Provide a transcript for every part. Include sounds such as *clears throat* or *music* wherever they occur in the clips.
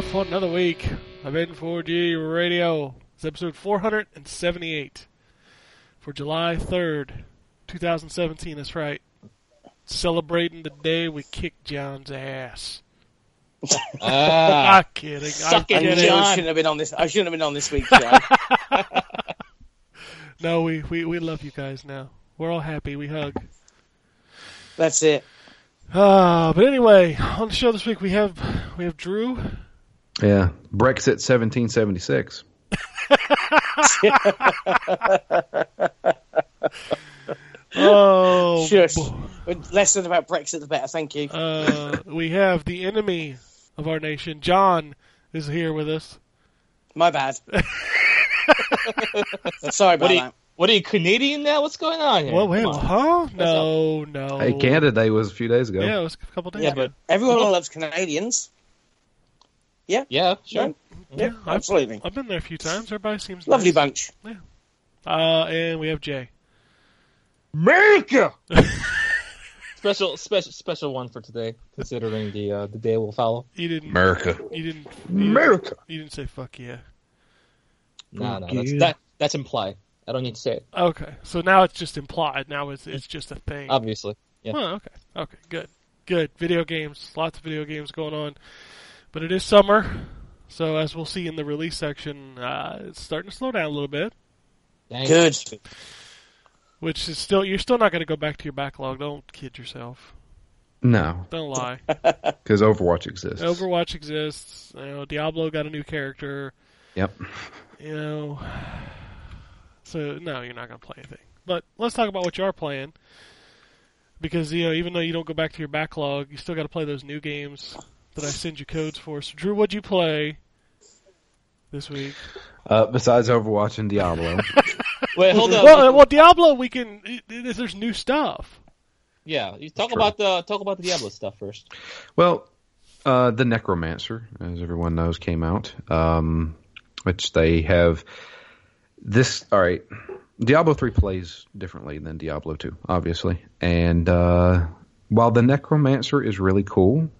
it's time for another week of N4G Radio. It's episode 478 for July 3rd, 2017. That's right. Celebrating the day we kicked John's ass. *laughs* Ah, I'm kidding. I'm Suck it, I knew. I shouldn't have been on this. I shouldn't have been on this week, John. *laughs* No, we, we, we love you guys now. We're all happy. We hug. That's it. Uh, but anyway, on the show this week we have we have Drew. Yeah, Brexit 1776. *laughs* Oh, Shush. Less than about Brexit, the better. Thank you. uh, we have the enemy of our nation. John is here with us. My bad. *laughs* *laughs* Sorry about what are you? that. What are you Canadian now? What's going on here? Well, wait, Come huh? No, no. Hey, Canada Day was a few days ago. Yeah, it was a couple days Yeah, ago. but Everyone loves Canadians. Yeah, Yeah, sure. Yeah, I've, Absolutely. I've been there a few times. Everybody seems Lovely nice. bunch. Uh, and we have Jay. America. *laughs* special, special, special one for today, considering the uh, the day will follow. You didn't. America. You didn't. America. you didn't say fuck yeah. No, no, Fuck that's that that's implied. I don't need to say it. Okay, so now it's just implied. Now it's it's just a thing. Obviously, yeah. Oh, okay. Okay, good. Good. Video games. Lots of video games going on. But it is summer, so as we'll see in the release section, uh, it's starting to slow down a little bit. Thank Good. Which is still you're still not going to go back to your backlog. Don't kid yourself. No, Don't lie. *laughs* because Overwatch exists. Overwatch exists. You know, Diablo got a new character. Yep. You know, so no, you're not going to play anything. But let's talk about what you are playing, because you know, even though you don't go back to your backlog, you still got to play those new games that I send you codes for. So, Drew, what'd you play this week? Uh, besides Overwatch and Diablo. *laughs* Wait, hold on. Well, well, Diablo, we can. It, it, there's new stuff. yeah, you talk True. about the talk about the Diablo stuff first. well, uh, the Necromancer, as everyone knows, came out, um, which they have. This all right. Diablo three plays differently than Diablo two, obviously, and uh, while the Necromancer is really cool,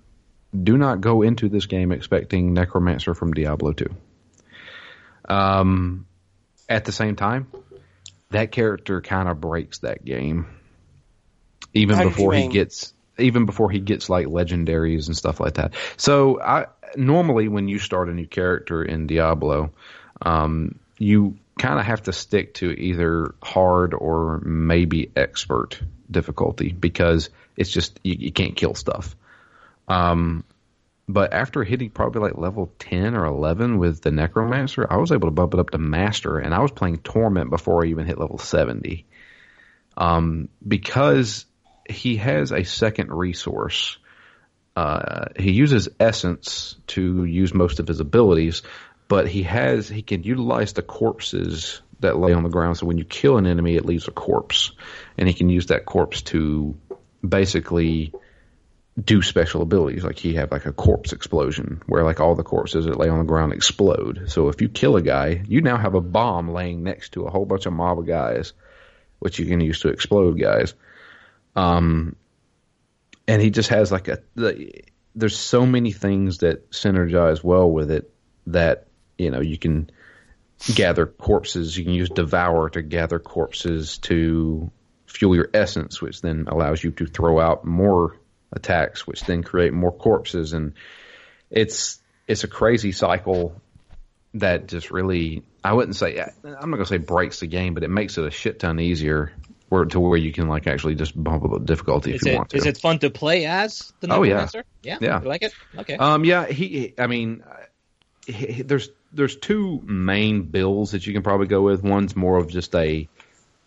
do not go into this game expecting Necromancer from Diablo two. Um, at the same time, that character kind of breaks that game. Even How before he gets, even before he gets like legendaries and stuff like that. So I normally when you start a new character in Diablo, um, you kind of have to stick to either hard or maybe expert difficulty because it's just you, you can't kill stuff. Um, but after hitting probably like level 10 or 11 with the Necromancer, I was able to bump it up to Master, and I was playing Torment before I even hit level 70. Um, because he has a second resource. Uh, he uses Essence to use most of his abilities, but he has he can utilize the corpses that lay on the ground. So when you kill an enemy, it leaves a corpse, and he can use that corpse to basically do special abilities. Like he have like a corpse explosion where like all the corpses that lay on the ground explode. So if you kill a guy, you now have a bomb laying next to a whole bunch of mob of guys, which you can use to explode guys. Um, and he just has like a the, there's so many things that synergize well with it that you know you can gather corpses. You can use devour to gather corpses to fuel your essence, which then allows you to throw out more attacks, which then create more corpses, and it's it's a crazy cycle that just really I wouldn't say I'm not gonna say breaks the game, but it makes it a shit ton easier where to where you can like actually just bump up the difficulty if you it want to. is it fun to play as the Oh, yeah. Yeah. Yeah. You like it? Okay. Um, yeah, he. I mean, he, he- there's there's two main builds that you can probably go with. One's more of just a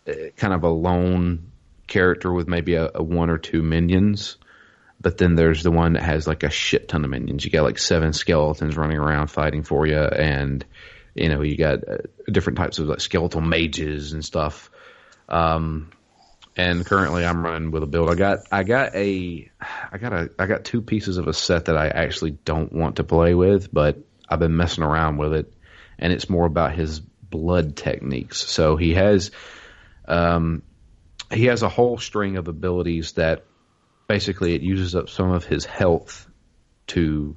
uh, kind of a lone character with maybe a, a one or two minions, but then there's the one that has like a shit ton of minions. You got like seven skeletons running around fighting for you, and you know you got uh, different types of like skeletal mages and stuff. Um, and currently I'm running with a build. I got I got a I got a I got two pieces of a set that I actually don't want to play with, but I've been messing around with it, and it's more about his blood techniques. So he has um he has a whole string of abilities that basically it uses up some of his health to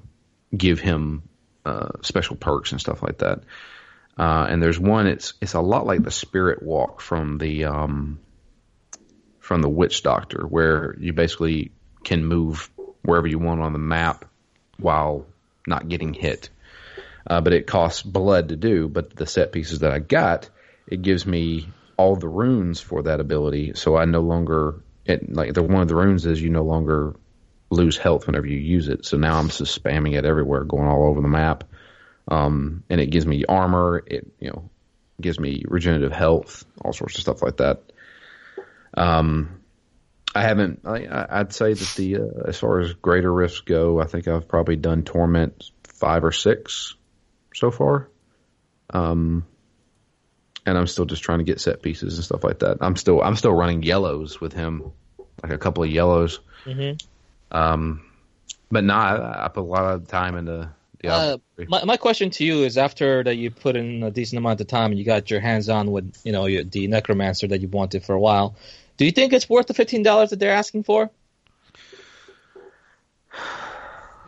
give him uh, special perks and stuff like that. Uh, and there's one it's it's a lot like the spirit walk from the um from the witch doctor where you basically can move wherever you want on the map while not getting hit. Uh, but it costs blood to do. But the set pieces that I got, it gives me all the runes for that ability. So I no longer it like the one of the runes is you no longer lose health whenever you use it. So now I'm just spamming it everywhere, going all over the map. Um, and it gives me armor. It you know gives me regenerative health, all sorts of stuff like that. Um, I haven't. I, I'd say that the uh, as far as greater rifts go, I think I've probably done torment five or six so far. Um, and I'm still just trying to get set pieces and stuff like that. I'm still I'm still running yellows with him, like a couple of yellows. Mhm. Um, but nah, I, I put a lot of time into Diablo. Uh, my, my question to you is after that you put in a decent amount of time and you got your hands on with you know your, the necromancer that you wanted for a while do you think it's worth the $15 that they're asking for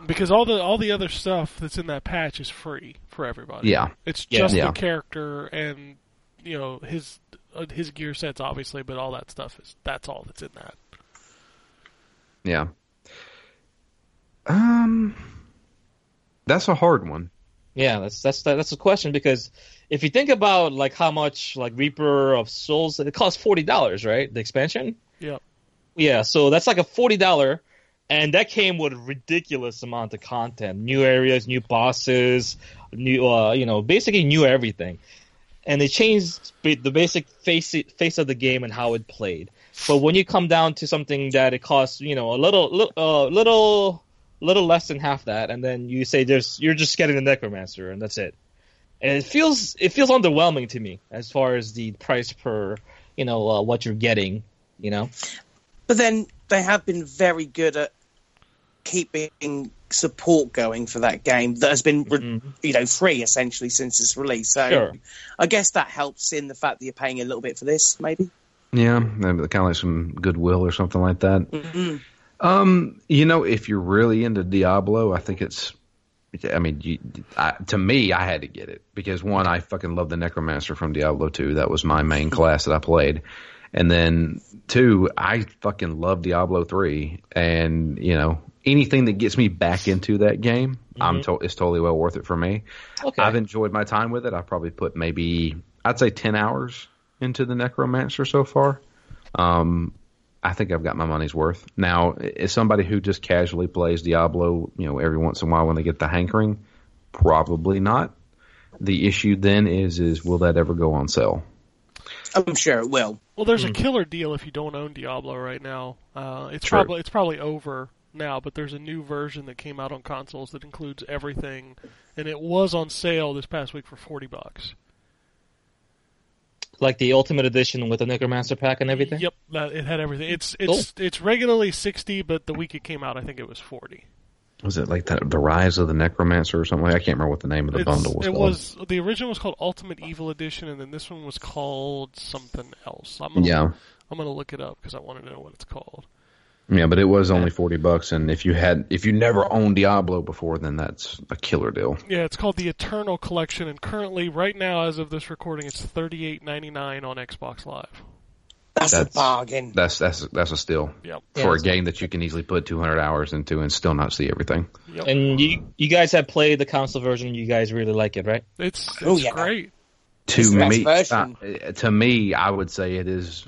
Because all the all the other stuff that's in that patch is free for everybody. yeah, It's Yeah. just Yeah. the character and you know his uh, his gear sets obviously, but all that stuff is that's all that's in that. yeah. Um, that's a hard one. yeah that's that's that's a question because if you think about like how much like reaper of souls it costs $40 right the expansion Yep. Yeah, so that's like a forty dollar, and that came with a ridiculous amount of content, new areas, new bosses, new uh, you know, basically new everything, and they changed the basic face face of the game and how it played. But when you come down to something that it costs, you know, a little little uh, little little less than half that, and then you say there's you're just getting the necromancer and that's it. And it feels it feels underwhelming to me as far as the price per you know uh, what you're getting. You know. But then they have been very good at keeping support going for that game that has been, re- Mhm. you know, free essentially since its release. So Sure. I guess that helps in the fact that you're paying a little bit for this, maybe. Yeah, kind of like some goodwill or something like that. hmm Um, you know, if you're really into Diablo, I think it's. I mean, you, I, to me, I had to get it because one, I fucking love the Necromancer from Diablo 2. That was my main class that I played, and then two, I fucking love Diablo 3, and you know, anything that gets me back into that game, I'm to- it's totally well worth it for me. Okay. I've enjoyed my time with it. I've probably put maybe I'd say ten hours into the Necromancer so far. Um, I think I've got my money's worth. Now, as somebody who just casually plays Diablo, you know, every once in a while when they get the hankering, probably not. The issue then is is will that ever go on sale? I'm sure it will. Well, there's a killer deal if you don't own Diablo right now. Uh, it's True. probably it's probably over now, but there's a new version that came out on consoles that includes everything, and it was on sale this past week for forty bucks. like the Ultimate Edition with the Necromancer pack and everything. Yep, it had everything. It's it's it's regularly sixty, but the week it came out, I think it was forty. Was it like that, the Rise of the Necromancer or something? I can't remember what the name of the It's- bundle was. it called. was the original was called Ultimate Evil Edition, and then this one was called something else. I'm gonna, Yeah, I'm gonna look it up because I want to know what it's called. Yeah, but it was only forty bucks, and if you had if you never owned Diablo before, then that's a killer deal. Yeah, it's called the Eternal Collection, and currently, right now, as of this recording, it's thirty eight ninety nine on Xbox Live. That's, That's- a bargain. That's that's that's a steal Yep. for a game that you can easily put 200 hours into and still not see everything. Yep. And you you guys have played the console version. You guys really like it, right? It's it's Oh, yeah. great. To It's me, uh, to me, I would say it is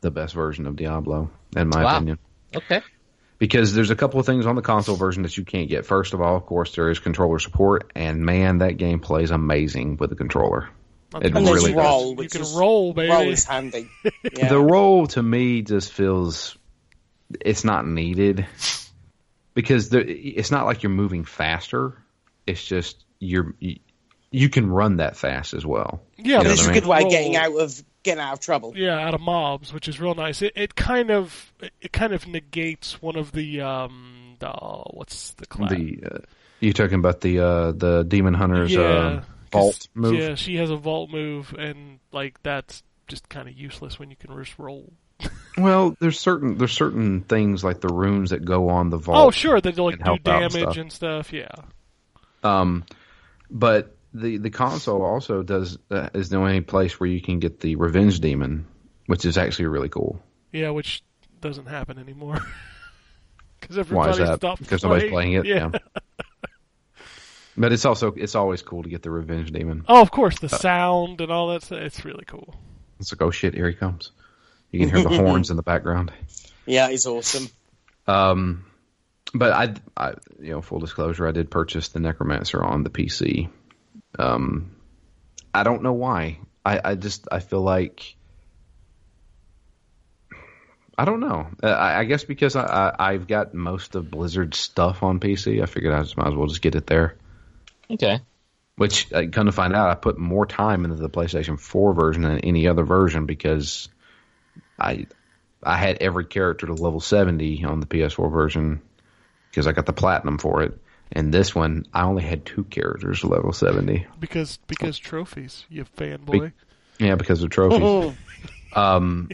the best version of Diablo, in my Wow. opinion. Okay. Because there's a couple of things on the console version that you can't get. First of all, of course, there is controller support, and man, that game plays amazing with a controller. It And there's really does. roll, You can is roll, baby. roll is handy. *laughs* Yeah. The roll to me just feels it's not needed because the, it's not like you're moving faster. It's just you're you, you can run that fast as well. Yeah, You know It's what a I mean? good way of getting out of getting out of trouble. Yeah, out of mobs, which is real nice. It it kind of it kind of negates one of the um the what's the class? The uh, you talking about the uh, the demon hunters yeah, uh, 'cause- vault move? Yeah, she has a vault move, and like that's just kind of useless when you can just roll. *laughs* Well, there's certain there's certain things like the runes that go on the vault. Oh, sure, they like do help out and damage stuff. and stuff. Yeah, Um, but the the console also does uh, is the only place where you can get the revenge demon, which is actually really cool. yeah, which doesn't happen anymore. *laughs* Because Why everybody is that? stopped Because nobody's playing it. Yeah. Yeah. *laughs* but it's also it's always cool to get the revenge demon. Oh, of course, the sound and all that. stuff, It's really cool. It's like oh shit, here he comes. You can hear the *laughs* horns in the background. Yeah, he's awesome. Um, but I, I, you know, full disclosure, I did purchase the Necromancer on the PC. Um, I don't know why. I, I just I feel like I don't know. Uh, I, I guess because I, I I've got most of Blizzard's stuff on PC, I figured I just might as well just get it there. Okay. Which, uh, come to find out, I put more time into the PlayStation 4 version than any other version because I I had every character to level 70 on the PS4 version because I got the platinum for it. And this one, I only had two characters level 70. Because because trophies, you fanboy. Yeah, because of trophies. um,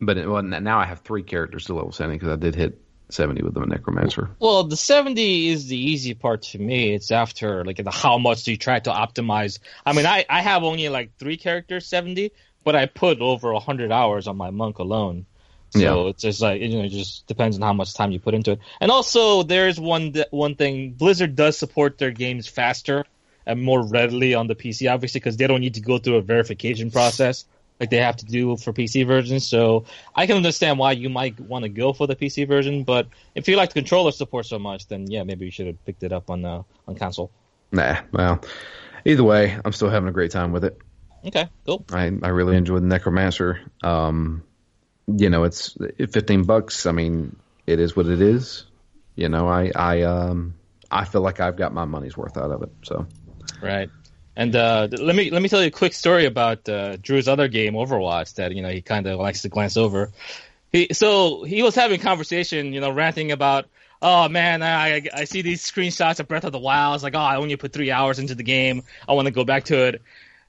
but it, well, now I have three characters to level 70 because I did hit 70 with the Necromancer. Well, the 70 is the easy part to me. It's after like the how much do you try to optimize. I mean, I I have only like three characters 70, but I put over 100 hours on my monk alone. So Yeah. it's just like you know, it just depends on how much time you put into it. And also, there's one one thing: Blizzard does support their games faster and more readily on the PC, obviously, because they don't need to go through a verification process like they have to do for PC versions. So I can understand why you might want to go for the PC version, but if you like the controller support so much, then yeah, maybe you should have picked it up on uh, on console. Nah, well, either way, I'm still having a great time with it. Okay, cool. I, I really enjoyed the Necromancer. Um, you know, it's 15 bucks. I mean, it is what it is. You know, I, I, um, I feel like I've got my money's worth out of it. So, Right. And uh, let me let me tell you a quick story about uh, Drew's other game, Overwatch, that you know he kind of likes to glance over. He so he was having a conversation, you know, ranting about, oh man, I I see these screenshots of Breath of the Wild. It's like, oh, I only put three hours into the game. I want to go back to it.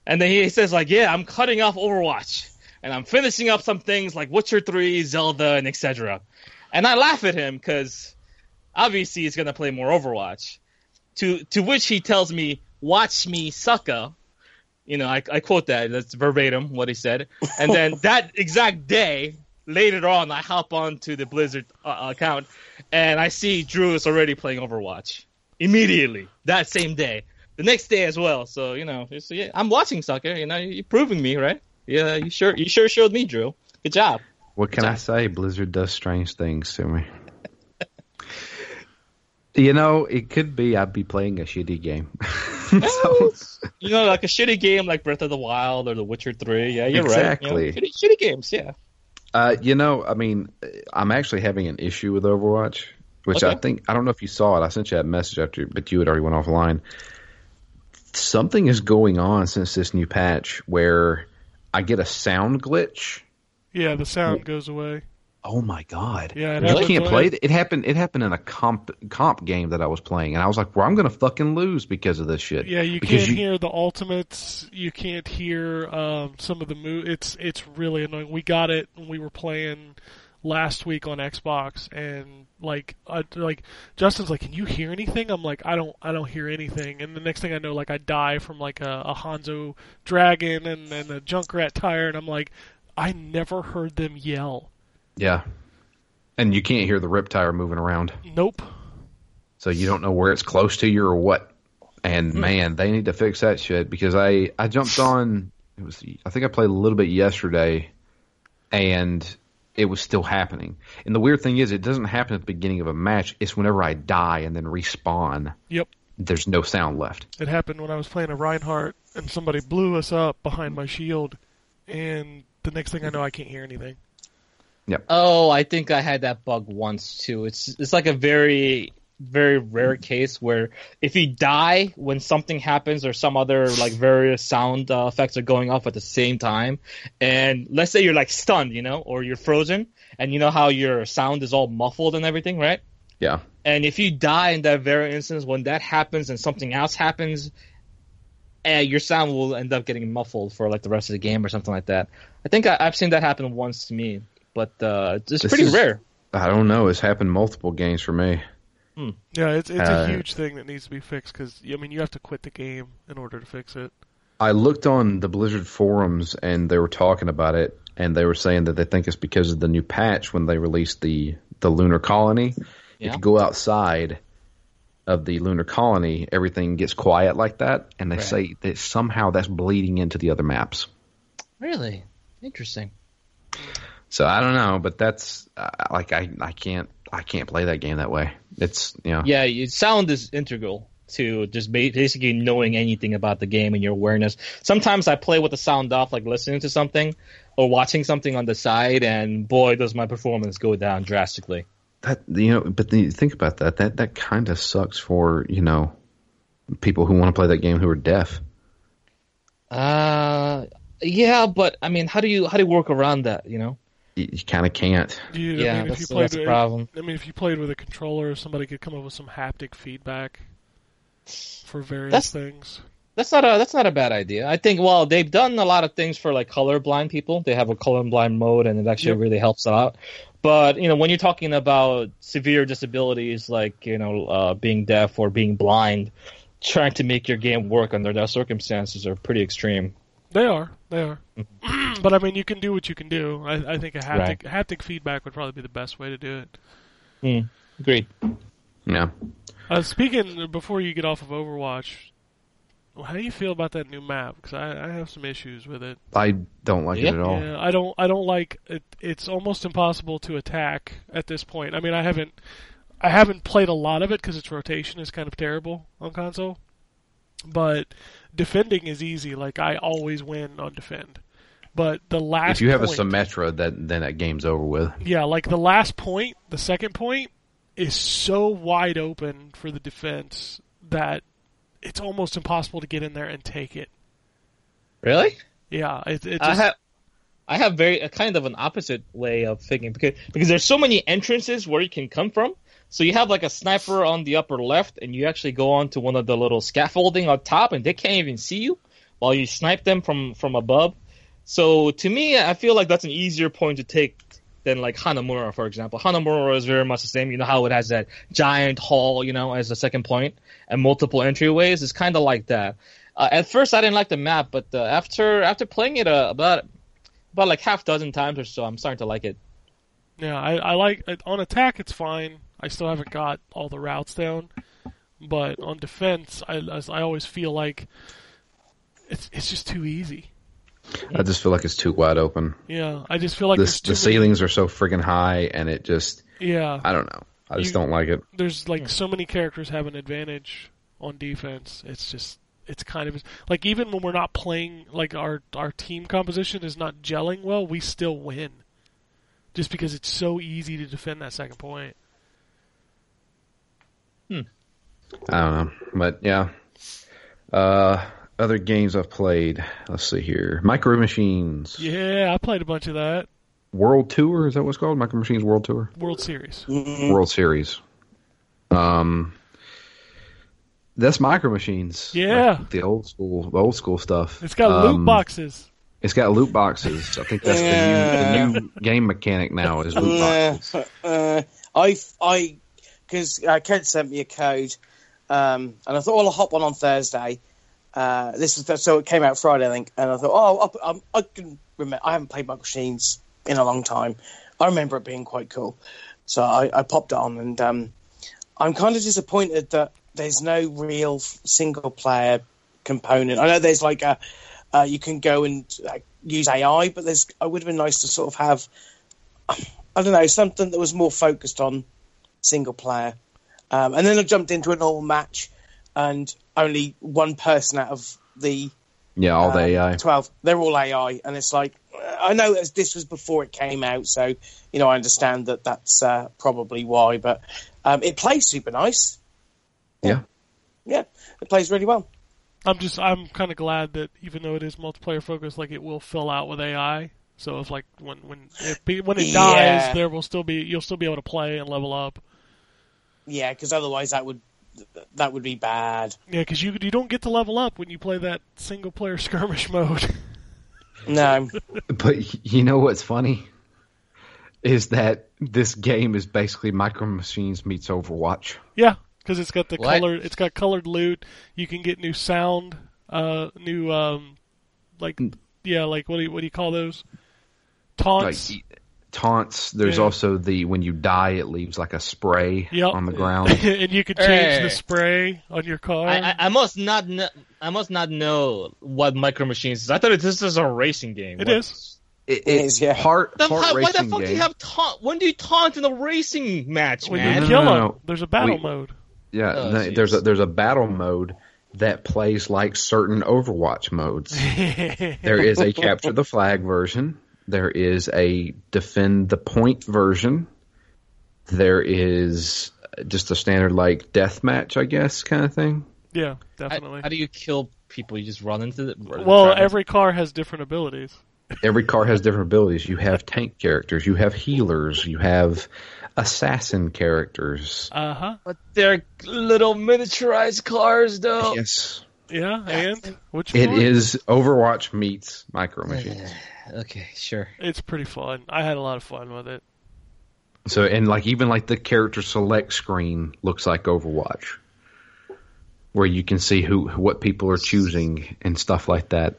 And then he says like, yeah, I'm cutting off Overwatch, and I'm finishing up some things like Witcher Three, Zelda, and etc. And I laugh at him because obviously he's gonna play more Overwatch. To to which he tells me, "Watch me, sucker." You know, I, I quote that. That's verbatim what he said. And then *laughs* that exact day, later on, I hop onto the Blizzard uh, account, and I see Drew is already playing Overwatch immediately that same day, the next day as well. So you know, it's, yeah, I'm watching sucker. You know, you're proving me right. Yeah, you sure you sure showed me, Drew. Good job. what can I say? Blizzard does strange things to me. you know, it could be I'd be playing a shitty game. *laughs* so, You know, like a shitty game like Breath of the Wild or The Witcher Three. Yeah, you're right. You know, Exactly. shitty, shitty games. Yeah. Uh, you know, I mean, I'm actually having an issue with Overwatch, which I think I don't know if you saw it. I sent you that message after, but you had already went offline. Something is going on since this new patch where I get a sound glitch. Yeah, the sound goes away. Oh my god! Yeah, you can't play it. It happened. It happened in a comp comp game that I was playing, and I was like, "Well, I'm gonna fucking lose because of this shit." Yeah, you because can't you, hear the ultimates. You can't hear um, some of the move. It's it's really annoying. We got it when we were playing last week on Xbox, and like uh, like Justin's like, "Can you hear anything?" I'm like, "I don't I don't hear anything." And the next thing I know, like I die from like a, a Hanzo dragon and and a Junkrat tire, and I'm like. I never heard them yell. Yeah. And you can't hear the rip tire moving around. Nope. So you don't know where it's close to you or what. And man, they need to fix that shit because I I jumped on it was I think I played a little bit yesterday and it was still happening. And the weird thing is it doesn't happen at the beginning of a match. It's whenever I die and then respawn. Yep. There's no sound left. It happened when I was playing a Reinhardt and somebody blew us up behind my shield, and the next thing I know, I can't hear anything. Yep. Oh, I think I had that bug once too. It's it's like a very very rare case where if you die when something happens or some other like various sound uh, effects are going off at the same time, and let's say you're like stunned, you know, or you're frozen, and you know how your sound is all muffled and everything, right? Yeah. And if you die in that very instance, when that happens and something else happens, uh, your sound will end up getting muffled for like the rest of the game or something like that. I think I, I've seen that happen once to me, but uh, it's pretty is- rare. I don't know. It's happened multiple games for me. Yeah, it's it's Uh, a huge thing that needs to be fixed because I mean you have to quit the game in order to fix it. I looked on the Blizzard forums and they were talking about it, and they were saying that they think it's because of the new patch when they released the the lunar colony. If you go outside of the lunar colony, everything gets quiet like that, and they Right. say that somehow that's bleeding into the other maps. Really interesting. So I don't know, but that's uh, like I I can't I can't play that game that way. It's you know Yeah, sound is integral to just basically knowing anything about the game and your awareness. Sometimes I play with the sound off, like listening to something or watching something on the side, and boy, does my performance go down drastically. that you know, but you think about that. That that kind of sucks for you know people who want to play that game who are deaf. Uh, yeah, but I mean, how do you how do you work around that? You know? You, you kind of can't. Dude, Yeah, I mean, if you that's- played that's a with, problem. I mean, if you played with a controller, somebody could come up with some haptic feedback for various That's- things. That's not a that's not a bad idea. I think well they've done a lot of things for like colorblind people. They have a colorblind mode and it actually Yep. really helps out. But you know when you're talking about severe disabilities like you know uh, being deaf or being blind, trying to make your game work under those circumstances are pretty extreme. They are, they are. *laughs* but I mean, you can do what you can do. I, I think a haptic Right. haptic feedback would probably be the best way to do it. Hmm. Agreed. Yeah. Uh, speaking before you get off of Overwatch, well, how do you feel about that new map? Because I, I have some issues with it. I don't like Yeah. it at all. Yeah, I don't. I don't like it. It's almost impossible to attack at this point. I mean, I haven't. I haven't played a lot of it because its rotation is kind of terrible on console. But defending is easy. Like I always win on defend. But the last If you have point, a Symmetra, that then that game's over with. yeah, like the last point, the second point is so wide open for the defense that it's almost impossible to get in there and take it. Really? Yeah, it, it I have I have very a kind of an opposite way of thinking because because there's so many entrances where you can come from. So you have like a sniper on the upper left, and you actually go onto one of the little scaffolding on top, and they can't even see you while you snipe them from from above. So to me, I feel like that's an easier point to take than like Hanamura, for example. Hanamura is very much the same. You know how it has that giant hall, you know, as a second point and multiple entryways. It's kind of like that. Uh, at first, I didn't like the map, but uh, after after playing it uh, about about like half dozen times or so, I'm starting to like it. Yeah, I, I like on attack. It's fine. I still haven't got all the routes down, but on defense, I, as I always feel like it's it's just too easy. I just feel like it's too wide open. Yeah, I just feel like the the ceilings are so friggin' high, and it just yeah, I don't know. I just You- don't like it. there's like so many characters have an advantage on defense. It's just it's kind of like even when we're not playing like our our team composition is not gelling well, we still win. Just because it's so easy to defend that second point. I don't know, but yeah. Uh, other games I've played. Let's see here. Micro Machines Yeah, I played a bunch of that. World Tour is that what's called? Micro Machines World Tour. World Series. World Series. Um, that's Micro Machines. Yeah. Like the old school, the old school stuff. It's got loot Um, boxes. It's got loot boxes. I think that's the, new, the new game mechanic now is loot boxes. Uh, I, I, because uh, Kent sent me a code, um, and I thought, well, I'll hop on on Thursday. Uh, this was so it came out Friday, I think, and I thought, oh, I, I, I can remember. I haven't played Micro Machines in a long time. I remember it being quite cool, so I, I popped it on, and um, I'm kind of disappointed that there's no real single player component. I know there's like a uh, you can go and use AI, but there's it would have been nice to sort of have I don't know something that was more focused on single player. Um, and then I jumped into a normal match, and only one person out of the Yeah, all the um, AI. 12, they're all AI, and it's like, I know as this was before it came out, so, you know, I understand that that's uh, probably why, but um, it plays super nice. Yeah. Yeah, it plays really well. I'm just I'm kind of glad that even though it is multiplayer focused, like it will fill out with AI. So if like when when it when it Yeah. dies, there will still be you'll still be able to play and level up. Yeah, because otherwise that would that would be bad. Yeah, because you you don't get to level up when you play that single player *laughs* skirmish mode. No, But you know what's funny? Is that this game is basically Micro Machines meets Overwatch. yeah, because it's got the What? colored it's got colored loot. You can get new sound, uh, new um, like yeah, like what do you what do you call those? Like Taunts. taunts. There's Yeah. also the when you die, it leaves like a spray Yep. on the *laughs* ground. and you can change Hey. the spray on your car. I, I, I must not know. I must not know what Micro Machines is. I thought this is a racing game. It What- is. It, It is, yeah. Heart, The, heart how, why the racing fuck do you have taunt? When do you taunt in a racing match, when man? you no, kill no, them, no. there's a battle We- mode. Yeah, Oh, no, there's a there's a battle mode that plays like certain Overwatch modes. *laughs* there is a capture the flag version. There is a defend the point version. There is just a standard like death match, I guess, kind of thing. yeah, definitely. how do you kill people? You just run into the. well, traffic? every car has different abilities. Every car has different abilities. You have tank characters, you have healers, you have assassin characters. Uh huh. But they're little miniaturized cars, though. Yes, Yeah, and which it one? is Overwatch meets Micro Machines. *laughs* Okay, sure. It's pretty fun. I had a lot of fun with it. So and like even like the character select screen looks like Overwatch, where you can see who what people are choosing and stuff like that,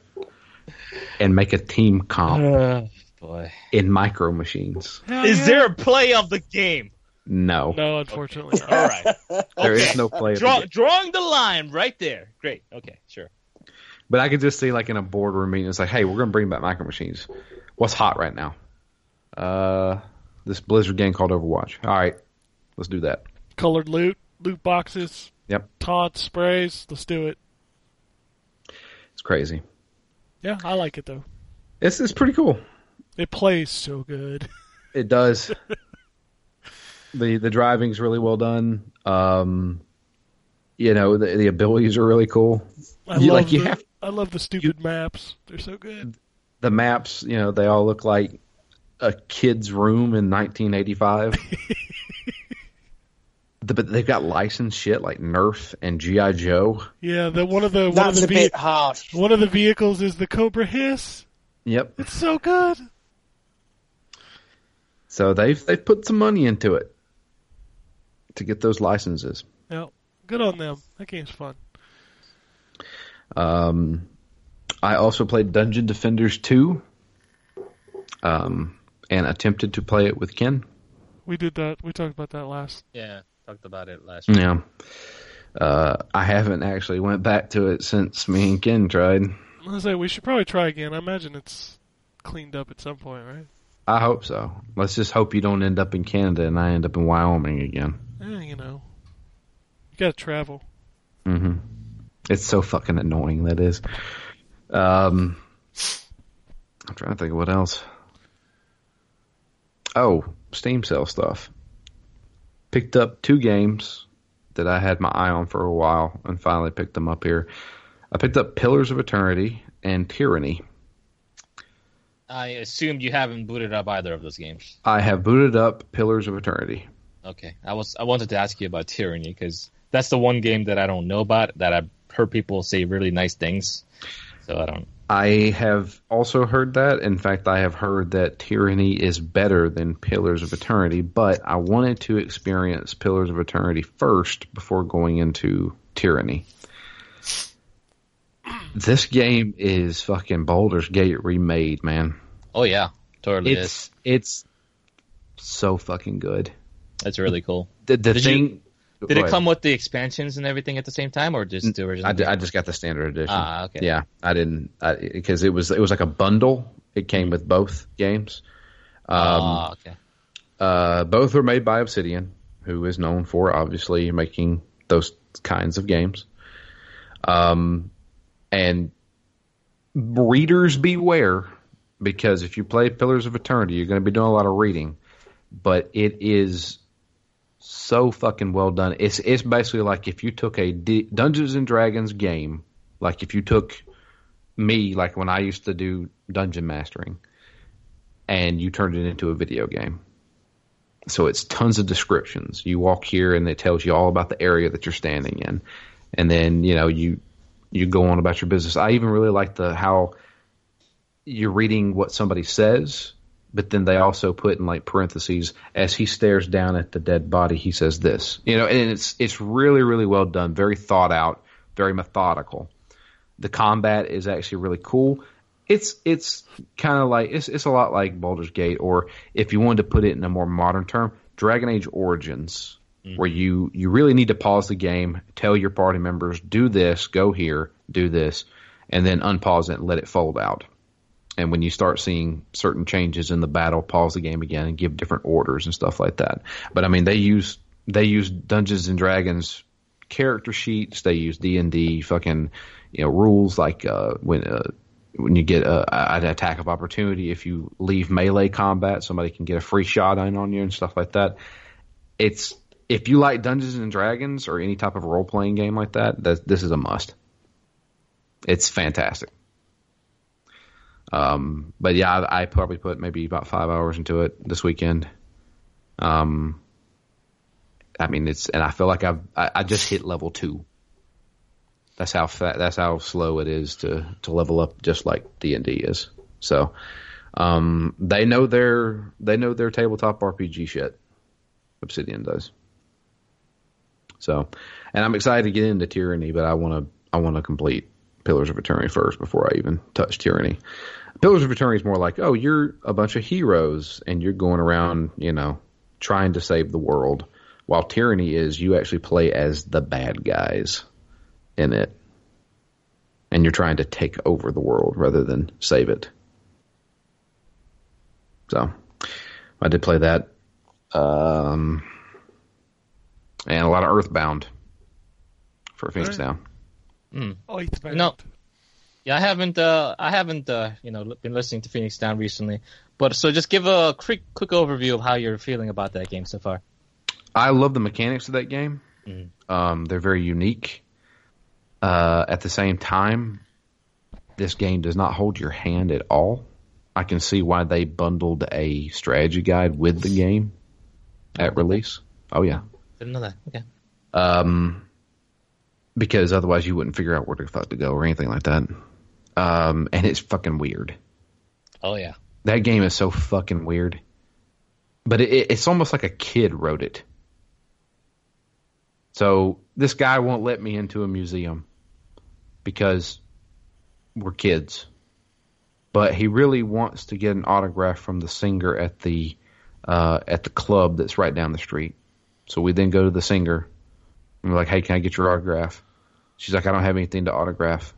and make a team comp Oh, boy. in Micro Machines. Hell Is yeah. there a play of the game? No, No, unfortunately. not. All right. there is Okay. no play. of the game. drawing the line right there. Great. Okay, sure. But I could just see like in a boardroom meeting, it's like, hey, we're gonna bring back Micro Machines. What's hot right now? Uh, this Blizzard game called Overwatch. All right, let's do that. Colored loot, loot boxes, Yep, taunts, sprays. Let's do it. it's crazy. Yeah, I like it though. It's it's pretty cool. It plays so good. *laughs* It does. the the driving's really well done. Um, you know the the abilities are really cool. I You- love like, you the, have- I love the stupid maps. They're so good. The maps, you know, they all look like a kid's room in 1985. *laughs* the, but they've got licensed shit like Nerf and GI Joe. Yeah, the one of the one of that's the a ve- bit harsh. one of the vehicles is the Cobra Hiss. Yep. It's so good. So they've they've put some money into it to get those licenses. Yeah, good on them. That game's fun. Um, I also played Dungeon Defenders 2 um, and attempted to play it with Ken. We did that. We talked about that last. Yeah, talked about it last week. Yeah. Uh, I haven't actually went back to it since me and Ken tried. I was like, we should probably try again. I imagine it's cleaned up at some point, right? I hope so. Let's just hope you don't end up in Canada and I end up in Wyoming again. Eh, you know, you gotta travel. Mm hmm It's so fucking annoying, that is. Um, I'm trying to think of what else. Oh, Steam sale stuff. Picked up two games that I had my eye on for a while and finally picked them up here. I picked up Pillars of Eternity and Tyranny. I assumed you haven't booted up either of those games. I have booted up Pillars of Eternity. Okay, I was I wanted to ask you about Tyranny because that's the one game that I don't know about that I've heard people say really nice things. So I don't. I have also heard that. In fact, I have heard that Tyranny is better than Pillars of Eternity, but I wanted to experience Pillars of Eternity first before going into Tyranny. This game is fucking Baldur's Gate remade, man. Oh yeah, totally It's it's so fucking good. is. It's really cool. The, the Did you- thing. Did go it ahead. come with the expansions and everything at the same time, or just the original? I, ju- game? I just got the standard edition. Ah, okay. Yeah, I didn't because it was it was like a bundle. It came with both games. Um, Ah, okay. uh, both were made by Obsidian, who is known for obviously making those kinds of games. Um, and readers beware, because if you play Pillars of Eternity, you're going to be doing a lot of reading. But it is so fucking well done. It's it's basically like if you took a D- Dungeons and Dragons game, like if you took me, like when I used to do dungeon mastering, and you turned it into a video game. So it's tons of descriptions. You walk here and it tells you all about the area that you're standing in. And then, you know, you you go on about your business. I even really like the how you're reading what somebody says, but then they also put in like parentheses as he stares down at the dead body, he says this. You know, and it's it's really really well done, very thought out, very methodical. The combat is actually really cool. It's it's kind of like it's it's a lot like Baldur's Gate, or if you wanted to put it in a more modern term, Dragon Age Origins, mm. where you you really need to pause the game, tell your party members do this, go here, do this, and then unpause it and let it fold out. And when you start seeing certain changes in the battle, pause the game again and give different orders and stuff like that. But I mean, they use they use Dungeons and Dragons character sheets. They use D and D fucking you know rules like uh, when uh, when you get a, an attack of opportunity, if you leave melee combat, somebody can get a free shot in on you and stuff like that. It's if you like Dungeons and Dragons or any type of role playing game like that, that this is a must. It's fantastic. Um, but yeah, I, I probably put maybe about five hours into it this weekend. Um, I mean, it's and I feel like I've I, I just hit level two. That's how fa- that's how slow it is to to level up, just like D and D is. So, um, they know their they know their tabletop RPG shit. Obsidian does. So, and I'm excited to get into Tyranny, but I want to I want to complete Pillars of Eternity first before I even touch Tyranny. Pillars of Eternity is more like, oh, you're a bunch of heroes and you're going around, you know, trying to save the world. While Tyranny is you actually play as the bad guys in it. And you're trying to take over the world rather than save it. So, I did play that. Um, and a lot of Earthbound for Phoenix Alright. Down. Oh, it's bad. No. Yeah, I haven't. Uh, I haven't. Uh, you know, been listening to Phoenix Down recently. But so, just give a quick, quick overview of how you're feeling about that game so far. I love the mechanics of that game. Mhm. Um, they're very unique. Uh, at the same time, this game does not hold your hand at all. I can see why they bundled a strategy guide with the game at release. Oh yeah, Didn't know that. Okay. um, because otherwise you wouldn't figure out where the fuck to go or anything like that. Um, and it's fucking weird. Oh yeah. That game is so fucking weird. But it, it, it's almost like a kid wrote it. So this guy won't let me into a museum because we're kids. But he really wants to get an autograph from the singer at the uh, at the club that's right down the street. So we then go to the singer and we're like, "Hey, can I get your autograph?" She's like, "I don't have anything to autograph."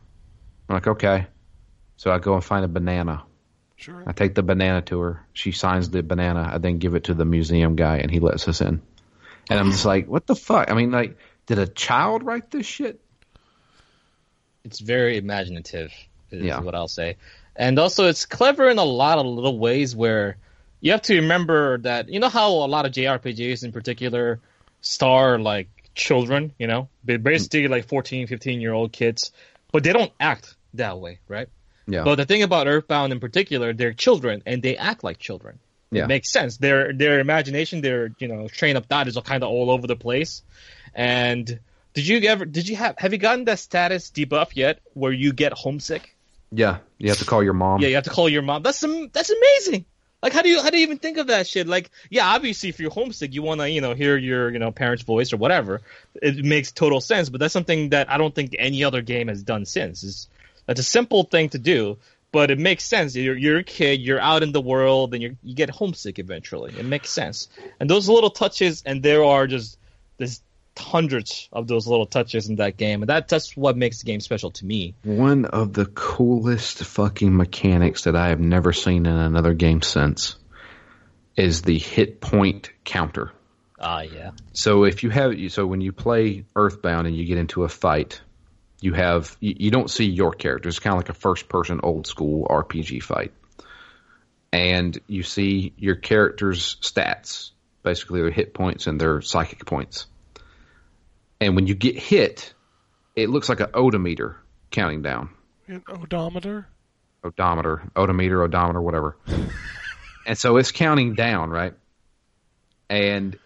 I'm like, "Okay." So I go and find a banana. Sure. I take the banana to her. She signs the banana. I then give it to the museum guy, and he lets us in. And I'm just like, what the fuck? I mean, like, did a child write this shit? It's very imaginative. Is Yeah. what I'll say. And also, it's clever in a lot of little ways where you have to remember that you know how a lot of JRPGs in particular star like children, you know, basically like 14, 15 year old kids, but they don't act that way, right? Yeah. But the thing about Earthbound in particular, they're children and they act like children. Yeah. It makes sense. Their their imagination, their you know train of thought is kind of all over the place. And did you ever did you have have you gotten that status debuff yet where you get homesick? yeah. You have to call your mom. Yeah, you have to call your mom. That's am- that's amazing. Like how do you how do you even think of that shit? Like yeah, obviously if you're homesick, you want to you know hear your you know parents' voice or whatever. It makes total sense. But that's something that I don't think any other game has done since. Is It's a simple thing to do, but it makes sense. You're you're a kid, you're out in the world, and you you get homesick eventually. It makes sense. And those little touches, and there are just there's hundreds of those little touches in that game, and that that's what makes the game special to me. One of the coolest fucking mechanics that I have never seen in another game since is the hit point counter. Ah, yeah. So if you have so when you play Earthbound and you get into a fight, you have you, you don't see your character. It's kind of like a first person old school RPG fight. And you see your character's stats, basically their hit points and their psychic points. And when you get hit, it looks like an odometer counting down. An odometer. Odometer, odometer, odometer, whatever. *laughs* and so it's counting down, right? And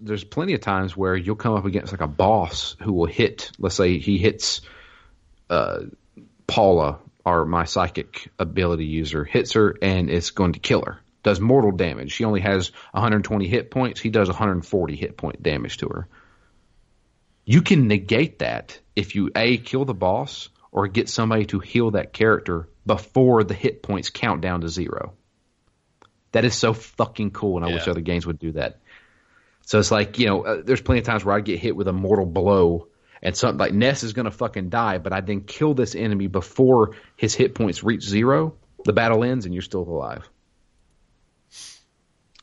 there's plenty of times where you'll come up against like a boss who will hit. Let's say he hits uh, Paula, or my psychic ability user, hits her and it's going to kill her. Does mortal damage. She only has 120 hit points. He does 140 hit point damage to her. You can negate that if you a kill the boss or get somebody to heal that character before the hit points count down to zero. That is so fucking cool, and I wish other games would do that. So it's like you know, uh, there's plenty of times where I get hit with a mortal blow, and something like Ness is gonna fucking die, but I then kill this enemy before his hit points reach zero. The battle ends, and you're still alive.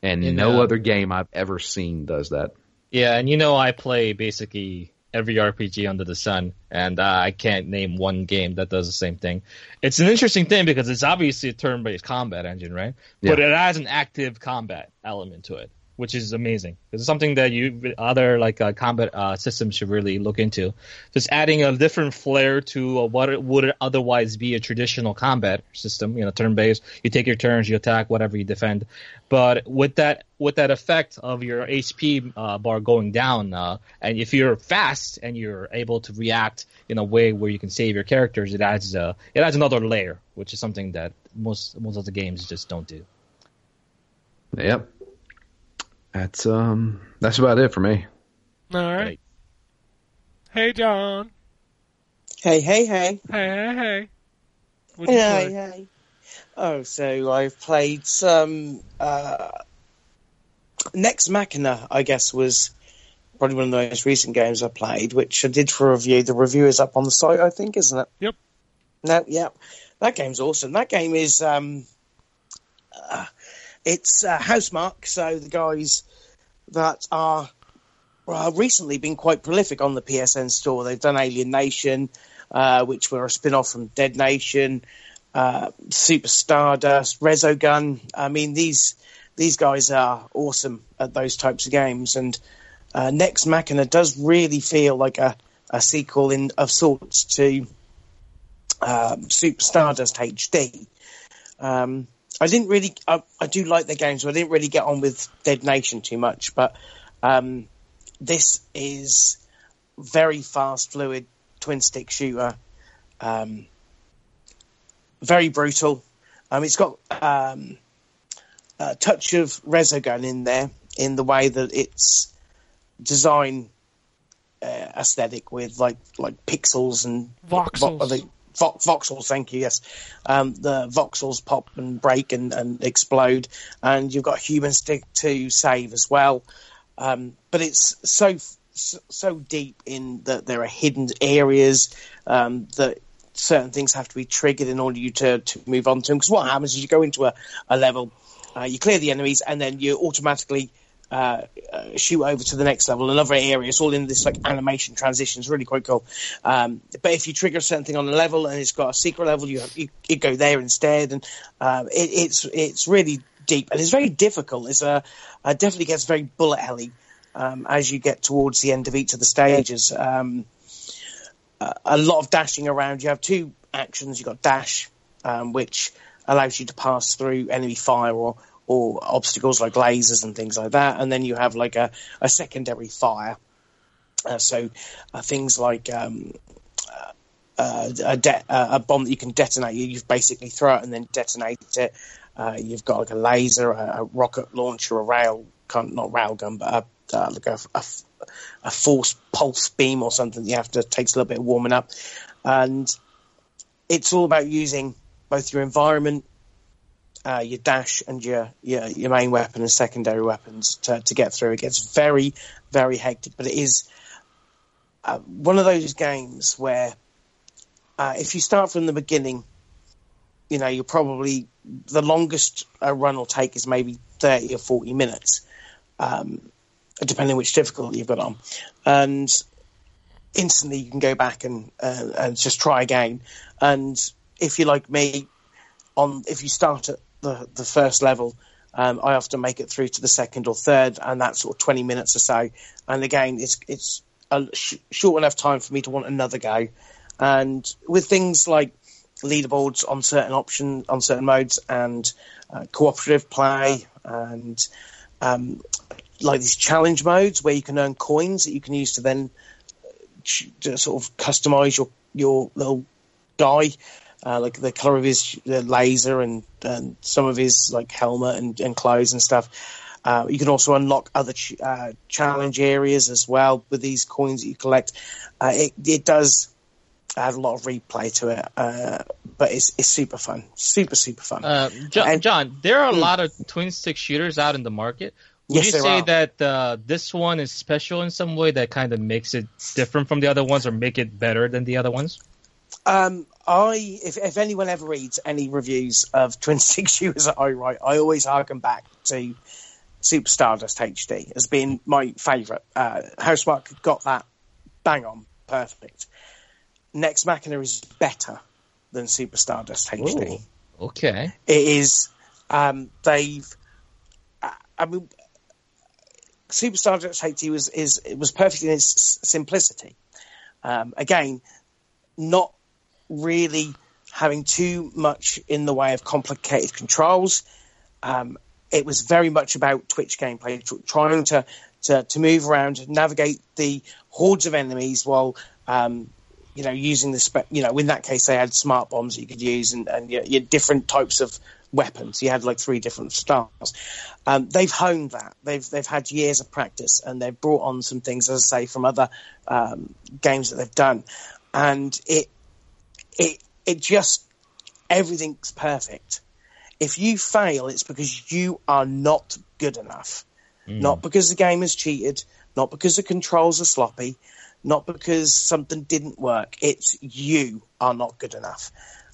And In, no uh, other game I've ever seen does that. Yeah, and you know I play basically every RPG under the sun, and uh, I can't name one game that does the same thing. It's an interesting thing because it's obviously a turn-based combat engine, right? But it has an active combat element to it, which is amazing. It's something that you other like uh, combat uh, systems should really look into. Just adding a different flair to uh, what would otherwise be a traditional combat system. You know, turn-based. You take your turns, you attack, whatever you defend. But with that with that effect of your HP uh, bar going down, uh, and if you're fast and you're able to react in a way where you can save your characters, it adds uh, it adds another layer, which is something that most most of the games just don't do. Yep. That's um that's about it for me. All right. Right. Hey, John. Hey, hey, hey. Hey, hey, hey. What'd you Hey, hey. Oh, so I've played some. Uh, Nex Machina, I guess, was probably one of the most recent games I played, which I did for review. The review is up on the site, I think, isn't it? Yep. No, yeah. That game's awesome. That game is. Um, uh, it's uh, Housemarque, so the guys that are recently been quite prolific on the PSN store. They've done Alienation, uh, which were a spin off from Dead Nation, uh, Super Stardust, Resogun. I mean, these these guys are awesome at those types of games. And uh, Nex Machina does really feel like a, a sequel in of sorts to um, Super Stardust HD. Um, I didn't really. I, I do like their games, but I didn't really get on with Dead Nation too much. But um, this is very fast, fluid twin stick shooter. Um, very brutal. Um, it's got um, a touch of Resogun in there in the way that it's design uh, aesthetic with like like pixels and Voxels. vo- vo- voxels. Thank you. Yes, um, the voxels pop and break and, and explode, and you've got human stick to save as well. Um, but it's so so, deep in that there are hidden areas um, that certain things have to be triggered in order you to, to move on to them. Because what happens is you go into a, a level, uh, you clear the enemies, and then you automatically uh, uh, shoot over to the next level, another area. It's all in this like animation transition. It's really quite cool. Um, but if you trigger something on a level and it's got a secret level, you you, you go there instead, and um, it, it's it's really deep and it's very difficult. It's a uh, definitely gets very bullet helly um, as you get towards the end of each of the stages. Um, a lot of dashing around. You have two actions. You've got dash, um, which allows you to pass through enemy fire or, or obstacles like lasers and things like that. And then you have like a, a secondary fire. Uh, so uh, things like um, uh, a, de- uh, a bomb that you can detonate. You, you basically throw it and then detonate it. Uh, you've got like a laser, a, a rocket launcher, a rail, not rail gun, but a, uh, like a, a, a force pulse beam or something you have to takes a little bit of warming up. And it's all about using both your environment, uh, your dash, and your, your your main weapon and secondary weapons to, to get through. It gets very, very hectic, but it is uh, one of those games where uh, if you start from the beginning, you know, you're probably the longest a run will take is maybe 30 or 40 minutes, um, depending which difficulty you've got on. And instantly you can go back and, uh, and just try again. And if you're like me, on if you start at the, the first level, um, I often make it through to the second or third, and that's sort of 20 minutes or so. And again, it's it's a sh- short enough time for me to want another go. And with things like leaderboards on certain option on certain modes and uh, cooperative play and um, like these challenge modes where you can earn coins that you can use to then ch- to sort of customize your your little guy uh, like the color of his laser and, and some of his like helmet and, and clothes and stuff. Uh, you can also unlock other ch- uh, challenge areas as well with these coins that you collect. Uh, it, it does add a lot of replay to it, uh, but it's, it's super fun, super super fun. Uh, John, And- John, there are a Hmm. lot of twin stick shooters out in the market. Would Yes, you say are. that uh, this one is special in some way that kind of makes it different from the other ones, or make it better than the other ones? Um, I if, if anyone ever reads any reviews of *laughs* Twin Stick shooters that I write, I always harken back to Super Stardust HD as being my favourite. Uh, Housemarque got that bang on, perfect. Nex Machina is better than Super Stardust HD. Ooh. Okay. It is. Um, they've. I- I mean, Super Stardust HD was is it was perfect in its s- simplicity. Um, again, not really having too much in the way of complicated controls. Um, it was very much about Twitch gameplay, tr- trying to, to to move around, navigate the hordes of enemies while um, you know using the spe- you know in that case they had smart bombs that you could use and, and your, your different types of weapons. You had like three different styles. Um, they've honed that. They've they've had years of practice and they've brought on some things, as I say, from other um, games that they've done, and it it it just everything's perfect. If you fail, it's because you are not good enough. Not because the game is cheated, not because the controls are sloppy, not because something didn't work. It's you are not good enough.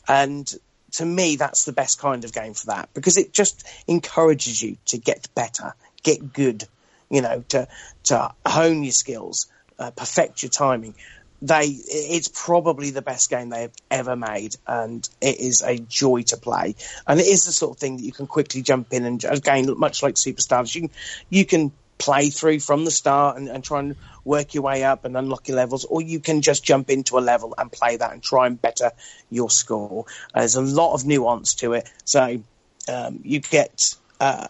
And to me, that's the best kind of game for that because it just encourages you to get better, get good, you know, to, to hone your skills, uh, perfect your timing. They, it's probably the best game they have ever made, and it is a joy to play. And it is the sort of thing that you can quickly jump in and again, much like Superstars, you can, you can play through from the start and, and try and work your way up and unlock your levels, or you can just jump into a level and play that and try and better your score. Uh, there's a lot of nuance to it, so um, you get uh,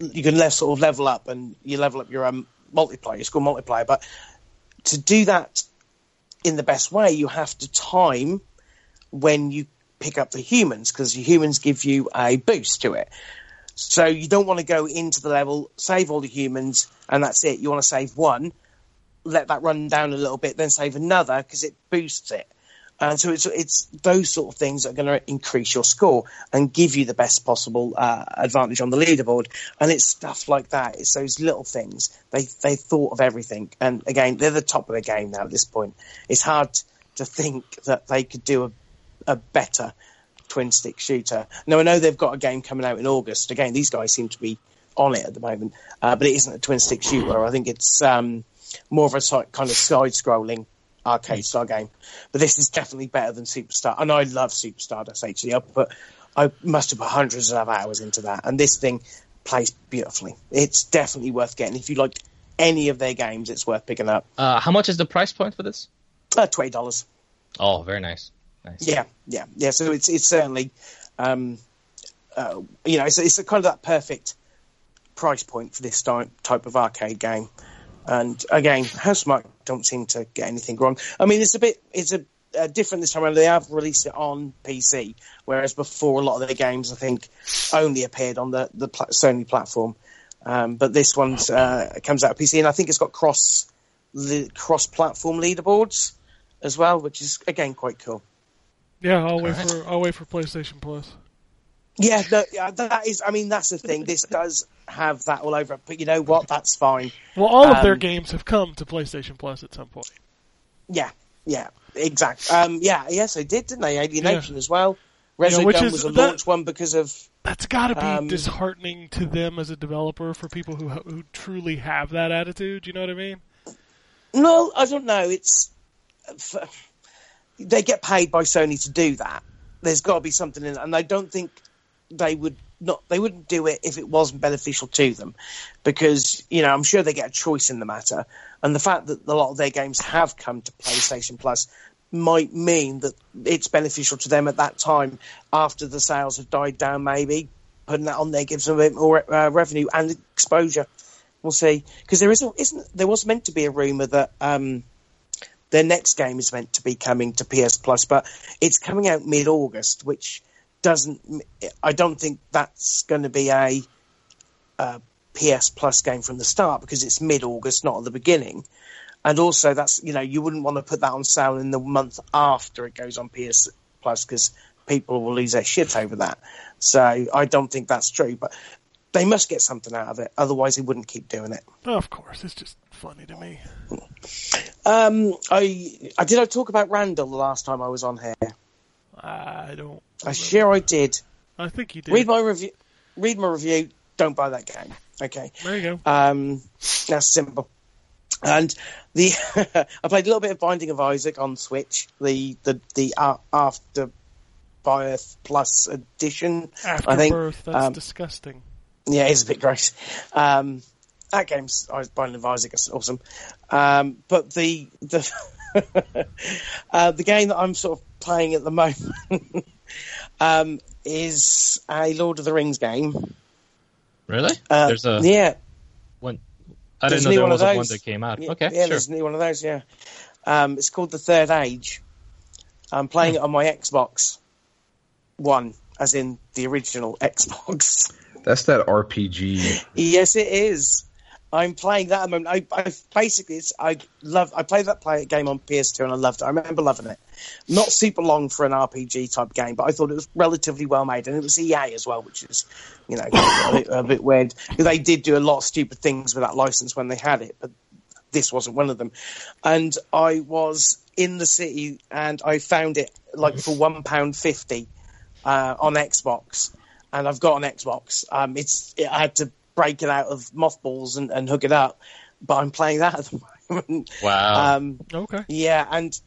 you can le- sort of level up and you level up your um, multiplayer, your score multiplier. But to do that in the best way, you have to time when you pick up the humans because the humans give you a boost to it. So you don't want to go into the level, save all the humans, and that's it. You want to save one, let that run down a little bit, then save another because it boosts it. And so it's it's those sort of things that are going to increase your score and give you the best possible uh, advantage on the leaderboard. And it's stuff like that. It's those little things. They they thought of everything. And again, they're the top of the game now at this point. It's hard to think that they could do a, a better twin stick shooter. Now I know they've got a game coming out in August. Again, these guys seem to be on it at the moment, uh, but it isn't a twin stick shooter. I think it's um, more of a kind of side scrolling arcade style game. But this is definitely better than Superstar. And I love Superstar That's actually. I put I must have put hundreds of hours into that, and this thing plays beautifully. It's definitely worth getting. If you like any of their games, it's worth picking up. Uh, how much is the price point for this? Uh, Twenty dollars. Oh, very nice. Nice. Yeah, yeah, yeah. So it's it's certainly, um, uh, you know, it's it's a kind of that perfect price point for this type type of arcade game. And again, Housemarque don't seem to get anything wrong. I mean, it's a bit it's a uh, different this time around. They have released it on PC, whereas before a lot of their games, I think, only appeared on the the pla- Sony platform. Um, but this one uh, comes out of PC, and I think it's got cross the cross platform leaderboards as well, which is again quite cool. Yeah, I'll wait Alright. for I'll wait for PlayStation Plus. Yeah, no, yeah, that is. I mean, that's the thing. This does have that all over it, but you know what? That's fine. Well, all of their Um, games have come to PlayStation Plus at some point. Yeah, yeah, exactly. Um, yeah, yes, they did, didn't they? Alienation as well. Resogun which is- was a that- launch one because of That's got to be Um, disheartening to them as a developer for people who who truly have that attitude. You know what I mean? No, I don't know. It's they get paid by Sony to do that. There's got to be something in it, and I don't think they would not. They wouldn't do it if it wasn't beneficial to them, because you know I'm sure they get a choice in the matter, and the fact that a lot of their games have come to PlayStation Plus might mean that it's beneficial to them at that time after the sales have died down. Maybe putting that on there gives them a bit more uh, revenue and exposure. We'll see because there isn't isn't there was meant to be a rumor that um, their next game is meant to be coming to PS Plus, but it's coming out mid August, which doesn't. I don't think that's going to be a, uh PS Plus game from the start because it's mid August, not at the beginning. And also, that's you know you wouldn't want to put that on sale in the month after it goes on PS Plus because people will lose their shit over that. So I don't think that's true, but they must get something out of it. Otherwise, they wouldn't keep doing it. Oh, of course, it's just funny to me. Um, I, I did I talk about Randall the last time I was on here? I don't. I sure I did. I think you did. Read my review. Read my review. Don't buy that game. Okay. there you go. Um, that's simple. And the *laughs* I played a little bit of Binding of Isaac on Switch, the the the uh, After Birth Plus edition. I think. Afterbirth. That's um, disgusting. Yeah, it's a bit gross. Um, that game's I was Binding of Isaac is awesome. Um, but the the *laughs* uh, the game that I'm sort of playing at the moment *laughs* um, is a Lord of the Rings game. Really? Uh, There's a yeah, one. I there's didn't a know there was of a one that came out. Yeah, okay, yeah, sure. there's a new one of those. Yeah, um, it's called the Third Age. I'm playing it on my Xbox One, as in the original *laughs* Xbox. That's that RPG. yes, it is. I'm playing that at the moment. I, I basically, it's, I love. I played that play game on PS2 and I loved it. I remember loving it. Not super long for an RPG type game, but I thought it was relatively well made, and it was EA as well, which is, you know, a bit, a bit weird. They did do a lot of stupid things with that license when they had it, but this wasn't one of them. And I was in the city and I found it like for one pound fifty uh, on Xbox, and I've got an Xbox. Um, it's it, I had to break it out of mothballs and, and hook it up, but I'm playing that at the *laughs* moment. Wow. Um, Okay. yeah, and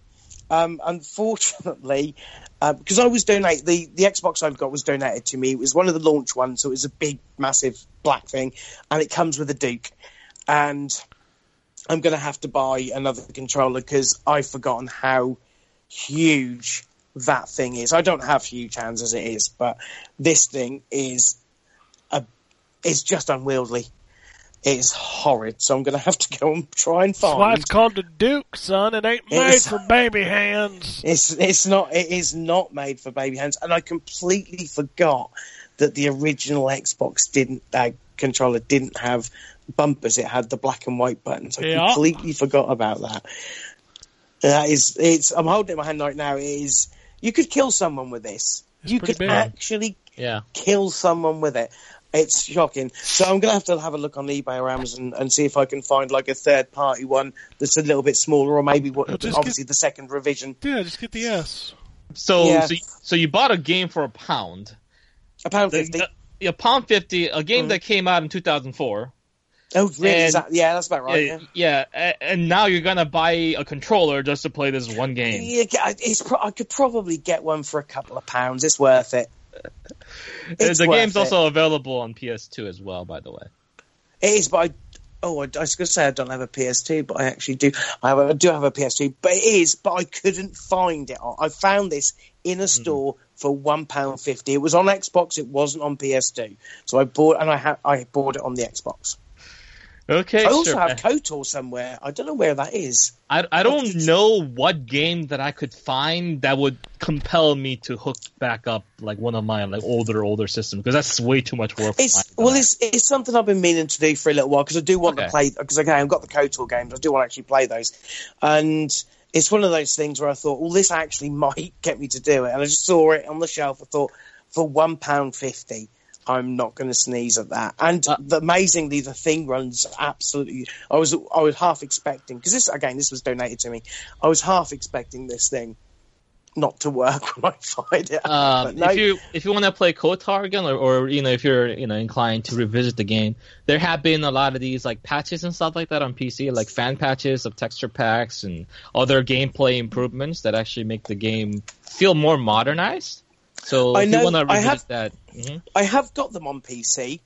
um, unfortunately, uh, because I was donate the the Xbox I've got was donated to me. It was one of the launch ones, so it was a big, massive black thing, and it comes with a Duke. And I'm going to have to buy another controller because I've forgotten how huge that thing is. I don't have huge hands as it is, but this thing is a is just unwieldy. It is horrid, so I'm going to have to go and try and find. That's why it's called the Duke, son. It ain't made It's- for baby hands. It's it's not it is not made for baby hands, and I completely forgot that the original Xbox didn't uh, controller didn't have bumpers; it had the black and white buttons. I Yeah. completely forgot about that. That is, it's. I'm holding it in my hand right now. It is. You could kill someone with this. It's you could big. actually yeah. kill someone with it. It's shocking. So I'm gonna have to have a look on eBay or Amazon and see if I can find like a third party one that's a little bit smaller, or maybe what, Well, just obviously the second revision. Yeah, just get the S. So, Yeah. so, you- so you bought a game for a pound. A pound fifty. the- a pound fifty, a game Mhm. that came out in 2004. Oh, really? Is And- that, yeah, that's about right. yeah, Yeah. yeah, and now you're gonna buy a controller just to play this one game. Yeah, it's pro- I could probably get one for a couple of pounds. It's worth it. It's the game's it. also available on PS2 as well, by the way. It is, but I. Oh, I, I was going to say I don't have a PS2, but I actually do. I, have, I do have a PS2, but it is. But I couldn't find it. I found this in a hmm. store for one pound fifty. It was on Xbox. It wasn't on PS2. So I bought, and I ha- I bought it on the Xbox. Okay, I also sure. have KOTOR somewhere. I don't know where that is. I, I don't know what game that I could find that would compel me to hook back up like one of my like older older systems because that's way too much work. It's well, it's it's something I've been meaning to do for a little while because I do want Okay. to play because again I've got the KOTOR games. I do want to actually play those, and it's one of those things where I thought, well, this actually *laughs* might get me to do it, and I just saw it on the shelf. I thought, for one pound fifty, I'm not going to sneeze at that. And Uh, the, amazingly, the thing runs absolutely. I was I was half expecting because this again, this was donated to me. I was half expecting this thing not to work *laughs* when I find it. Um, no- If you if you want to play KOTOR again, or, or you know if you're you know inclined to revisit the game, there have been a lot of these like patches and stuff like that on PC, like fan patches of texture packs and other gameplay improvements that actually make the game feel more modernized. So I if know- you want to I revisit have- that, mhm. I have got them on PC.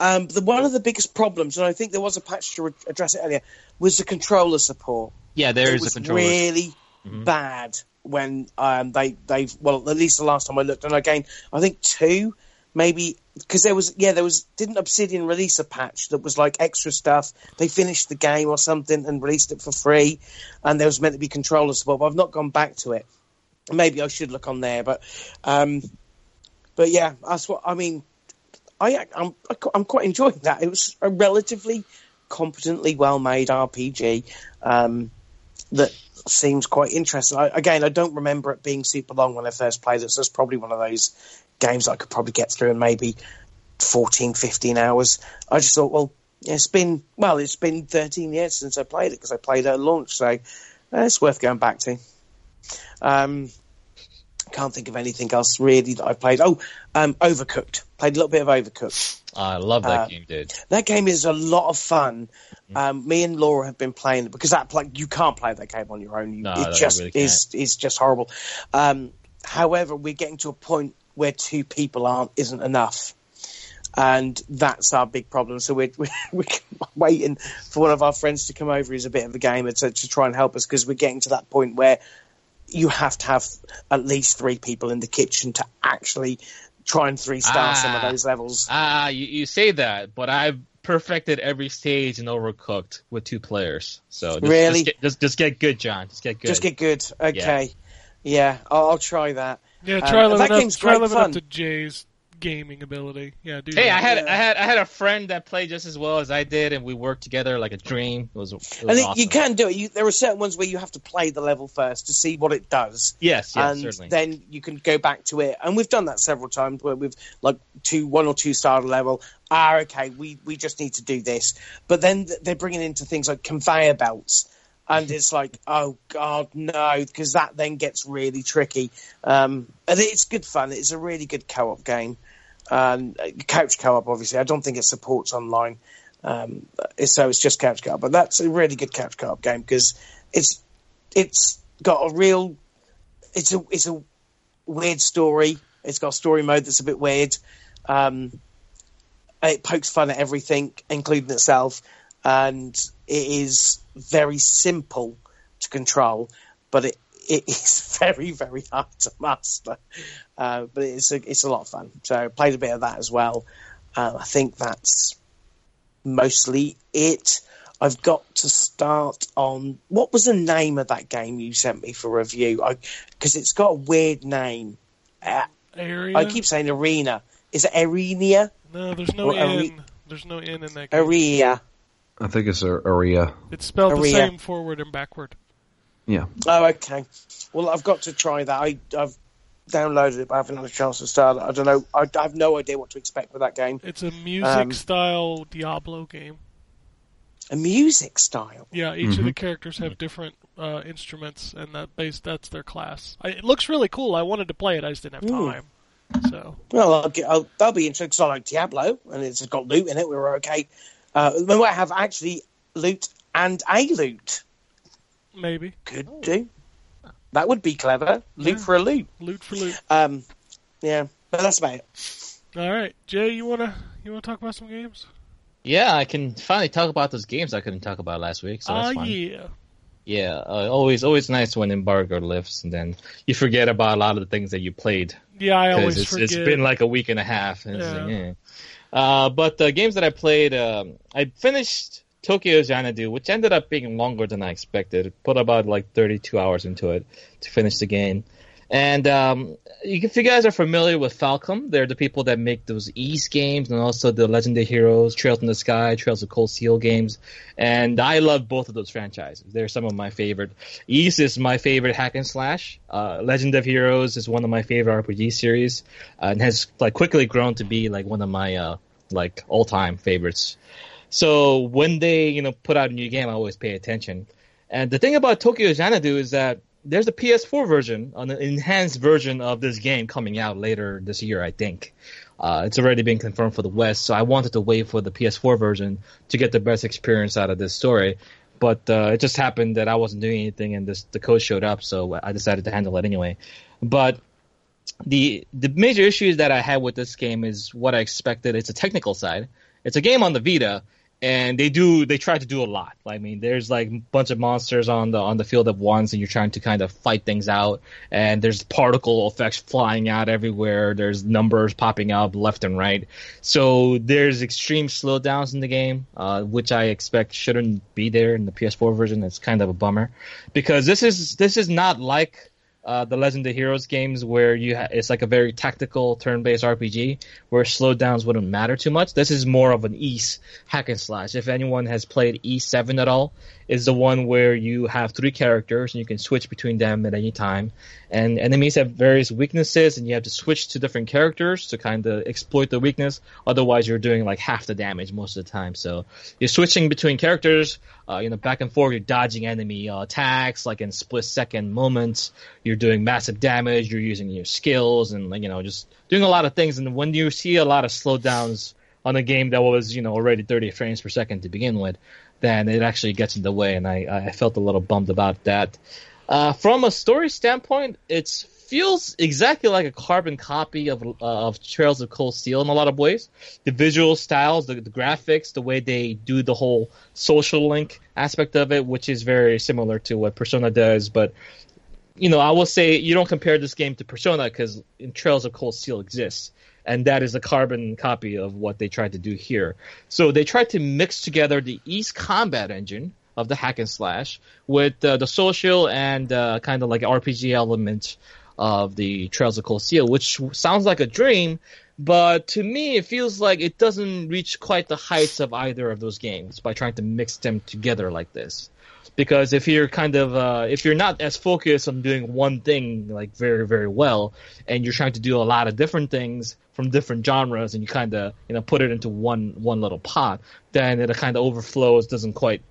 Um, the, one of the biggest problems, and I think there was a patch to re- address it earlier, was the controller support. yeah, there it is a was controller. really Mhm. bad when um, they they well at least the last time I looked, and again I think two maybe because there was yeah there was didn't Obsidian release a patch that was like extra stuff. They finished the game or something and released it for free, and there was meant to be controller support. But I've not gone back to it. Maybe I should look on there, but um, but yeah, that's what I mean. I I'm I'm quite enjoying that. It was a relatively competently well made RPG um, that seems quite interesting. I, again, I don't remember it being super long when I first played it, so it's probably one of those games I could probably get through in maybe 14, 15 hours. I just thought, well, it's been well, it's been 13 years since I played it because I played it at launch, so uh, it's worth going back to. Um, can't think of anything else really that I've played. Oh, um, Overcooked. Played a little bit of Overcooked. I love that uh, game, dude. That game is a lot of fun. Um, me and Laura have been playing because that like you can't play that game on your own. You, No, it just really is is just horrible. Um, however, we're getting to a point where two people aren't isn't enough, and that's our big problem. So we're *laughs* we're, we're waiting for one of our friends to come over who's a bit of a gamer to, to try and help us because we're getting to that point where you have to have at least three people in the kitchen to actually try and three star some of Ah. those levels. Ah, you, you say that, but I've perfected every stage in Overcooked with two players. So just, Really? just get, just, just get good, John. Just get good. Just get good. Okay. Yeah, I'll, I'll try that. Yeah, Um, try living that up. game's Try great living fun. up to Jay's gaming ability. Yeah, do Hey, that. I had Yeah. I had I had a friend that played just as well as I did, and we worked together like a dream. It was, it was And awesome. you can do it. You, there are certain ones where you have to play the level first to see what it does. Yes, yes, and certainly. then you can go back to it. And we've done that several times where we've like two, one or two star level. Ah, okay, we we just need to do this. But then they're bringing into things like conveyor belts, and it's like, oh god, no, because that then gets really tricky. Um, and it's good fun. It's a really good co-op game, uh, couch co-op. Obviously, I don't think it supports online. Um, so it's just couch co-op, but that's a really good couch co-op game because it's it's got a real it's a it's a weird story. It's got a story mode that's a bit weird. Um, it pokes fun at everything, including itself, and it is very simple to control, but it it is *laughs* very very hard to master. Uh, but it's a it's a lot of fun. So I played a bit of that as well. Uh, I think that's mostly it. I've got to start on what was the name of that game you sent me for review? Because it's got a weird name. Uh. I keep saying arena. Is it arena? no, there's no Or are in. There's no in in that game. AereA. I think it's a AereA. It's spelled the same forward and backward. Yeah. Oh, okay. Well, I've got to try that. I, I've downloaded it, but I haven't had a chance to start it. I don't know. I, I have no idea what to expect with that game. It's a music Um, style Diablo game. A music style. Yeah, each of the Mhm. characters have different uh, instruments, and that base that's their class. I, it looks really cool. I wanted to play it, I just didn't have Ooh. time. So Well, I'll get, I'll, that'll be interesting because I like Diablo and it's got loot in it. We were okay. Uh, we might have actually loot and a loot. maybe Could do. That would be clever. Loot Yeah. for a loot. loot for loot. Um, yeah, but that's about it. All right, Jay, you wanna you wanna talk about some games? yeah, I can finally talk about those games I couldn't talk about last week. So that's fun. yeah. Yeah, uh, always always nice when embargo lifts, and then you forget about a lot of the things that you played. Yeah, I 'Cause always it's, forget. it's been like a week and a half. and it's Yeah. like, eh. Uh, but the games that I played, um, I finished Tokyo Xanadu, which ended up being longer than I expected. Put about like 32 hours into it to finish the game. And um, if you guys are familiar with Falcom, they're the people that make those Ys games and also the Legend of Heroes, Trails in the Sky, Trails of Cold Steel games. And I love both of those franchises. They're some of my favorite. Ys is my favorite hack and slash. Uh, Legend of Heroes is one of my favorite RPG series, uh, and has like quickly grown to be like one of my uh, like all time favorites. So when they you know put out a new game, I always pay attention. And the thing about Tokyo Xanadu is that there's a PS4 version, an enhanced version of this game coming out later this year, I think. Uh, it's already been confirmed for the West, so I wanted to wait for the PS4 version to get the best experience out of this story. But uh, it just happened that I wasn't doing anything, and this, the code showed up, so I decided to handle it anyway. But the the major issues that I had with this game is what I expected. It's a technical side. It's a game on the Vita, and they do they try to do a lot. I mean, there's like a bunch of monsters on the on the field at once, and you're trying to kind of fight things out. And there's particle effects flying out everywhere. There's numbers popping up left and right. So there's extreme slowdowns in the game, uh, which I expect shouldn't be there in the PS4 version. It's kind of a bummer because this is this is not like uh, the Legend of Heroes games where you ha- it's like a very tactical turn-based RPG where slowdowns wouldn't matter too much. This is more of an Ys hack and slash. If anyone has played E7 at all, is the one where you have three characters and you can switch between them at any time. And enemies have various weaknesses and you have to switch to different characters to kind of exploit the weakness. Otherwise, you're doing like half the damage most of the time. So you're switching between characters, uh, you know, back and forth. You're dodging enemy uh, attacks like in split second moments. You're doing massive damage. You're using your skills and like you know just doing a lot of things. And when you see a lot of slowdowns on a game that was you know already 30 frames per second to begin with, then it actually gets in the way, and I, I felt a little bummed about that. Uh, from a story standpoint, it feels exactly like a carbon copy of uh, of Trails of Cold Steel in a lot of ways. The visual styles, the, the graphics, the way they do the whole social link aspect of it, which is very similar to what Persona does, but you know, I will say you don't compare this game to Persona because Trails of Cold Steel exists, and that is a carbon copy of what they tried to do here. So they tried to mix together the Ys combat engine of the hack and slash with uh, the social and uh, kind of like RPG element of the Trails of Cold Steel, which sounds like a dream, but to me it feels like it doesn't reach quite the heights of either of those games by trying to mix them together like this. Because if you're kind of uh, if you're not as focused on doing one thing like very very well and you're trying to do a lot of different things from different genres and you kind of you know put it into one one little pot then it kind of overflows doesn't quite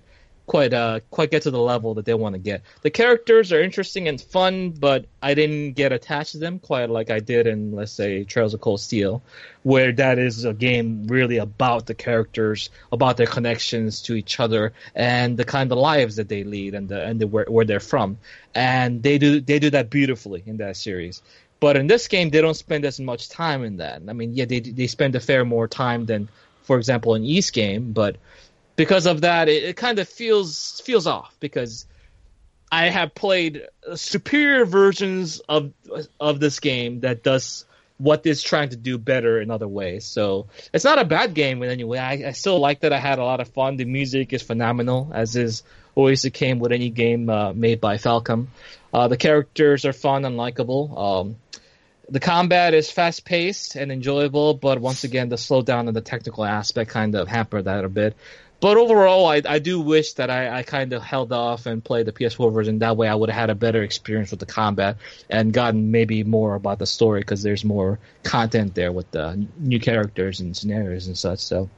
quite uh quite get to the level that they want to get the characters are interesting and fun but i didn't get attached to them quite like i did in let's say trails of cold steel where that is a game really about the characters, about their connections to each other, and the kind of lives that they lead, and the and the, where, where they're from, and they do they do that beautifully in that series. But in this game, they don't spend as much time in that. I mean, yeah, they they spend a fair more time than, for example, in Ys game, but because of that, it, it kind of feels feels off because. I have played superior versions of of this game that does what it's trying to do better in other ways. So it's not a bad game in any way. I, I still like that. I had a lot of fun. The music is phenomenal, as is always the case with any game uh, made by Falcom. Uh, the characters are fun and likable. Um, the combat is fast paced and enjoyable, but once again, the slowdown and the technical aspect kind of hamper that a bit. But overall, I, I do wish that I, I kind of held off and played the PS4 version. That way, I would have had a better experience with the combat and gotten maybe more about the story because there's more content there with the new characters and scenarios and such. So,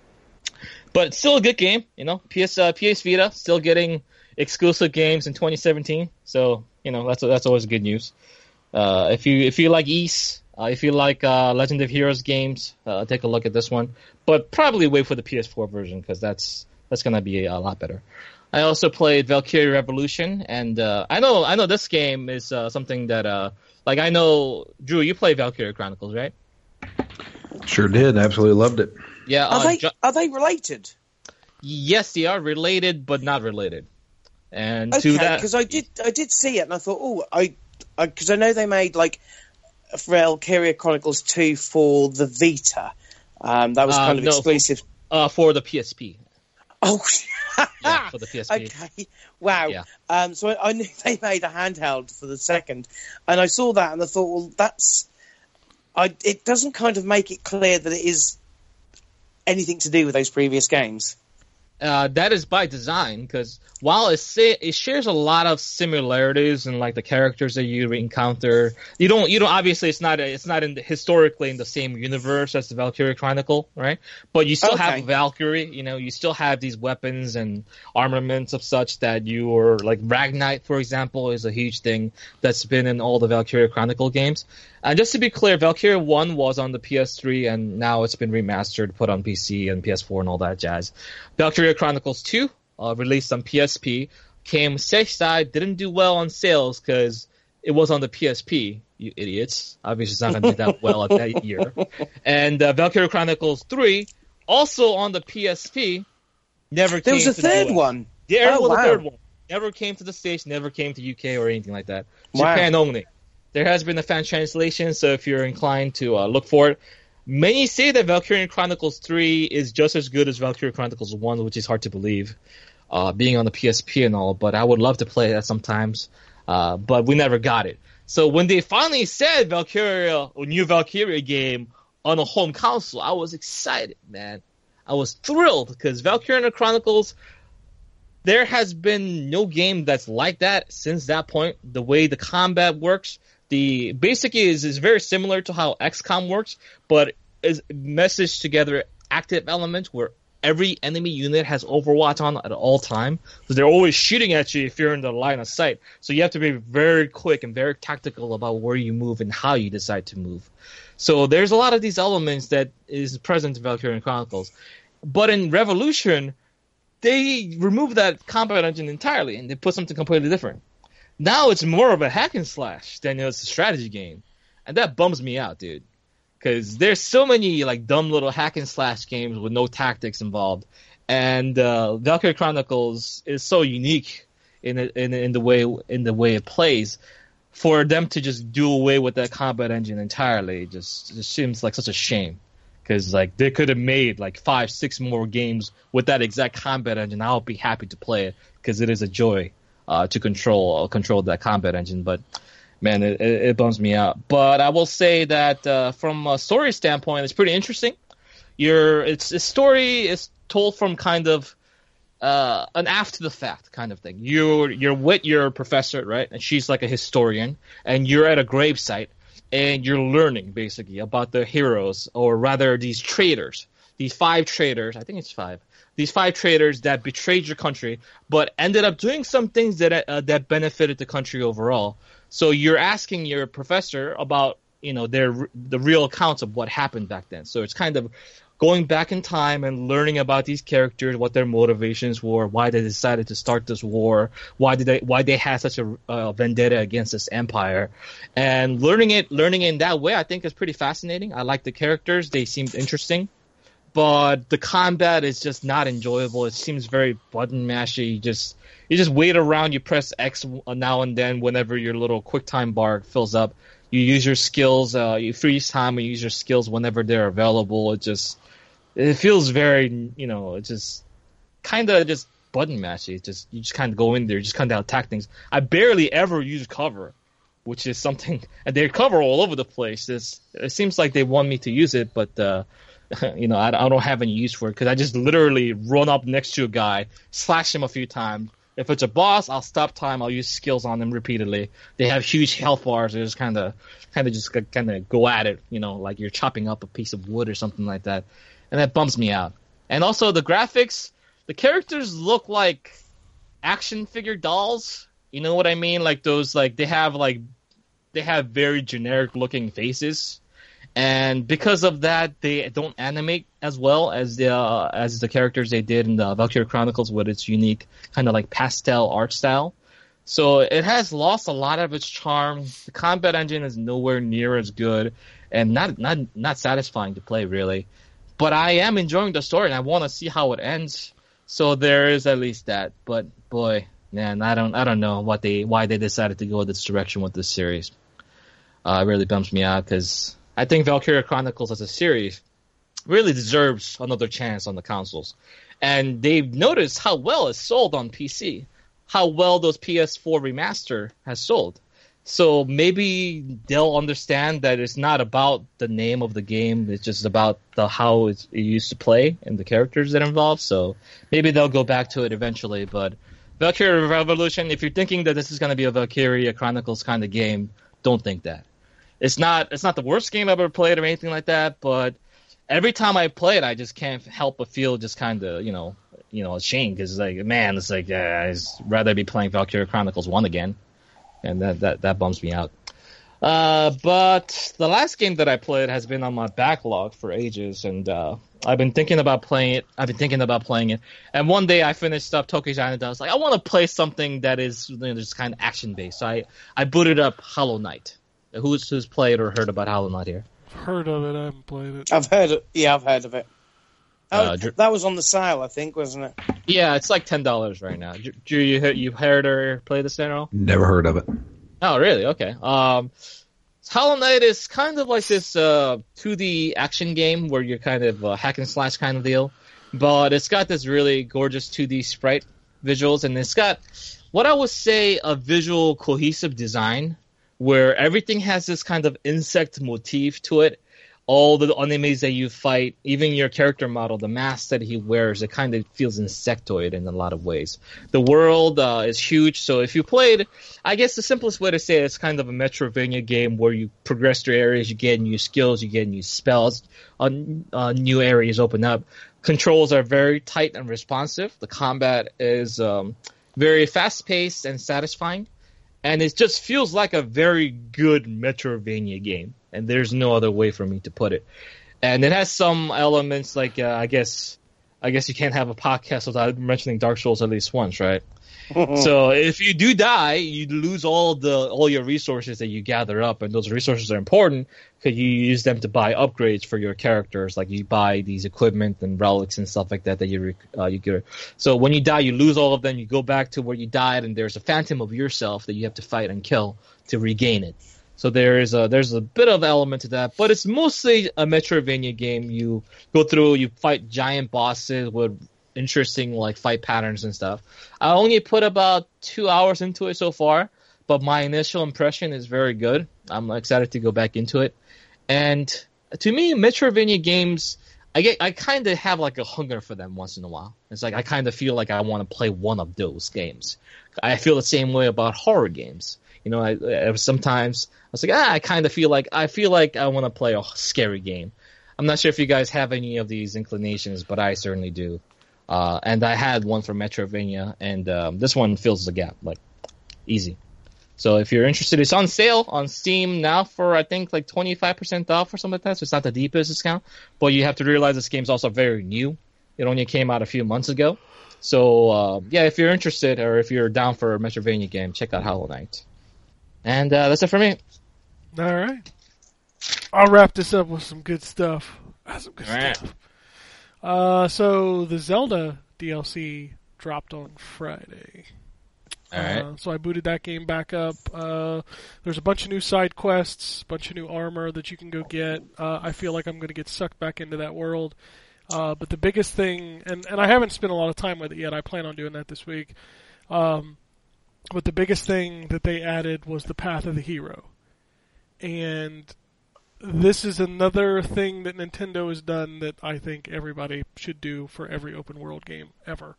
but still a good game, you know. PS uh, PS Vita still getting exclusive games in 2017. So you know that's that's always good news. Uh, if you if you like Ys, uh, if you like uh, Legend of Heroes games, uh, take a look at this one. But probably wait for the PS4 version because that's that's gonna be a lot better. I also played Valkyria Revolution, and uh, I know I know this game is uh, something that uh, like I know Drew, you play Valkyria Chronicles, right? Sure did. Absolutely loved it. Yeah. Are uh, they Jo- are they related? yes, they are related, but not related. And to Okay, that, because I did I did see it and I thought, oh, I because I, know they made like Valkyria Chronicles two for the Vita. Um, that was Uh, kind of no, exclusive. uh, for the PSP. Oh, yeah, *laughs* for the PSP. okay. Wow. Yeah. Um, so I, I knew *laughs* they made a handheld for the second, and I saw that and I thought, well, that's. I, it doesn't kind of make it clear that it is anything to do with those previous games. Uh, that is by design because while it sa- it shares a lot of similarities in like the characters that you encounter, you don't you don't obviously it's not it's not in the, historically in the same universe as the Valkyria Chronicle, right? But you still Okay. have Valkyrie, you know, you still have these weapons and armaments of such that you are like Ragnite, for example, is a huge thing that's been in all the Valkyria Chronicle games. And just to be clear, Valkyria 1 was on the PS3 and now it's been remastered, put on PC and PS4 and all that jazz. Chronicles 2, uh, released on PSP, came stateside, didn't do well on sales because it was on the PSP, you idiots. Obviously, it's not going to do that well at that year. *laughs* And uh, Valkyria Chronicles 3, also on the PSP, never There came was a to the third one. There Oh, was wow. a third one. Never came to the States, never came to UK or anything like that. Wow. Japan only. There has been a fan translation, so if you're inclined to uh, look for it, many say that Valkyria Chronicles 3 is just as good as Valkyria Chronicles 1, which is hard to believe, uh, being on the PSP and all, but I would love to play that sometimes, uh, but we never got it. So when they finally said Valkyria, a new Valkyria game on a home console, I was excited, man. I was thrilled because Valkyria Chronicles there has been no game that's like that since that point. The way the combat works, the basically is, is very similar to how XCOM works, but is messaged together active elements where every enemy unit has Overwatch on at all time. So they're always shooting at you if you're in the line of sight. So you have to be very quick and very tactical about where you move and how you decide to move. So there's a lot of these elements that is present in Valkyria Chronicles. But in Revolution, they removed that combat engine entirely and they put something completely different. Now it's more of a hack and slash than it's a strategy game, and that bums me out, dude. Because there's so many like dumb little hack and slash games with no tactics involved, and uh, Valkyria Chronicles is so unique in in in the way in the way it plays. For them to just do away with that combat engine entirely just just seems like such a shame because like they could have made like five, six more games with that exact combat engine. I'll be happy to play it because it is a joy uh, to control control that combat engine. But man, it, it, bums me out. But I will say that uh, from a story standpoint, it's pretty interesting. Your it's a story is told from kind of uh, an after the fact kind of thing. You're you're with your professor, right? And she's like a historian, and you're at a gravesite, and you're learning basically about the heroes, or rather these traitors, these five traitors. I think it's five. These five traitors that betrayed your country, but ended up doing some things that uh, that benefited the country overall. So you're asking your professor about you know their the real accounts of what happened back then. So it's kind of going back in time and learning about these characters, what their motivations were, why they decided to start this war, why did they why they had such a uh, vendetta against this empire, and learning it learning it in that way, I think is pretty fascinating. I like the characters; they seemed interesting, but the combat is just not enjoyable. It seems very button mashy. You just you just wait around, you press X now and then whenever your little QuickTime bar fills up. You use your skills, uh, you freeze time and use your skills whenever they're available. It just it feels very you know it's just kind of just button mashy just you just kind of go in there just kind of attack things i barely ever use cover which is something and *laughs* they cover all over the place it's, it seems like they want me to use it but uh *laughs* you know i, I don't have any use for it because i just literally run up next to a guy slash him a few times if it's a boss i'll stop time i'll use skills on them repeatedly they have huge health bars they just kind of kind of just kind of go at it you know like you're chopping up a piece of wood or something like that and that bums me out. And also the graphics, the characters look like action figure dolls. You know what I mean? Like those, like they have like they have very generic looking faces, and because of that, they don't animate as well as the uh, as the characters they did in the Valkyria Chronicles with its unique kind of like pastel art style. So it has lost a lot of its charm. The combat engine is nowhere near as good, and not not not satisfying to play really but I am enjoying the story and I want to see how it ends. So there is at least that. But boy, man, I don't I don't know what they why they decided to go this direction with this series. Uh, it really bums me out because I think Valkyria Chronicles as a series really deserves another chance on the consoles. and they've noticed how well it's sold on PC, how well those PS4 remaster has sold. So maybe they'll understand that it's not about the name of the game; it's just about the how it used to play and the characters that involved. So maybe they'll go back to it eventually. But Valkyria Revolution, if you're thinking that this is going to be a Valkyria Chronicles kind of game, don't think that. It's not. It's not the worst game I've ever played or anything like that. But every time I play it, I just can't help but feel just kind of you know you know ashamed because like man, it's like yeah, I'd rather be playing Valkyria Chronicles One again, and that that that bums me out. Uh, but the last game that I played has been on my backlog for ages, and uh, I've been thinking about playing it. I've been thinking about playing it, and one day I finished up Tokyo Island. I was like, I want to play something that is you know, just kind of action based. So I I booted up Hollow Knight. Who's who's played or heard about Hollow Knight here? Heard of it? I haven't played it. I've heard it. Yeah, I've heard of it. Oh, Uh, Dr- that was on the sale, I think, wasn't it? Yeah, it's like ten dollars right now. Drew, Drew, you he- you heard or played this at all? Never heard of it. Oh, really? Okay. Um, Hollow Knight is kind of like this uh 2D action game where you're kind of uh, hack and slash kind of deal, but it's got this really gorgeous 2D sprite visuals, and it's got what I would say a visual cohesive design where everything has this kind of insect motif to it. All the enemies that you fight, even your character model, the mask that he wears, it kind of feels insectoid in a lot of ways. The world uh, is huge, so if you played, I guess the simplest way to say it is kind of a Metroidvania game where you progress through areas, you get new skills, you get new spells, uh, uh, new areas open up. Controls are very tight and responsive. The combat is um, very fast paced and satisfying and it just feels like a very good Metroidvania game, and there's no other way for me to put it. And it has some elements like uh, I guess I guess you can't have a podcast without mentioning Dark Souls at least once, right? *laughs* so if you do die, you lose all the all your resources that you gather up, and those resources are important because you use them to buy upgrades for your characters. Like you buy these equipment and relics and stuff like that that you uh, you get. So when you die, you lose all of them. You go back to where you died, and there's a phantom of yourself that you have to fight and kill to regain it. So there is a there's a bit of element to that, but it's mostly a Metroidvania game. You go through, you fight giant bosses with interesting like fight patterns and stuff. I only put about two hours into it so far, but my initial impression is very good. I'm excited to go back into it. And to me, Metroidvania games, I get, I kind of have like a hunger for them once in a while. It's like I kind of feel like I want to play one of those games. I feel the same way about horror games. You know, I, I sometimes I was like, ah, I kind of feel like I feel like I want to play a scary game. I'm not sure if you guys have any of these inclinations, but I certainly do. Uh, and I had one for Metroidvania, and um, this one fills the gap, like easy. So if you're interested, it's on sale on Steam now for I think like 25% off or something like that. So it's not the deepest discount, but you have to realize this game's also very new. It only came out a few months ago. So uh, yeah, if you're interested or if you're down for a Metroidvania game, check out Hollow Knight. And uh, that's it for me. All right. I'll wrap this up with some good stuff. That's some good All right. Uh, so the Zelda DLC dropped on Friday. All right. Uh, so I booted that game back up. Uh, there's a bunch of new side quests, a bunch of new armor that you can go get. Uh, I feel like I'm going to get sucked back into that world. Uh, but the biggest thing, and, and I haven't spent a lot of time with it yet. I plan on doing that this week. Um, but the biggest thing that they added was the Path of the Hero, and this is another thing that Nintendo has done that I think everybody should do for every open world game ever.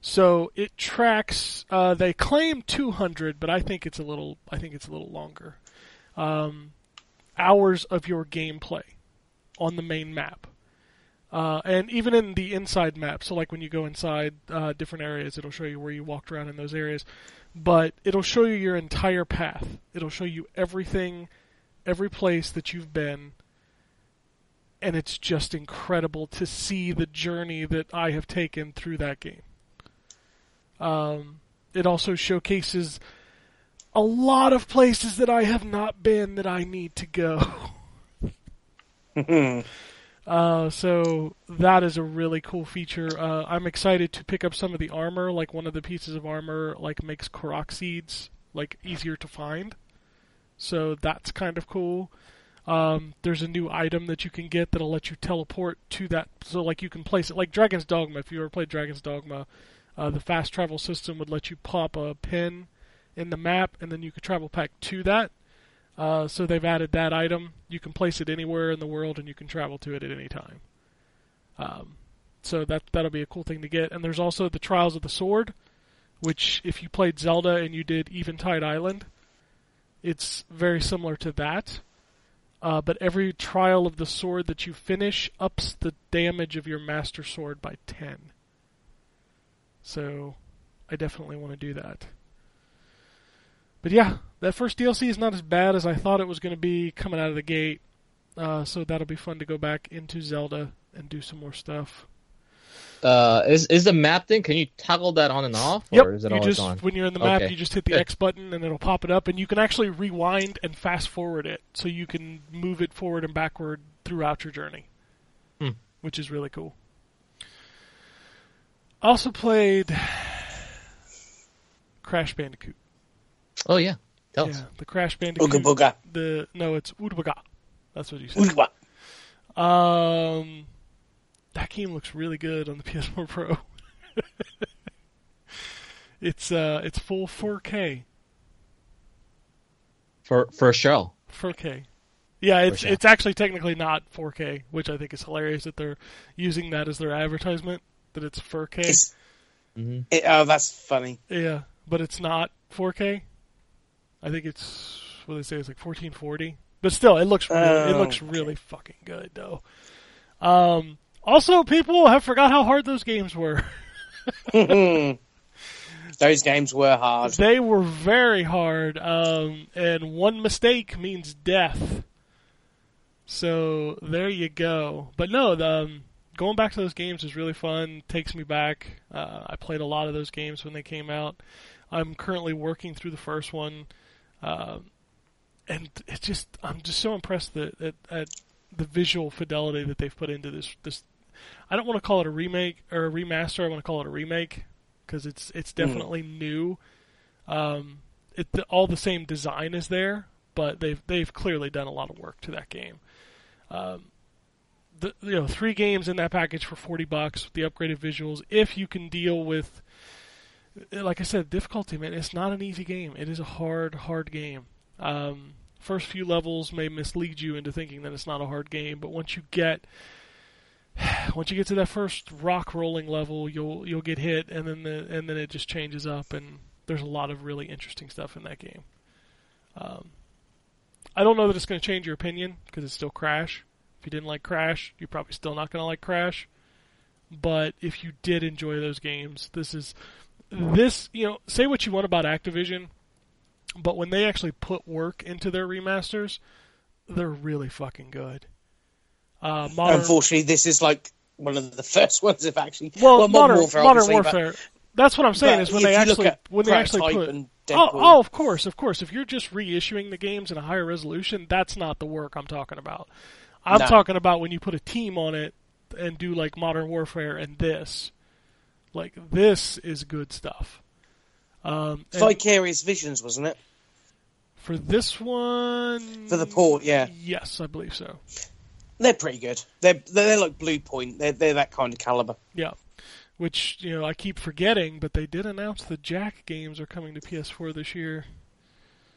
So it tracks. Uh, they claim 200, but I think it's a little. I think it's a little longer. Um, hours of your gameplay on the main map, uh, and even in the inside map. So like when you go inside uh, different areas, it'll show you where you walked around in those areas. But it'll show you your entire path. It'll show you everything, every place that you've been. And it's just incredible to see the journey that I have taken through that game. Um, it also showcases a lot of places that I have not been that I need to go. *laughs* *laughs* uh, so that is a really cool feature. Uh, I'm excited to pick up some of the armor. Like one of the pieces of armor, like makes Korok seeds like easier to find. So that's kind of cool. Um, there's a new item that you can get that'll let you teleport to that. So like you can place it like Dragon's Dogma. If you ever played Dragon's Dogma, uh, the fast travel system would let you pop a pin in the map, and then you could travel back to that. Uh, so they've added that item. You can place it anywhere in the world, and you can travel to it at any time. Um, so that that'll be a cool thing to get. And there's also the Trials of the Sword, which if you played Zelda and you did Eventide Island, it's very similar to that. Uh, but every trial of the sword that you finish ups the damage of your master sword by 10. So I definitely want to do that. But yeah, that first DLC is not as bad as I thought it was going to be coming out of the gate. Uh, so that'll be fun to go back into Zelda and do some more stuff. Uh, is is the map thing? Can you toggle that on and off, Yep. or is it you just on? when you're in the map, Okay. you just hit the Good. X button and it'll pop it up, and you can actually rewind and fast forward it, so you can move it forward and backward throughout your journey, Hmm. which is really cool. Also played Crash Bandicoot. Oh yeah, tell us. Yeah, the Crash Bandicoot. Ooga booga. The no, it's Udbaga. That's what you said. Ooga. Um, that game looks really good on the *laughs* PS4 Pro. *laughs* it's uh, it's full 4K. For for a show. 4K. Yeah, it's it's actually technically not 4K, which I think is hilarious that they're using that as their advertisement. That it's 4K. It's, hmm it, oh, that's funny. yeah, but it's not 4K. I think it's what they say it's like 1440. But still, it looks really, it Oh, looks really fucking good though. Um, also, people have forgot how hard those games were. *laughs* *laughs* Those games were hard. They were very hard, um, and one mistake means death. So there you go. But no, the, um, going back to those games is really fun. Takes me back. Uh, I played a lot of those games when they came out. I'm currently working through the first one, um, and it's just I'm just so impressed that at, at the visual fidelity that they've put into this. This I don't want to call it a remake or a remaster. I want to call it a remake because it's it's definitely new. Um, it the, all the same design is there, but they've they've clearly done a lot of work to that game. Um, the you know three games in that package for forty bucks with the upgraded visuals. If you can deal with, like I said, difficulty, man, it's not an easy game. It is a hard hard game. Um, first few levels may mislead you into thinking that it's not a hard game, but once you get *sighs* once you get to that first rock rolling level, you'll you'll get hit, and then the and then it just changes up, and there's a lot of really interesting stuff in that game. Um, I don't know that it's going to change your opinion because it's still Crash. If you didn't like Crash, you're probably still not going to like Crash. But if you did enjoy those games, this is this. You know, say what you want about Activision, but when they actually put work into their remasters, they're really fucking good. Uh, modern, Unfortunately, this is like one of the *laughs* first ones of actually. well, modern Warfare, modern obviously, but- warfare. That's what I'm saying is when they actually when they actually put oh, oh of course of course if you're just reissuing the games in a higher resolution that's not the work I'm talking about. I'm No. talking about when you put a team on it and do like modern warfare and this like this is good stuff. Um, Vicarious Visions, wasn't it? for this one For the port, yeah. Yes, I believe so. They're pretty good. They're they're like Bluepoint. They're they're that kind of caliber. Yeah. Which, you know, I keep forgetting, but they did announce the Jak games are coming to PS4 this year.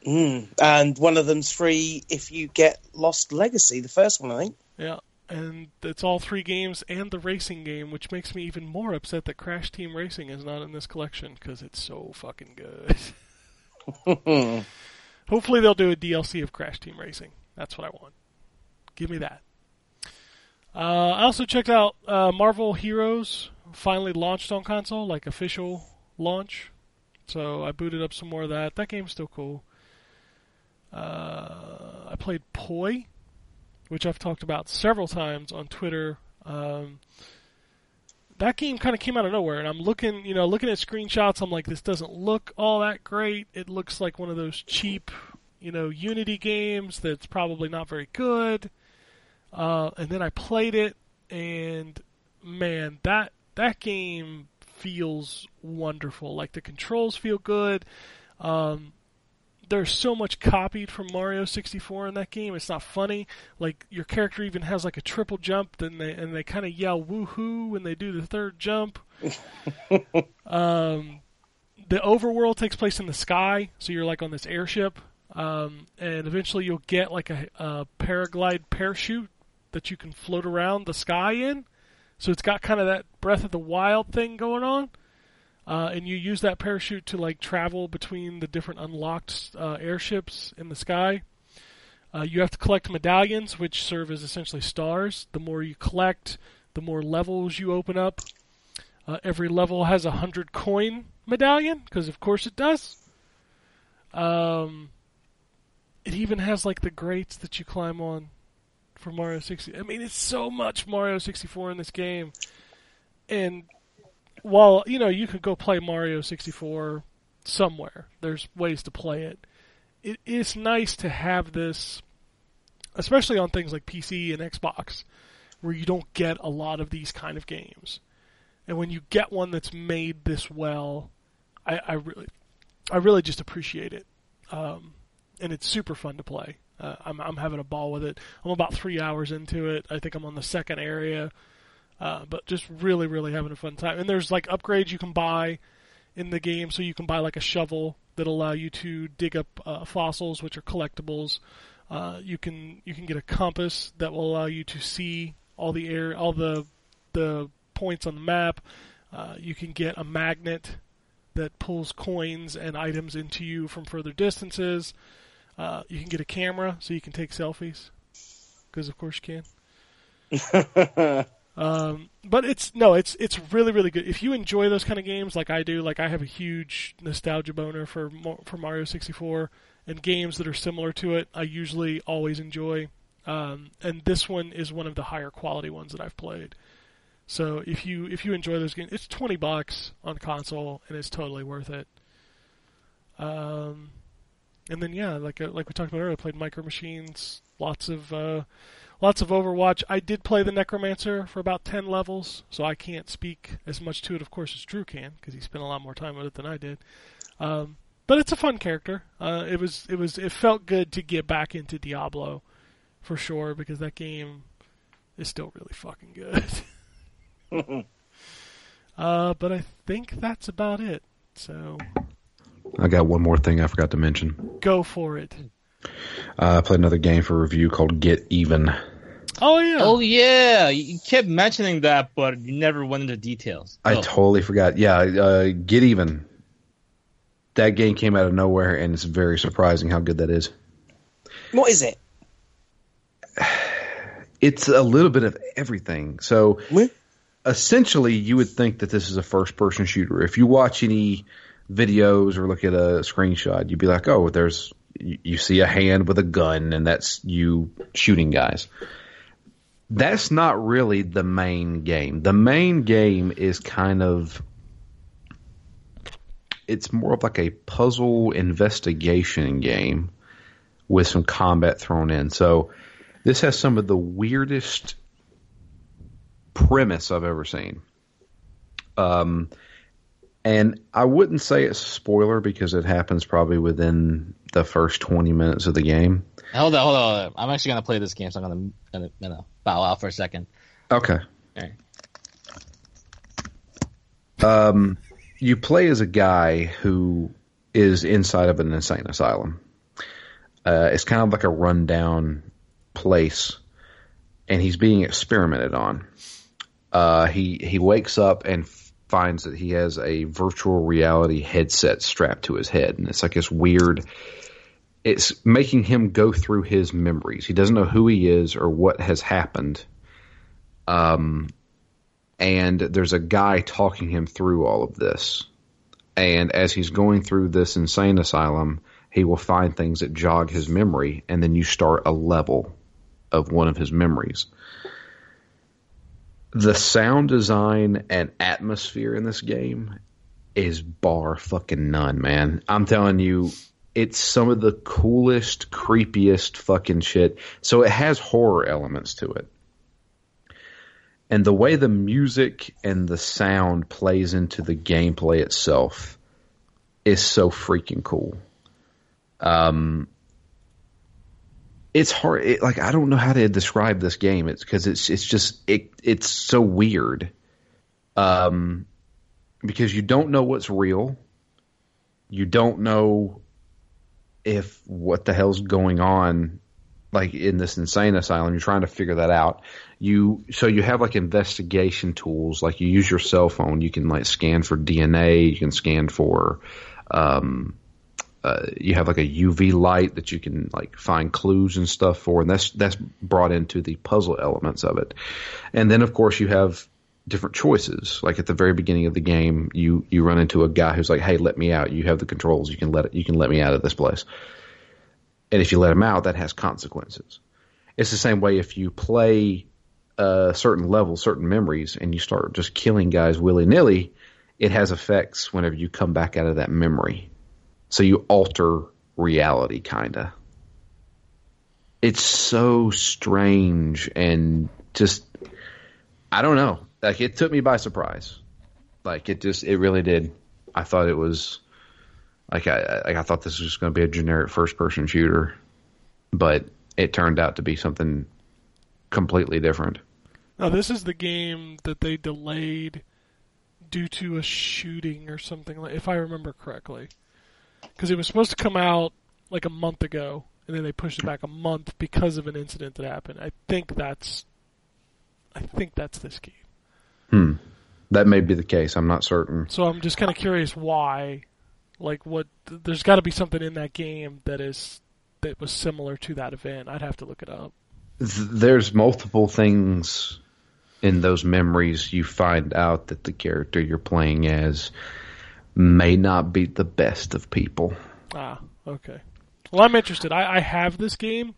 Mm. And one of them's free if you get Lost Legacy, the first one, I think. Yeah, and it's all three games and the racing game, which makes me even more upset that Crash Team Racing is not in this collection because it's so fucking good. *laughs* *laughs* Hopefully, they'll do a DLC of Crash Team Racing. That's what I want. Give me that. Uh, I also checked out uh, Marvel Heroes. Finally launched on console, like official launch. So I booted up some more of that. That game's still cool. Uh, I played Poi, which I've talked about several times on Twitter. Um, that game kind of came out of nowhere, and I'm looking, you know, looking at screenshots. I'm like, this doesn't look all that great. It looks like one of those cheap, you know, Unity games that's probably not very good. Uh, and then I played it, and man, that that game feels wonderful. Like the controls feel good. Um, there's so much copied from Mario 64 in that game. It's not funny. Like your character even has like a triple jump, then they and they kind of yell woohoo when they do the third jump. *laughs* um, the overworld takes place in the sky, so you're like on this airship, um, and eventually you'll get like a, a paraglide parachute that you can float around the sky in. So it's got kind of that Breath of the Wild thing going on uh, and you use that parachute to like travel between the different unlocked uh, airships in the sky. Uh, you have to collect medallions, which serve as essentially stars. The more you collect, the more levels you open up. Uh, every level has a hundred coin medallion, because of course it does. Um, it even has like the grates that you climb on for Mario 60. I mean, it's so much Mario 64 in this game, and while you know you could go play Mario 64 somewhere, there's ways to play it. It is nice to have this, especially on things like PC and Xbox, where you don't get a lot of these kind of games. And when you get one that's made this well, I, I really, I really just appreciate it. Um, and it's super fun to play. Uh, I'm, I'm having a ball with it. I'm about three hours into it. I think I'm on the second area. Uh, but just really, really having a fun time. And there's like upgrades you can buy in the game, so you can buy like a shovel that allow you to dig up uh, fossils, which are collectibles. Uh, you can you can get a compass that will allow you to see all the air, all the the points on the map. Uh, you can get a magnet that pulls coins and items into you from further distances. Uh, you can get a camera so you can take selfies, because of course you can. *laughs* Um, but it's no, it's it's really really good. If you enjoy those kind of games like I do, like I have a huge nostalgia boner for for Mario 64 and games that are similar to it. I usually always enjoy, um, and this one is one of the higher quality ones that I've played. So if you if you enjoy those games, it's 20 bucks on console and it's totally worth it. Um, and then yeah, like uh, like we talked about earlier, I played Micro Machines, lots of. Uh, lots of Overwatch. I did play the Necromancer for about 10 levels, so I can't speak as much to it, of course, as Drew can, because he spent a lot more time with it than I did. Um, but it's a fun character. Uh, it was, it was, it felt good to get back into Diablo, for sure, because that game is still really fucking good. *laughs* *laughs* uh, but I think that's about it. So I got one more thing I forgot to mention. go for it. Uh, I played another game for review called Get Even. Oh yeah. Oh yeah, you kept mentioning that, but you never went into details. I Oh. totally forgot. Yeah, uh, Get Even. That game came out of nowhere, and it's very surprising how good that is. What is it? *sighs* It's a little bit of everything. So What? essentially, you would think that this is a first-person shooter. If you watch any videos or look at a screenshot, you'd be like, "Oh, there's you, see a hand with a gun, and that's you shooting guys." That's not really the main game. The main game is kind of it's more of like a puzzle investigation game with some combat thrown in. So this has some of the weirdest premise I've ever seen. Um, and I wouldn't say it's a spoiler because it happens probably within the first 20 minutes of the game. Hold on, hold on, hold on. I'm actually gonna play this game, so I'm gonna gonna, gonna bow out for a second. Okay. Um, you play as a guy who is inside of an insane asylum. Uh, it's kind of like a rundown place, and he's being experimented on. Uh, he he wakes up and finds that he has a virtual reality headset strapped to his head, and it's like this weird. It's making him go through his memories. He doesn't know who he is or what has happened. Um, and there's a guy talking him through all of this. And as he's going through this insane asylum, he will find things that jog his memory, and then you start a level of one of his memories. The sound design and atmosphere in this game is bar fucking none, man. I'm telling you, it's some of the coolest, creepiest fucking shit. So it has horror elements to it and the way the music and the sound plays into the gameplay itself is so freaking cool. Um, it's hard. It, like I don't know how to describe this game. It's because it's it's just it it's so weird. Um, because you don't know what's real. You don't know if what the hell's going on like in this insane asylum you're trying to figure that out you so you have like investigation tools like you use your cell phone you can like scan for dna you can scan for um uh, you have like a uv light that you can like find clues and stuff for and that's that's brought into the puzzle elements of it. And then of course you have different choices. Like at the very beginning of the game you you run into a guy who's like hey let me out. You have the controls. You can let it you can let me out of this place. And if you let him out, that has consequences. It's the same way if you play a certain level, certain memories, and you start just killing guys willy nilly, it has effects whenever you come back out of that memory. So you alter reality, kind of. It's so strange and just, I don't know. Like, it took me by surprise. Like, it just, it really did. I thought it was like I, like I thought this was just going to be a generic first person shooter, but it turned out to be something completely different. Now this is the game that they delayed due to a shooting or something if I remember correctly, because it was supposed to come out like a month ago, and then they pushed it back a month because of an incident that happened. I think that's, I think that's this game. Hmm. That may be the case. I'm not certain. So I'm just kind of curious why, like what. There's got to be something in that game that is that was similar to that event. I'd have to look it up. There's multiple things in those memories you find out that the character you're playing as may not be the best of people. Ah, okay. Well, I'm interested. I, I have this game.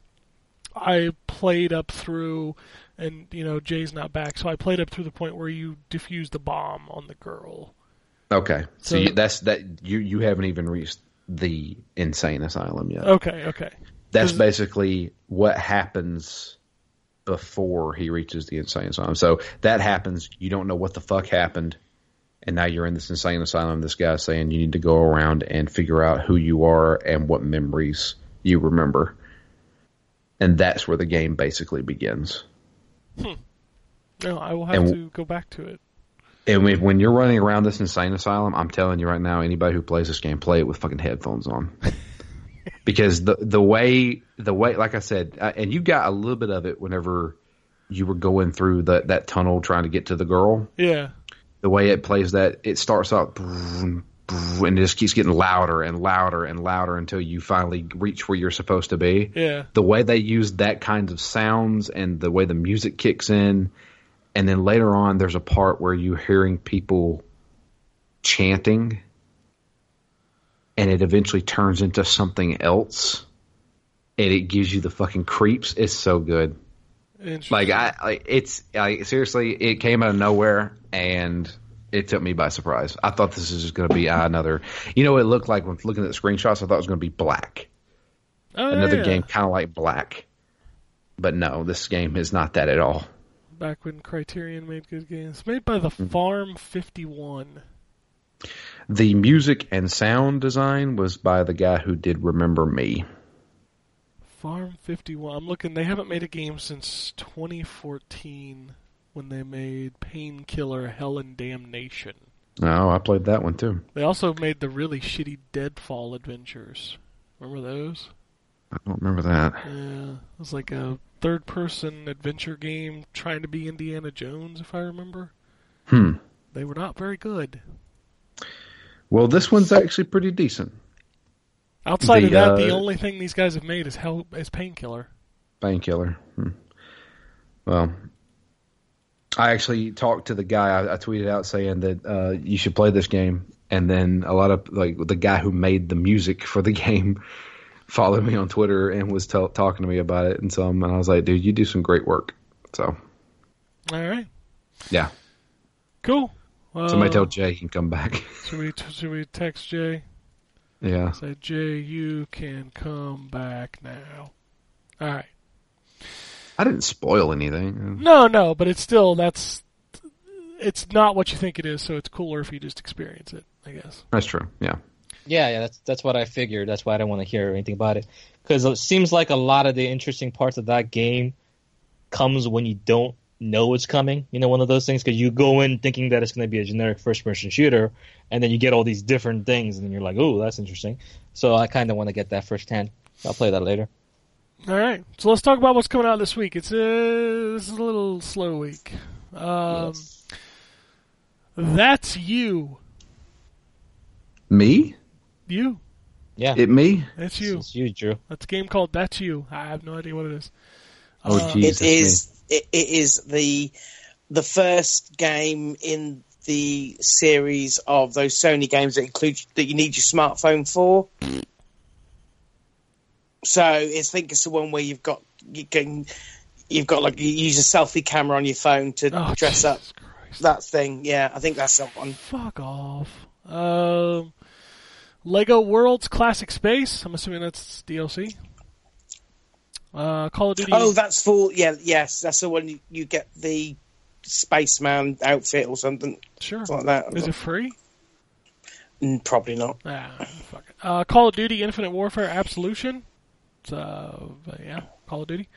I played up through, and you know Jay's not back, so I played up through the point where you defuse the bomb on the girl. Okay, so, So- you, that's that you you haven't even reached the insane asylum yet. Okay, okay. That's basically what happens before he reaches the insane asylum. So that happens. You don't know what the fuck happened, and now you're in this insane asylum. This guy's saying you need to go around and figure out who you are and what memories you remember, and that's where the game basically begins. No, I will have And- to go back to it. And when, when you're running around this insane asylum, I'm telling you right now, anybody who plays this game, play it with fucking headphones on. *laughs* because the the way the way, like I said, uh, and you got a little bit of it whenever you were going through that that tunnel trying to get to the girl. Yeah. The way it plays that, it starts boom, and it just keeps getting louder and louder and louder until you finally reach where you're supposed to be. Yeah. the way they use that kinds of sounds and the way the music kicks in and then later on there's a part where you're hearing people chanting and it eventually turns into something else and it gives you the fucking creeps. It's so good. Like i like it's like seriously it came out of nowhere and it took me by surprise i thought this was just going to be uh, another you know what it looked like when looking at the screenshots i thought it was going to be black Oh, another yeah. game kind of like Black. But no, this game is not that at all. Back when Criterion made good games, made by the Farm 51. The music and sound design was by the guy who did Remember Me. Farm 51. I'm looking. They haven't made a game since 2014 when they made Painkiller Hell and Damnation. Oh, I played that one too. They also made the really shitty Deadfall adventures. Remember those? I don't remember that. Yeah, it was like a third-person adventure game trying to be Indiana Jones, if I remember. Hmm. They were not very good. Well, this one's actually pretty decent. Outside of that, uh, the only thing these guys have made is Hell is Painkiller. Painkiller. Hmm. Well, I actually talked to the guy. I, I tweeted out saying that uh, you should play this game, and then a lot of like the guy who made the music for the *laughs* game followed me on Twitter and was t- talking to me about it, and so and I was like, dude, you do some great work. So All right, yeah, cool. Uh, somebody tell Jay he can come back. *laughs* Should we should we text Jay? yeah, Say Jay, you can come back now. All right. I didn't spoil anything. No, no, but it's still that's it's not what you think it is. So it's cooler if you just experience it. I guess. That's true. Yeah. Yeah, yeah, that's that's what I figured. That's why I do not want to hear anything about it because it seems like a lot of the interesting parts of that game comes when you don't know it's coming. You know, one of those things because you go in thinking that it's going to be a generic first-person shooter, and then you get all these different things, and then you're like, "Oh, that's interesting." So I kind of want to get that firsthand. I'll play that later. All right, so let's talk about what's coming out this week. It's a this is a little slow week. Um, Yes. That's you, Me? you. Yeah, It me? That's you. It's you, Drew. That's a game called That's You. I have no idea what it is. Oh, uh, geez, it is. Me. It, it is the the first game in the series of those Sony games that include that you need your smartphone for. So it's think it's the one where you've got you can you've got like you use a selfie camera on your phone to Oh, dress up Christ. that thing. Yeah, I think that's that one. Fuck off. Um, Lego Worlds Classic Space. I'm assuming that's DLC. Uh, Call of Duty. Oh, that's for Yeah, yes, that's the one you, you get the spaceman outfit or something sure. something like that. Is it free? Mm, Probably not. Ah, fuck it. Uh, Call of Duty Infinite Warfare Absolution. It's, uh, yeah, Call of Duty.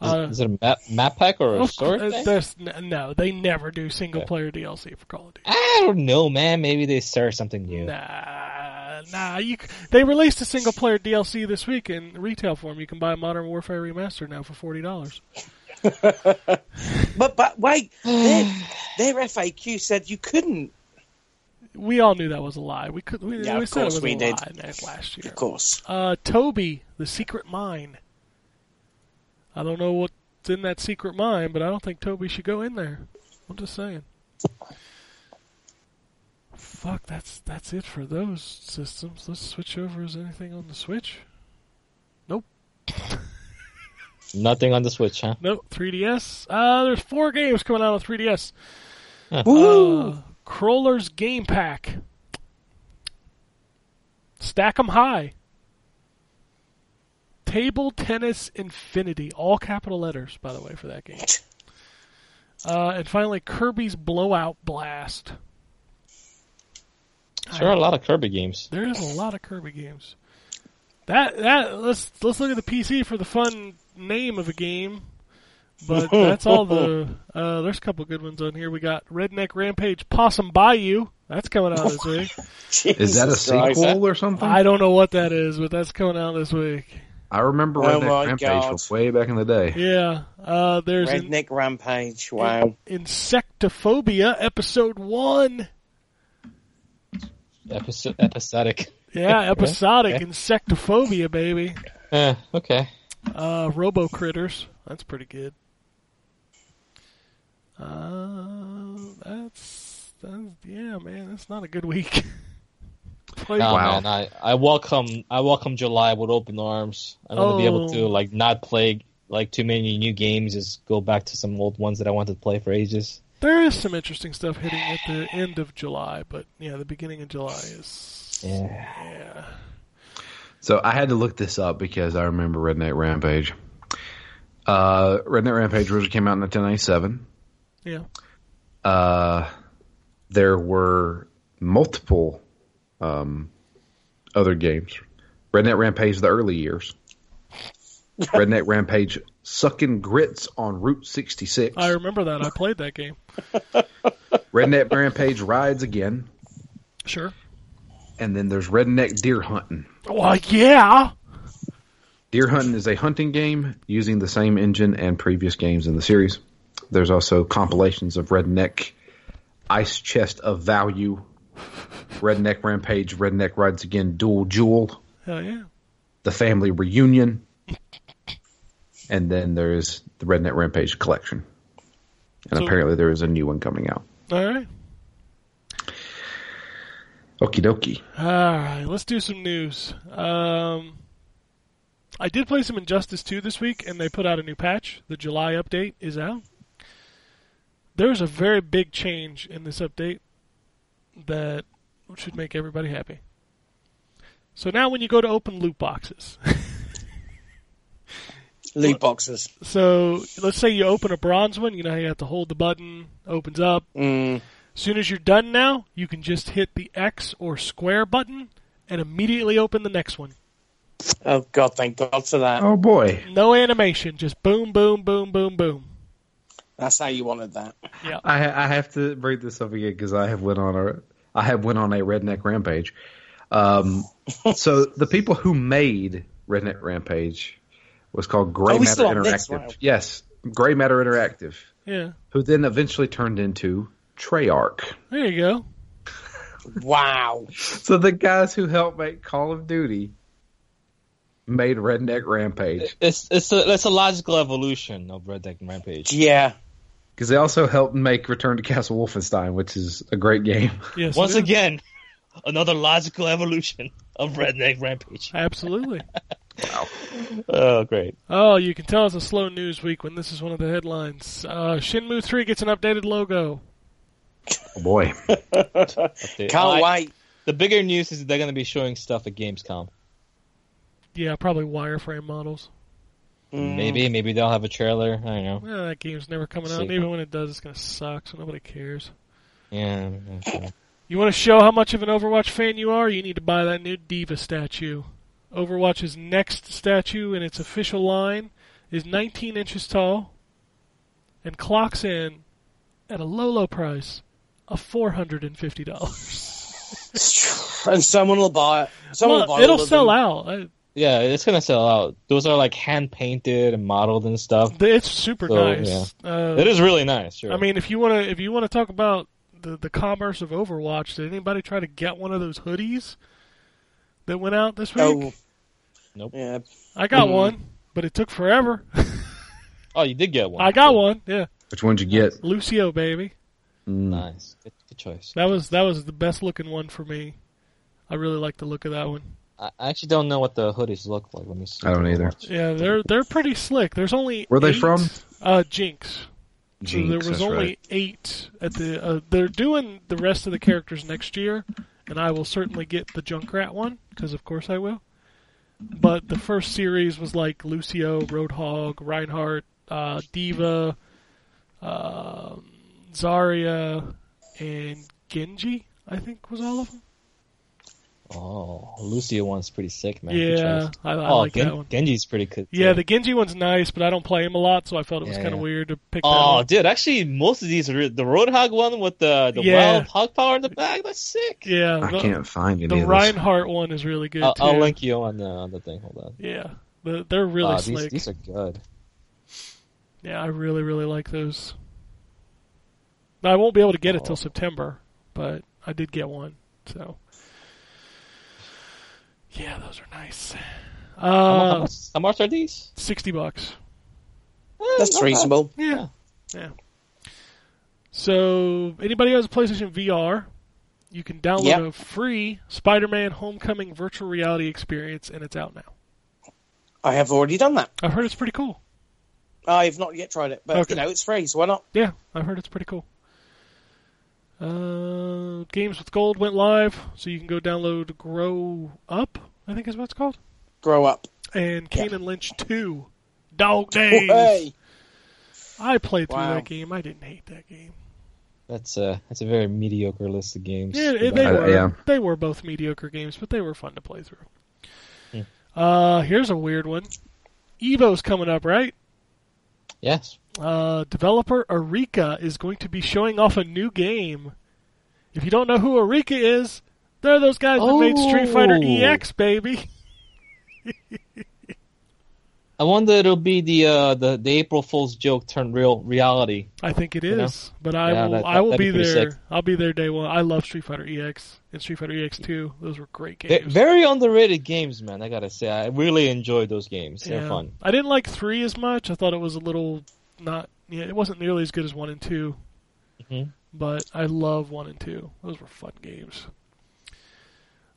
Uh, Is it a map, map pack or a of story course, thing? no, they never do single player DLC for Call of Duty. I don't know, man. Maybe they start something new. Nah, nah. You, c- they released a single player DLC this week in retail form. You can buy Modern Warfare Remastered now for forty dollars. *laughs* But but wait, their, their FAQ said you couldn't. We all knew that was a lie. We could. We, Yeah, we of said it course was we a did. lie last year. Of course. Uh, Toby, the secret mine. I don't know what's in that secret mine, but I don't think Toby should go in there. I'm just saying. Fuck, that's that's it for those systems. Let's switch over. Is anything on the Switch? Nope. Nothing on the Switch, huh? Nope. 3DS. Uh, there's four games coming out on 3DS. Woo! Uh, Crawler's Game Pack. Stack 'em High. Table Tennis Infinity. All capital letters, by the way, for that game. Uh, and finally, Kirby's Blowout Blast. Sure, a lot of Kirby games. There is a lot of Kirby games. That that let's let's look at the PC for the fun name of a game. But *laughs* that's all the. Uh, there's a couple good ones on here. We got Redneck Rampage Possum Bayou. That's coming out this week. *laughs* Is that a Jesus Christ. sequel or something? I don't know what that is, but that's coming out this week. I remember Oh Redneck my Rampage God. from way back in the day. Yeah. Uh, there's in, Redneck Rampage. Wow. Insectophobia Episode One. Episo- episodic. Yeah, *laughs* episodic okay. Insectophobia, baby. Eh, okay. Uh, Robo Critters. That's pretty good. Uh, that's, that's yeah, man. That's not a good week. Play- *laughs* Nah, Wow. man, I, I welcome I welcome July with open arms. I'm gonna be able to Oh. like not play like too many new games, just go back to some old ones that I wanted to play for ages. There is some interesting stuff hitting at the end of July, but yeah, the beginning of July is Yeah. yeah. So I had to look this up because I remember Redneck Rampage. Uh, Redneck Rampage originally came out in 1997. Yeah. Uh, there were multiple um, other games. Redneck Rampage, the early years. *laughs* Redneck Rampage, sucking grits on Route 66. I remember that. I played that game. *laughs* Redneck Rampage rides again, Sure. and then there's Redneck Deer Hunting. Well, yeah. Deer Hunting is a hunting game using the same engine and previous games in the series. There's also compilations of Redneck Ice Chest of Value, Redneck Rampage, Redneck Rides Again, Dual Jewel, Hell yeah. The Family Reunion, and then there's the Redneck Rampage collection. And So- apparently there is a new one coming out. All right. Okie dokie. All right. Let's do some news. Um, I did play some Injustice 2 this week, and they put out a new patch. The July update is out. There's a very big change in this update that should make everybody happy. So now, when you go to open loot boxes, *laughs* Loot boxes. so let's say you open a bronze one, you know how you have to hold the button, opens up. Mm. As soon as you're done now, you can just hit the X or square button, and immediately open the next one. Oh God, thank God for that. Oh boy, No animation, just boom, boom, boom, boom, boom. That's how you wanted that. I I have to bring this up again because I have went on a I have went on a redneck rampage. Um, *laughs* so the people who made Redneck Rampage was called Gray Are we Matter still this Interactive. Yes, Gray Matter Interactive, Yeah, who then eventually turned into Treyarch. there you go. Wow. So the guys who helped make Call of Duty made Redneck Rampage It's it's a it's a logical evolution of Redneck Rampage. Yeah. Because they also helped make Return to Castle Wolfenstein, which is a great game. *laughs* Yes, Once again, another logical evolution of Redneck Rampage. absolutely. wow. *laughs* Oh, great! Oh, you can tell it's a slow news week when this is one of the headlines. Uh, Shenmue 3 gets an updated logo. Oh boy, *laughs* Update. Can't I- wait. The bigger news is that they're going to be showing stuff at Gamescom. Yeah, probably wireframe models. Mm. Maybe, maybe they'll have a trailer. I don't know. Eh, that game's never coming out. See. Even when it does, it's gonna suck, so nobody cares. Yeah. okay. You want to show how much of an Overwatch fan you are? You need to buy that new D.Va statue. Overwatch's next statue in its official line is 19 inches tall and clocks in at a low, low price of $450. *laughs* And someone will buy it. Someone will buy it'll sell them. out. I- Yeah, it's gonna sell out. Those are like hand painted and modeled and stuff. It's super So, nice. Uh, It is really nice. Sure. I mean, if you want to, if you want to talk about the the commerce of Overwatch, did anybody try to get one of those hoodies that went out this week? Oh. Nope. Yeah. I got Mm. one, but it took forever. *laughs* oh, you did get one. I got one. Yeah, which one'd you get? Lucio, baby. Mm. Nice. Good, good choice. That was that was the best looking one for me. I really like the look of that one. I I actually don't know what the hoodies look like. Let me see. I don't either. Yeah, they're they're pretty slick. There's only Where are they eight- from? Uh, Jinx. Jinx, so there was that's only right. eight at the. Uh, they're doing the rest of the characters next year, and I will certainly get the Junkrat one because of course I will. But the first series was like Lucio, Roadhog, Reinhardt, uh, D.Va, um Zarya, and Genji. I think was all of them. Oh, Lucio one's pretty sick, man. Yeah. I, I oh, like Gen- that one. Genji's pretty good. Yeah, the Genji one's nice, but I don't play him a lot, so I felt it was Yeah, kind of yeah. weird to pick Oh, up. dude, actually, most of these are the Roadhog one with the the Yeah. wild hog power in the back. That's sick. Yeah, I the, can't find any the of this. Reinhardt one is really good I'll, too. I'll link you on the on the thing. Hold on. Yeah, the, they're really Wow, slick. these are good. Yeah, I really, really like those. Now, I won't be able to get it Oh. till September, but I did get one. So, yeah, those are nice. How, how Uh, much, how much are these? sixty bucks. Eh, That's not bad. reasonable. Yeah, yeah. So, anybody who has a PlayStation VR, you can download Yep. a free Spider-Man Homecoming virtual reality experience, and it's out now. I have already done that. I've heard it's pretty cool. I've not yet tried it, but Okay. you know it's free, so why not? Yeah, I've heard it's pretty cool. Uh, Games with Gold went live, so you can go download Grow Up, I think is what it's called, Grow up. and Kane and Lynch 2. Dog Days. Hey. I played through Wow. that game. I didn't hate that game. That's a that's a very mediocre list of games. Yeah, they I- were yeah. they were both mediocre games, but they were fun to play through. Hmm. Uh, here's a weird one. Evo's coming up, right? Yes. Uh, developer Arika is going to be showing off a new game. If you don't know who Arika is, they're those guys that made Street Fighter Oh. EX, baby. I wonder it'll be the uh, the the April Fool's joke turned real reality. I think it is, You know? but I Yeah, will. that- I will be be there. sick. I'll be there day one. I love Street Fighter EX and Street Fighter EX Two. Those were great They're games. very underrated games, man. I gotta say, I really enjoyed those games. They're Yeah. fun. I didn't like three as much. I thought it was a little not. Yeah, it wasn't nearly as good as one and 2 Mhm. But I love one and two. Those were fun games.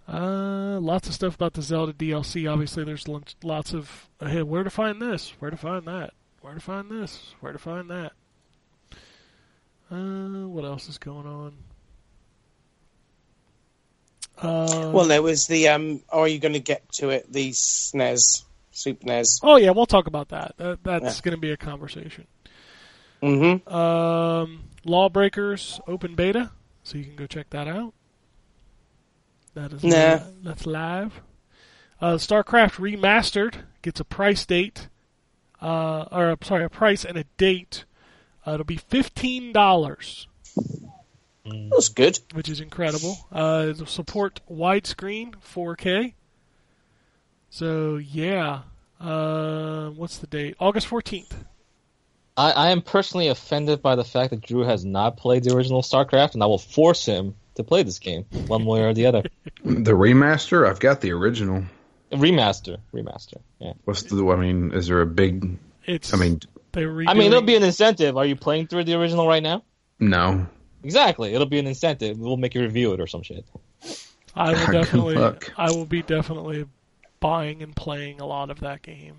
Uh, lots of stuff about the Zelda DLC. Obviously, there's lots of uh, hey, where to find this, where to find that, where to find this, where to find that. Uh, what else is going on? Uh, Well, there was the um. Are you going to get to it? The SNES, Oh yeah, we'll talk about that. that that's Yeah. going to be a conversation. Mm-hmm. Um, Lawbreakers open beta, so you can go check that out. That is Nah. li- that's live. Uh, StarCraft Remastered gets a price date, uh, or sorry, a price and a date. Uh, it'll be fifteen dollars, That's good. which is incredible. Uh, it'll support widescreen 4K. So yeah, uh, what's the date? August fourteenth. I, I am personally offended by the fact that Drew has not played the original StarCraft, and I will force him to play this game one way or the other. *laughs* The remaster, I've got the original. Remaster, remaster. Yeah. What's the? I mean, is there a big? It's I mean, they redoing, I mean, it'll be an incentive. Are you playing through the original right now? no. Exactly. It'll be an incentive. We'll make you review it or some shit. I will *laughs* definitely. I will be definitely buying and playing a lot of that game.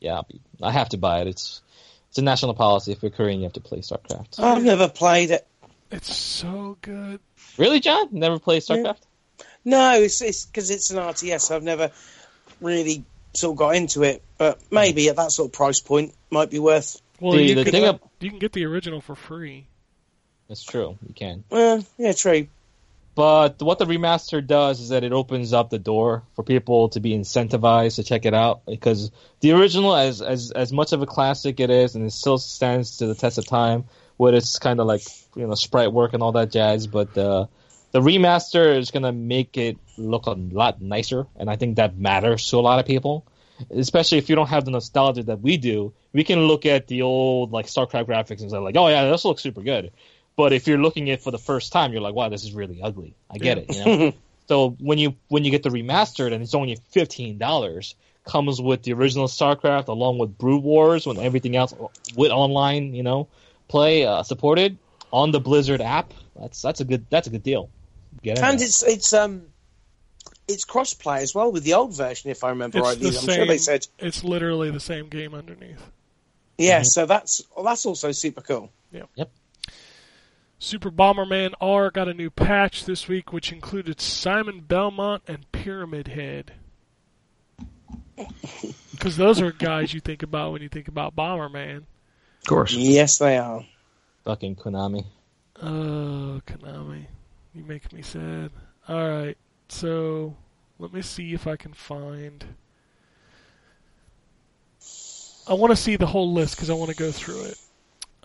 Yeah, I'll be, I have to buy it. It's it's a national policy. If you're Korean, you have to play StarCraft. I've never played it. It's so good. Really, John? Never played StarCraft? No, it's it's because it's an RTS. I've never really sort of got into it, but maybe at that sort of price point might be worth. Well, The- you, the can, thing ab- you can get the original for free. That's true. You can. Uh, yeah, true. But what the remaster does is that it opens up the door for people to be incentivized to check it out because the original, as as as much of a classic it is, and it still stands to the test of time, with its kind of like you know sprite work and all that jazz. But uh, the remaster is gonna make it look a lot nicer, and I think that matters to a lot of people. Especially if you don't have the nostalgia that we do, we can look at the old like StarCraft graphics and say like, "Oh yeah, this looks super good." But if you're looking at it for the first time, you're like, "Wow, this is really ugly." I get it, you know. *laughs* so when you when you get the remastered and it's only fifteen dollars, comes with the original StarCraft along with Brood Wars and everything else with online, you know, play uh, supported on the Blizzard app. That's that's a good that's a good deal. Get And there. it's it's um it's cross-play as well with the old version, if I remember It's rightly. the I'm same. sure they said. It's literally the same game underneath. Yeah, so that's that's also super cool. Super Bomberman R got a new patch this week, which included Simon Belmont and Pyramid Head. *laughs* Because those are guys you think about when you think about Bomberman. Of course. Yes, they are. fucking Konami. Oh, Konami. You make me sad. Alright, so let me see if I can find. I want to see the whole list because I want to go through it.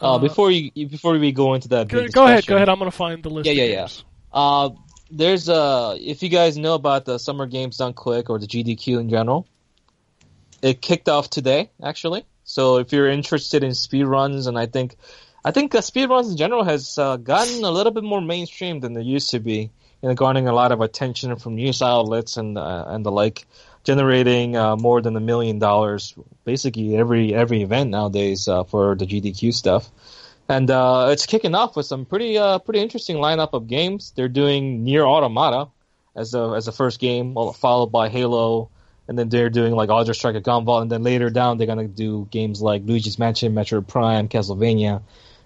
Uh, Uh, before you before we go into that, Go, go ahead, go ahead. I'm going to find the list. Yeah, yeah, yeah. Uh, there's uh, if you guys know about the Summer Games Done Quick or the GDQ in general, it kicked off today actually. So if you're interested in speed runs, and I think, I think uh, speed runs in general has uh, gotten a little bit more mainstream than they used to be, you know, garnering a lot of attention from news outlets and uh, and the like, generating uh, more than a million dollars basically every every event nowadays uh, for the GDQ stuff and uh, it's kicking off with some pretty uh, pretty interesting lineup of games. They're doing Nier Automata as a as a first game, followed by Halo, and then they're doing like Ultra Strike Gunvolt, and then later down they're gonna do games like Luigi's Mansion, Metroid Prime, Castlevania,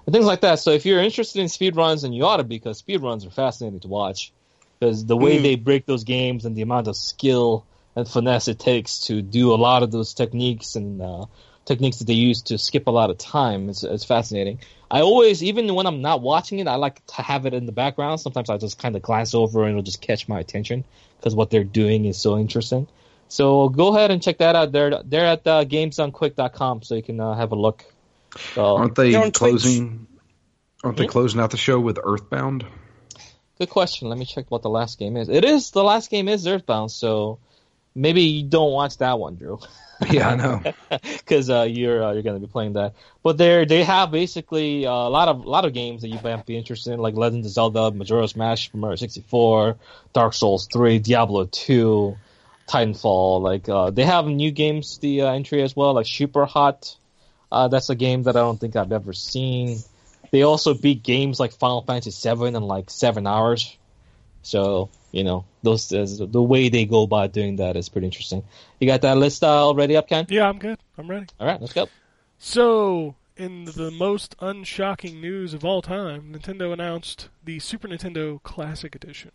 and things like that. So if you're interested in speedruns, and you ought to be, because speedruns are fascinating to watch, because the way Mm. they break those games and the amount of skill and finesse it takes to do a lot of those techniques and uh, techniques that they use to skip a lot of time. It's, it's fascinating. I always, even when I'm not watching it, I like to have it in the background. Sometimes I just kind of glance over and it'll just catch my attention because what they're doing is so interesting. So go ahead and check that out. They're they're at uh, gamesdonequick.com, so you can uh, have a look. So, Aren't they They're Twitch. closing? Aren't they Hmm? closing out the show with Earthbound? good question. Let me check what the last game is. It is the last game is Earthbound, so maybe you don't watch that one, Drew. *laughs* Yeah, I know. *laughs* because uh, you're uh, you're going to be playing that. But they they have basically uh, a lot of a lot of games that you might be interested in, like Legend of Zelda, Majora's Mask Mario 64, Dark Souls 3, Diablo 2, Titanfall. Like uh, they have new games the uh, entry as well, like Super Hot. Uh, that's a game that I don't think I've ever seen. They also beat games like Final Fantasy 7 in like seven hours. So you know those the way they go about doing that is pretty interesting. You got that list uh, already up, Ken? Yeah, I'm good. I'm ready. All right, let's go. So, in the most unshocking news of all time, Nintendo announced the Super Nintendo Classic Edition.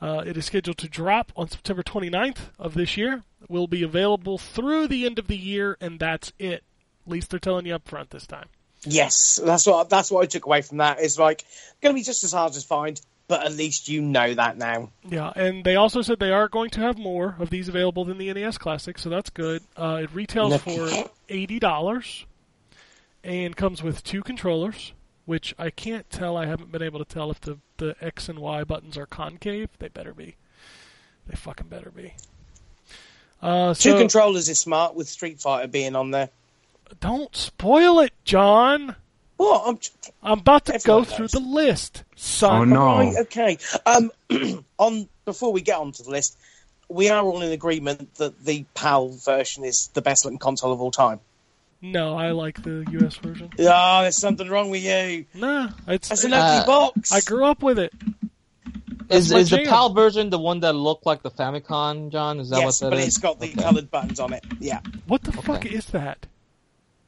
Uh, it is scheduled to drop on September 29th of this year. Will be available through the end of the year, and that's it. At least they're telling you up front this time. Yes, that's what that's what I took away from that. Is like going to be just as hard to find, but at least you know that now. Yeah, and they also said they are going to have more of these available than the NES Classic, so that's good. Uh, it retails for eighty dollars, and comes with two controllers, which I can't tell. I haven't been able to tell if the the X and Y buttons are concave. They better be. They fucking better be. Uh, Two controllers is smart with Street Fighter being on there. don't spoil it, John. What? I'm, I'm about to Everyone go through knows. the list, son. Oh, no. Right, okay. Um, *clears throat* on before we get onto the list, we are all in agreement that the PAL version is the best looking console of all time. No, I like the US version. Oh, there's something wrong with you. Nah, it's. That's an Uh, box. I grew up with it. Is, my is the jam. PAL version the one that looked like the Famicom, John? Is that yes, what that but is? it's got the Okay. coloured buttons on it. Yeah. What the fuck is that?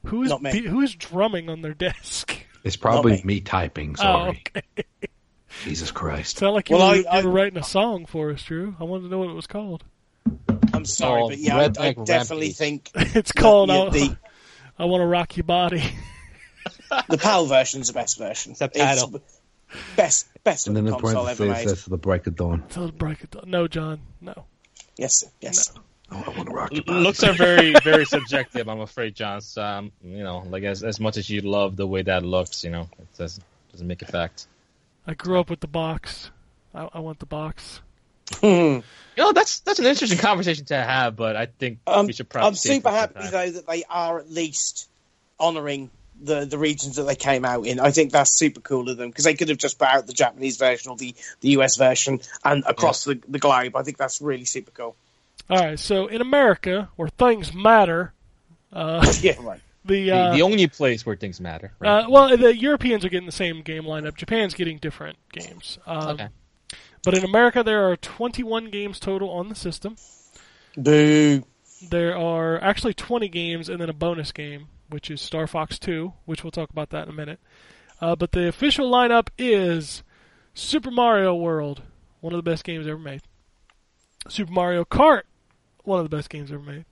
Who is Not me. be- who is drumming on their desk? It's probably me. me typing. Oh, Sorry. okay. Jesus Christ. Sound like you, Well, were, I- you I- were writing a song for us, Drew. I wanted to know what it was called. I'm sorry, Oh, but yeah, I, I definitely Rampage. think *laughs* it's called yeah, uh, the- *laughs* I Want to Rock Your Body. *laughs* the PAL version's the best version. Subtitle. It's best best And then the console ever made. says the break of dawn. Till the break of dawn. No, John. No. Yes, yes. Oh, I want to rock your body. Looks are *laughs* very, very subjective. I'm afraid, John. So, um, you know, like as as much as you love the way that looks, you know, it doesn't doesn't make a fact. I grew up with the box. I, I want the box. Hmm. *laughs* You know, that's that's an interesting conversation to have, but I think Um, we should probably. I'm super happy time. though that they are at least honouring the the regions that they came out in. I think that's super cool of them because they could have just put out the Japanese version or the, the US version and across the, the globe. I think that's really super cool. All right. So in America, where things matter, uh, *laughs* Yeah, right. *laughs* the, The, uh, the only place where things matter. Right? uh, well, the Europeans are getting the same game lineup. Japan's getting different games. Um, okay. But in America, there are 21 games total on the system. Boo. There are actually 20 games and then a bonus game, which is Star Fox 2, which we'll talk about that in a minute. Uh, but the official lineup is Super Mario World, one of the best games ever made. Super Mario Kart, one of the best games ever made.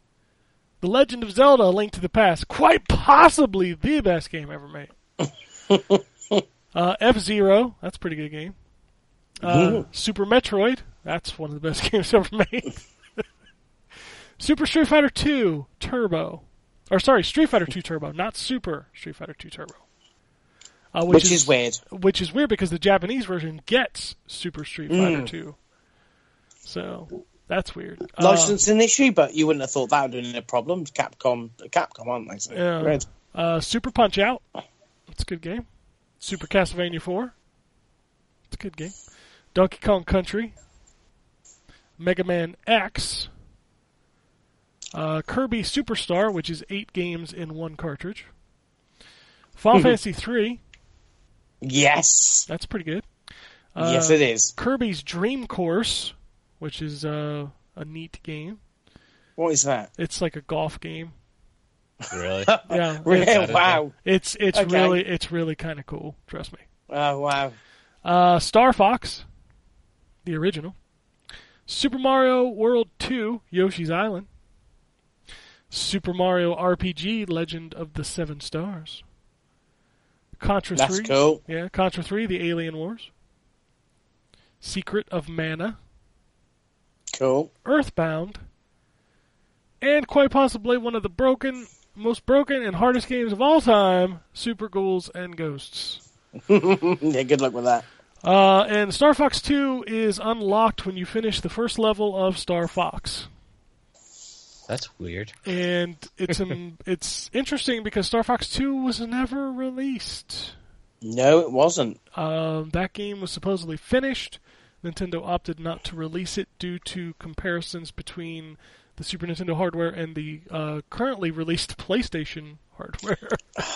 The Legend of Zelda: A Link to the Past, quite possibly the best game ever made. *laughs* uh, F Zero, that's a pretty good game. Uh, Super Metroid, that's one of the best *laughs* games ever made. *laughs* Super Street Fighter 2 Turbo. Or sorry, Street Fighter 2 Turbo, not Super Street Fighter 2 Turbo. Uh, Which, is, weird. Which is weird because the Japanese version gets Super Street Fighter 2. So, that's weird. Uh, Licensing issue, but you wouldn't have thought that would have been a problem. Capcom, Capcom, aren't they? So, Yeah. Red. Uh, Super Punch Out. It's a good game. Super Castlevania 4. It's a good game. Donkey Kong Country. Mega Man X. Uh, Kirby Superstar, which is eight games in one cartridge. Final Fantasy 3. Yes. That's pretty good. Uh, yes, it is. Kirby's Dream Course, which is uh, a neat game. What is that? It's like a golf game. Really? *laughs* Yeah, *laughs* Really? it's wow. it's, it's Okay. really it's really kind of cool. Trust me. Oh, wow. Uh, Star Fox, the original. Super Mario World 2, Yoshi's Island. Super Mario RPG, Legend of the Seven Stars. Contra That's 3. cool. Yeah, Contra 3, The Alien Wars. Secret of Mana. Cool. Earthbound. And quite possibly one of the broken, most broken and hardest games of all time, Super Ghouls and Ghosts. *laughs* yeah, good luck with that. Uh, and Star Fox 2 is unlocked when you finish the first level of Star Fox. That's weird. And it's um, *laughs* it's interesting because Star Fox 2 was never released. No, it wasn't. Um, that game was supposedly finished. Nintendo opted not to release it due to comparisons between the Super Nintendo hardware and the uh, currently released PlayStation hardware. *laughs*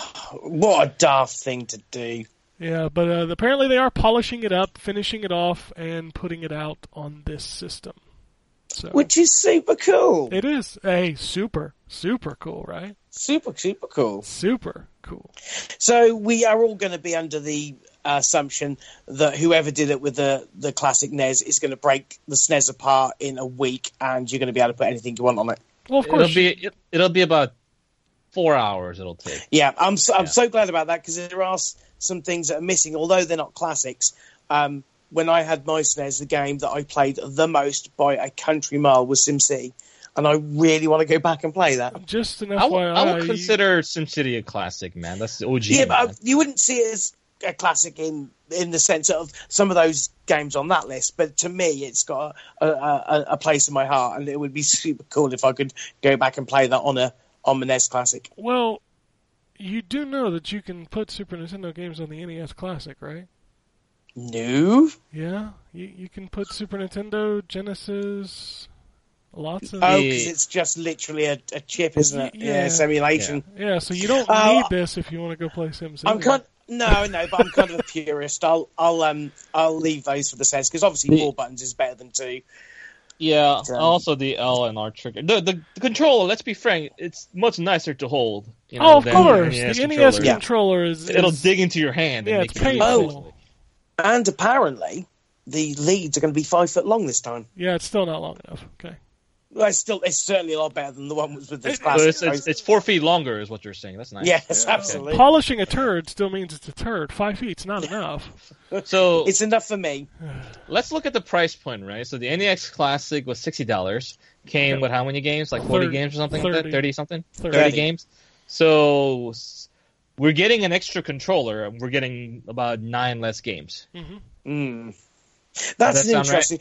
What a daft thing to do. yeah, but uh, apparently they are polishing it up, finishing it off, and putting it out on this system. So Which is super cool. it is a super super cool, right? Super, super cool. Super cool. So we are all going to be under the assumption that whoever did it with the, the classic NES is going to break the SNES apart in a week and you're going to be able to put anything you want on it. Well, of course, It'll course, be it, it'll be about four hours it'll take. Yeah, I'm so, I'm so glad about that because there are some things that are missing, although they're not classics. Um, when I had my SNES, the game that I played the most by a country mile was SimCity, and I really want to go back and play that. Just an I would, FYI, I would you- consider SimCity a classic, man. That's the OG. Yeah, but man. uh, you wouldn't see it as a classic in in the sense of some of those games on that list. But to me, it's got a, a, a, a place in my heart, and it would be super cool if I could go back and play that on a on the NES Classic. Well, you do know that you can put Super Nintendo games on the NES Classic, right? No, Yeah, you you can put Super Nintendo, Genesis, lots of. oh, Yeah. because it's just literally a, a chip, isn't it? Yeah. Yeah, simulation. yeah, so you don't Uh, need this if you want to go play SimCity. I'm kind. No, no, but I'm kind of a purist. I'll, I'll, um, I'll leave those for the sets because obviously The- four buttons is better than two. Yeah, Um, also the L and R trigger. The, the the controller. Let's be frank, it's much nicer to hold. You know, oh, of than course, the the NES controller. Yeah. controller is. It'll dig into your hand. Yeah, and it's make you painful. Oh. And apparently, the leads are going to be five foot long this time. Yeah, it's still not long enough. Okay. Well, it's still, it's certainly a lot better than the one was with the It- So classic. it's, it's, it's four feet longer, is what you're saying. That's nice. yes, absolutely. Polishing a turd still means it's a turd. Five feet's not enough. *laughs* So It's enough for me. let's look at the price point, right? So the NES Classic was sixty dollars. Came Okay. with how many games? Like forty Thirty- games or something like 30. that? Thirty something? 30. Thirty games. So we're getting an extra controller. and We're getting about nine less games. Mm. Does That's that an sound right? interesting.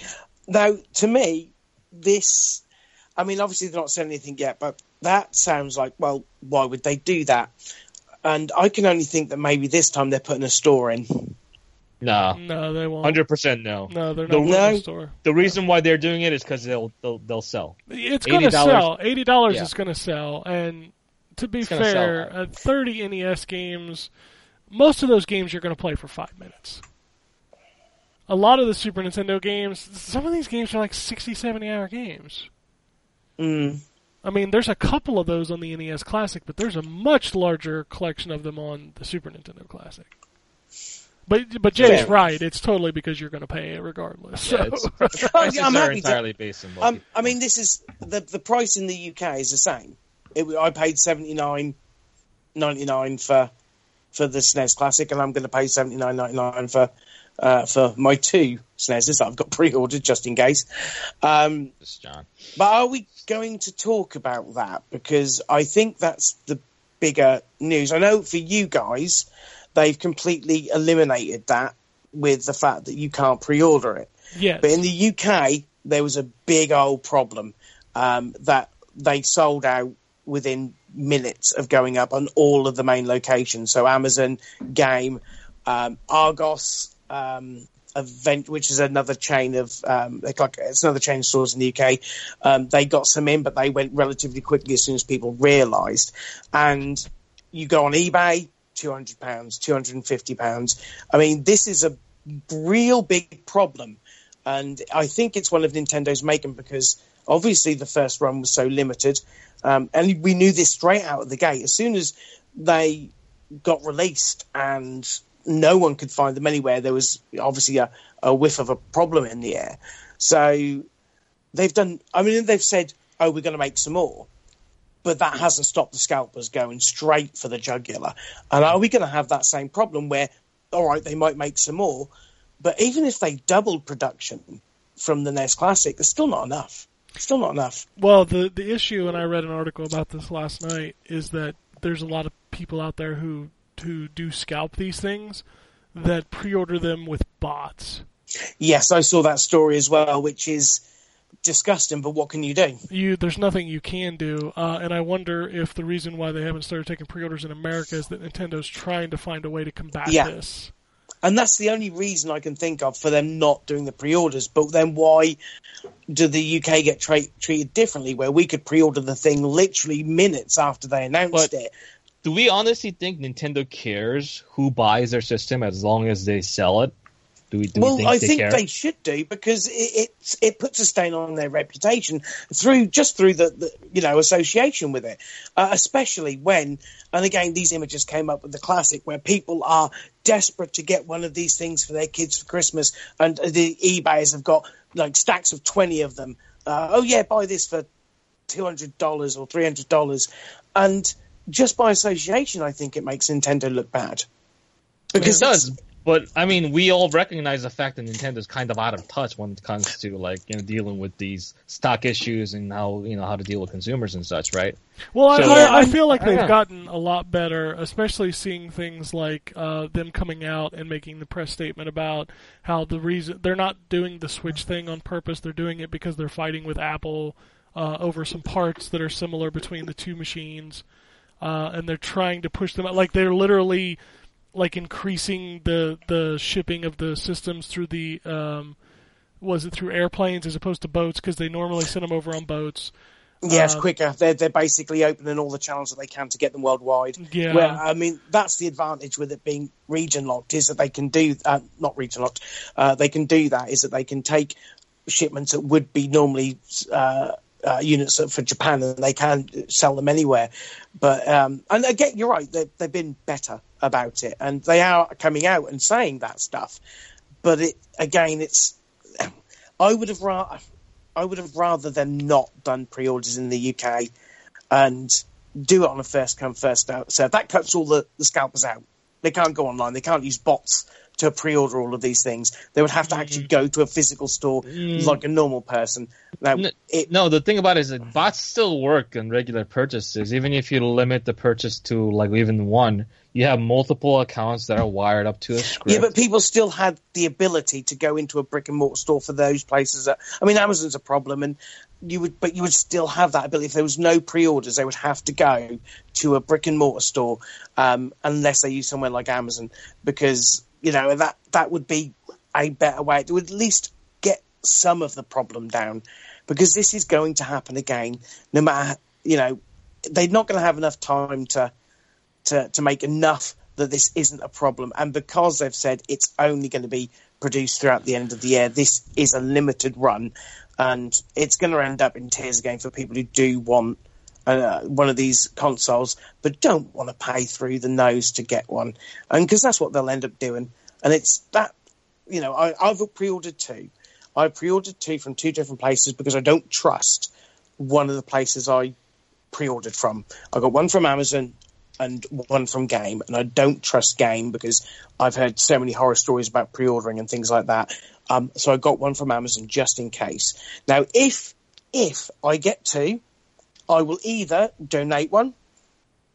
Now, to me, this. I mean, obviously they're not saying anything yet, but that sounds like, well, why would they do that? And I can only think that maybe this time they're putting a store in. No, No, they won't. hundred percent no. No, they're not in No. the store. The reason why they're doing it is because they'll, they'll they'll sell. It's going to $80 sell. Eighty dollars Yeah. is going to sell, and to be fair, uh, thirty NES games, most of those games you're going to play for five minutes. A lot of the Super Nintendo games, some of these games are like 60, 70 hour games. Mm. I mean, there's a couple of those on the NES Classic, but there's a much larger collection of them on the Super Nintendo Classic. But but Jay's Fair. right. It's totally because you're going to pay it regardless. Yeah, So- it's, Oh, yeah, I'm are happy to- entirely based on Um, I mean, this is the the price in the UK is the same. It, I paid seventy nine ninety nine for for the SNES Classic, and I'm going to pay seventy nine ninety nine for uh, for my two SNESes that I've got *laughs* pre ordered just in case. Um, This, John. but are we going to talk about that? Because I think that's the bigger news. I know for you guys, they've completely eliminated that with the fact that you can't pre order it. yes. But in the UK, there was a big old problem um, that they sold out within minutes of going up on all of the main locations. So Amazon, Game, um, Argos, um, Event, which is another chain of um, like it's another chain of stores in the UK. Um, they got some in, but they went relatively quickly as soon as people realised. And you go on eBay, two hundred pounds, two hundred and fifty pounds. I mean, this is a real big problem and I think it's one of Nintendo's making because obviously the first run was so limited, um, and we knew this straight out of the gate. As soon as they got released and no one could find them anywhere, there was obviously a, a whiff of a problem in the air. So they've done. I mean, they've said, "Oh, we're going to make some more." But that hasn't stopped the scalpers going straight for the jugular. And are we going to have that same problem where, all right, they might make some more, but even if they doubled production from the NES Classic, it's still not enough. Still not enough. Well, the the issue, and I read an article about this last night, is that there's a lot of people out there who who do scalp these things that pre-order them with bots. Yes, I saw that story as well, which is disgusting. But what can you do? You there's nothing you can do, uh, and I wonder if the reason why they haven't started taking pre-orders in America is that Nintendo's trying to find a way to combat Yeah. this. And that's the only reason I can think of for them not doing the pre-orders. But then why do the UK get tra- treated differently, where we could pre-order the thing literally minutes after they announced But- it? Do we honestly think Nintendo cares who buys their system as long as they sell it? Do we? Do well, we think I they think care? they should do because it, it it puts a stain on their reputation through just through the, the you know association with it, uh, especially when and again these images came up with the classic where people are desperate to get one of these things for their kids for Christmas, and the eBays have got like stacks of twenty of them. Uh, oh yeah, buy this for two hundred dollars or three hundred dollars, and just by association, I think it makes Nintendo look bad. It Because does, but I mean, we all recognize the fact that Nintendo's kind of out of touch when it comes to like you know dealing with these stock issues and how you know how to deal with consumers and such, right? Well, I, So- I, I feel like they've Yeah. gotten a lot better, especially seeing things like uh, them coming out and making the press statement about how the reason they're not doing the Switch thing on purpose. They're doing it because they're fighting with Apple uh, over some parts that are similar between the two machines, uh, and they're trying to push them out. Like they're literally like increasing the the shipping of the systems through the um, was it through airplanes as opposed to boats because they normally send them over on boats. Yes, Um, quicker. They're they're basically opening all the channels that they can to get them worldwide. Yeah. Well, I mean, that's the advantage with it being region locked is that they can do uh, not region locked. Uh, they can do that is that they can take shipments that would be normally uh, uh, units for Japan and they can sell them anywhere. But um, and again, you're right. They, they've been better about it, and they are coming out and saying that stuff. But it again, it's I would have rather I would have rather them not done pre-orders in the UK and do it on a first come first out So That cuts all the, the scalpers out. They can't go online. They can't use bots to pre-order all of these things. They would have to actually go to a physical store like a normal person. Now, N- it, No, the thing about it is that bots still work on regular purchases. Even if you limit the purchase to like even one, you have multiple accounts that are wired up to a script. yeah, but people still had the ability to go into a brick and mortar store for those places. That, I mean, Amazon's a problem, and you would, but you would still have that ability. If there was no pre-orders, they would have to go to a brick and mortar store, um, unless they use somewhere like Amazon, because you know that that would be a better way. It would at least get some of the problem down, because this is going to happen again. No matter you know, they're not going to have enough time to to, to make enough that this isn't a problem. And because they've said it's only going to be produced throughout the end of the year, this is a limited run. And it's going to end up in tears again for people who do want uh, one of these consoles, but don't want to pay through the nose to get one. And because that's what they'll end up doing. And it's that, you know, I, I've pre-ordered two. I pre-ordered two from two different places because I don't trust one of the places I pre-ordered from. I got one from Amazon and one from Game, and I don't trust Game because I've heard so many horror stories about pre-ordering and things like that. Um, so I got one from Amazon just in case. Now, if if I get two, I will either donate one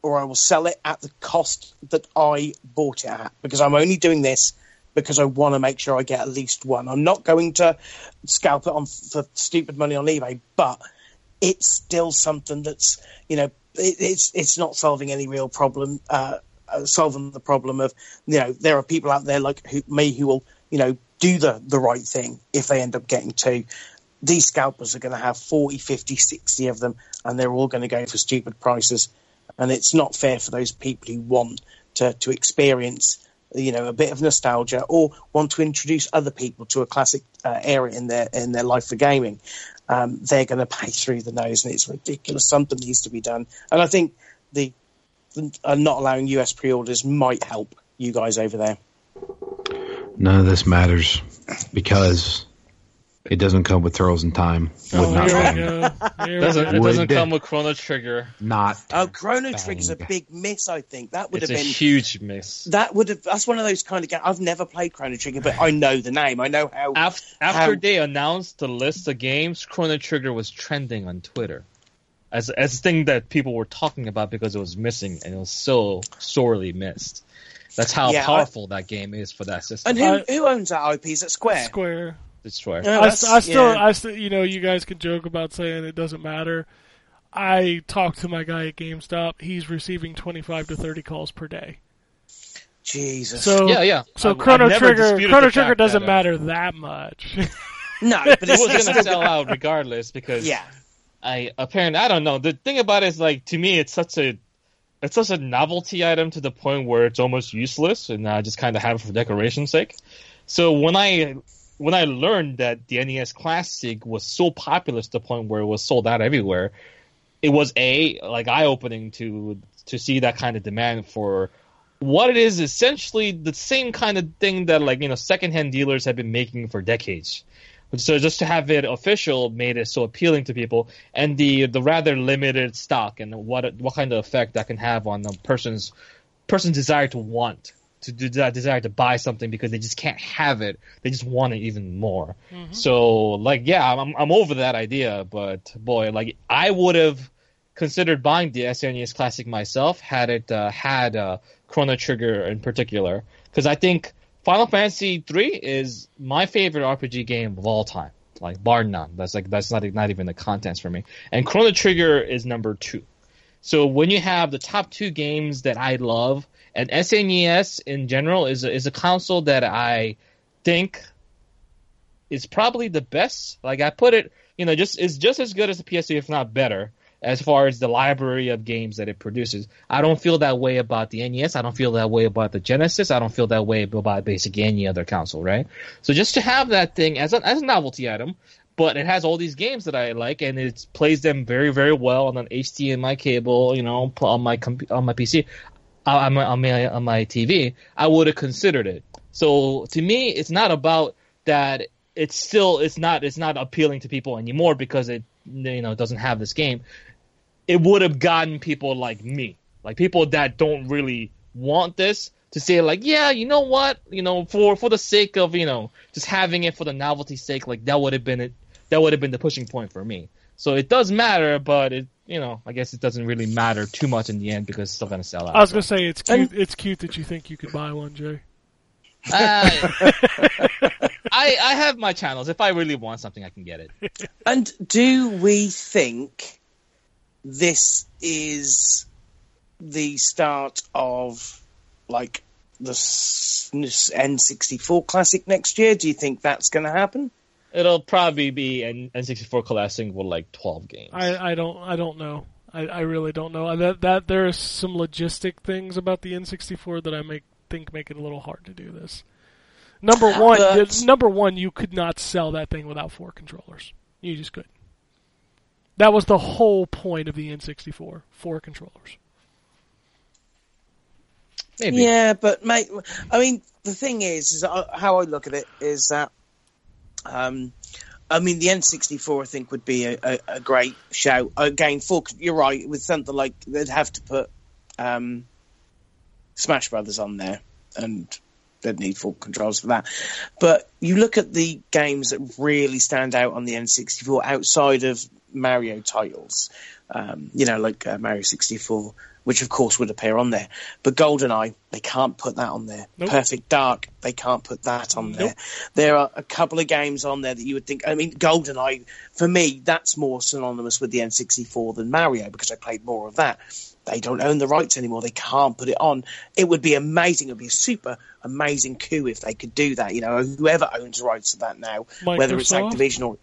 or I will sell it at the cost that I bought it at because I'm only doing this because I want to make sure I get at least one. I'm not going to scalp it on for stupid money on eBay, but it's still something that's you know it, it's it's not solving any real problem. Uh, uh, solving the problem of you know there are people out there like who, me who will you know do the the right thing if they end up getting two. These scalpers are going to have 40, 50, 60 of them, and they're all going to go for stupid prices. And it's not fair for those people who want to, to experience, you know, a bit of nostalgia or want to introduce other people to a classic uh, area in their in their life for gaming. Um, they're going *laughs* to pay through the nose, and it's ridiculous. Something needs to be done, and I think the, the uh, not allowing US pre-orders might help you guys over there. None of this matters because it doesn't come with Turtles in Time. Would Oh, not, here we go. Doesn't, go. it doesn't come with Chrono Trigger. not. Oh, Chrono Trigger's a big miss. I think that would It's have been a huge miss. that would have. That's one of those kind of games. I've never played Chrono Trigger, but I know the name. I know how. After, after How- they announced the list of games, Chrono Trigger was trending on Twitter as as a thing that people were talking about because it was missing and it was so sorely missed. That's how Yeah, I- powerful that game is for that system. And who, who owns that IP? Is it Square? Square. Destroy. Yeah, I, I still, yeah. I still, you know, you guys can joke about saying it doesn't matter. I talked to my guy at GameStop. He's receiving 25 to 30 calls per day. Jesus. So, Yeah, yeah. so I've- Chrono Trigger, Chrono Trigger doesn't that, uh, matter that much. *laughs* no, but *laughs* It was gonna sell out regardless because yeah. I apparently I don't know. The thing about it is like to me it's such a it's such a novelty item to the point where it's almost useless and I just kind of have it for decoration's sake. So when I when I learned that the NES Classic was so popular to the point where it was sold out everywhere, it was a like eye opening to to see that kind of demand for what it is essentially the same kind of thing that like you know secondhand dealers have been making for decades. So just to have it official made it so appealing to people, and the the rather limited stock and what what kind of effect that can have on a person's person's desire to want to do that desire to buy something because they just can't have it. They just want it even more. So like yeah, I'm I'm over that idea, but boy, like I would have considered buying the SNES Classic myself had it uh, had uh, Chrono Trigger in particular because I think Final Fantasy three is my favorite RPG game of all time, like bar none. That's like that's not not even the contents for me. And Chrono Trigger is number two. So when you have the top two games that I love, and SNES in general is a, is a console that I think is probably the best. Like I put it, you know, just is just as good as the PS2, if not better, as far as the library of games that it produces. I don't feel that way about the NES. I don't feel that way about the Genesis. I don't feel that way about basically any other console, right? So just to have that thing as a, as a novelty item, but it has all these games that I like, and it plays them very, very well on an HDMI cable, you know, on my on my PC, Uh, on my on my, on my TV. I would have considered it. So to me, it's not about that. It's still it's not it's not appealing to people anymore because it you know doesn't have this game. It would have gotten people like me, like people that don't really want this to say like, yeah, you know what, you know, for for the sake of you know just having it for the novelty sake, like that would have been it. That would have been the pushing point for me. So it does matter, but it you know I guess it doesn't really matter too much in the end because it's still gonna sell out. I was gonna say it's cute. It's cute that you think you could buy one, Jay. Uh, I I have my channels. If I really want something, I can get it. *laughs* And do we think this is the start of like the N64 Classic next year? Do you think that's going to happen? It'll probably be an N64 classic with like 12 games. I, I don't I don't know. I, I really don't know. That that there are some logistic things about the N64 that I make think make it a little hard to do this. Number *laughs* one, But- number one, you could not sell that thing without four controllers. You just couldn't. That was the whole point of the N64. Four controllers. Maybe. Yeah, but mate, I mean, the thing is, is uh, how I look at it is that, um, I mean, the N64 I think would be a, a, a great show. Again, full, you're right. With something like they'd have to put um, Smash Brothers on there, and they'd need full controls for that. But you look at the games that really stand out on the N64 outside of Mario titles, um, you know, like uh, Mario 64, which of course would appear on there. But GoldenEye, they can't put that on there. Nope. Perfect Dark, they can't put that on there. Nope. There are a couple of games on there that you would think. I mean, GoldenEye, for me, that's more synonymous with the N64 than Mario because I played more of that. They don't own the rights anymore. They can't put it on. It would be amazing. It would be a super amazing coup if they could do that. You know, whoever owns the rights to that now, whether it's Activision or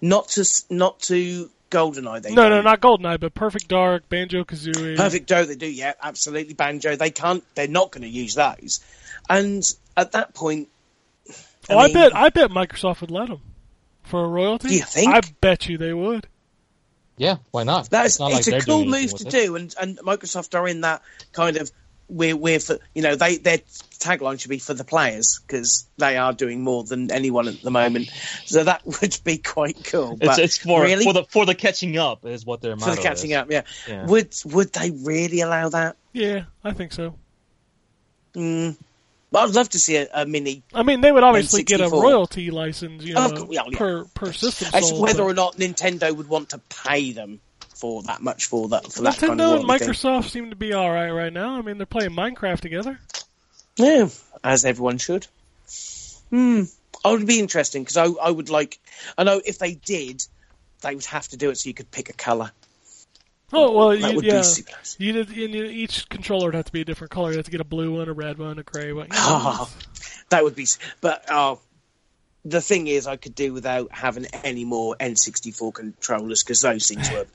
not to not to GoldenEye. They No, no, don't. not GoldenEye, but Perfect Dark, Banjo Kazooie. Perfect Joe, they do, yeah, absolutely. Banjo, they can't, they're not going to use those. And at that point, Oh, I bet I bet Microsoft would let them for a royalty. Do you think? I bet you they would. Yeah, why not? That's not it's like a cool move to it. do, and and Microsoft are in that kind of we're we're for you know they their tagline should be for the players because they are doing more than anyone at the moment, so that *laughs* would be quite cool. It's, But it's for really for the for the catching up is what they're for the catching is. up, yeah. Yeah. Would would they really allow that? Yeah, I think so. Mm. But I'd love to see a, a mini. I mean, they would obviously get a N64. royalty license, you know, Of course, yeah, yeah. per per system It's sold. whether but or not Nintendo would want to pay them for that much for that for that Nintendo kind of and. Microsoft seem to be all right right now. I mean, they're playing Minecraft together. Yeah, as everyone should. Hmm. I would be interesting because I, I would like. I know if they did, they would have to do it so you could pick a color. Oh well, That you, would yeah. be super nice. You did, you- each controller would have to be a different color. You have to get a blue one, a red one, a gray one. You know, Oh, that would be. But oh, the thing is, I could do without having any more N64 controllers because those things were.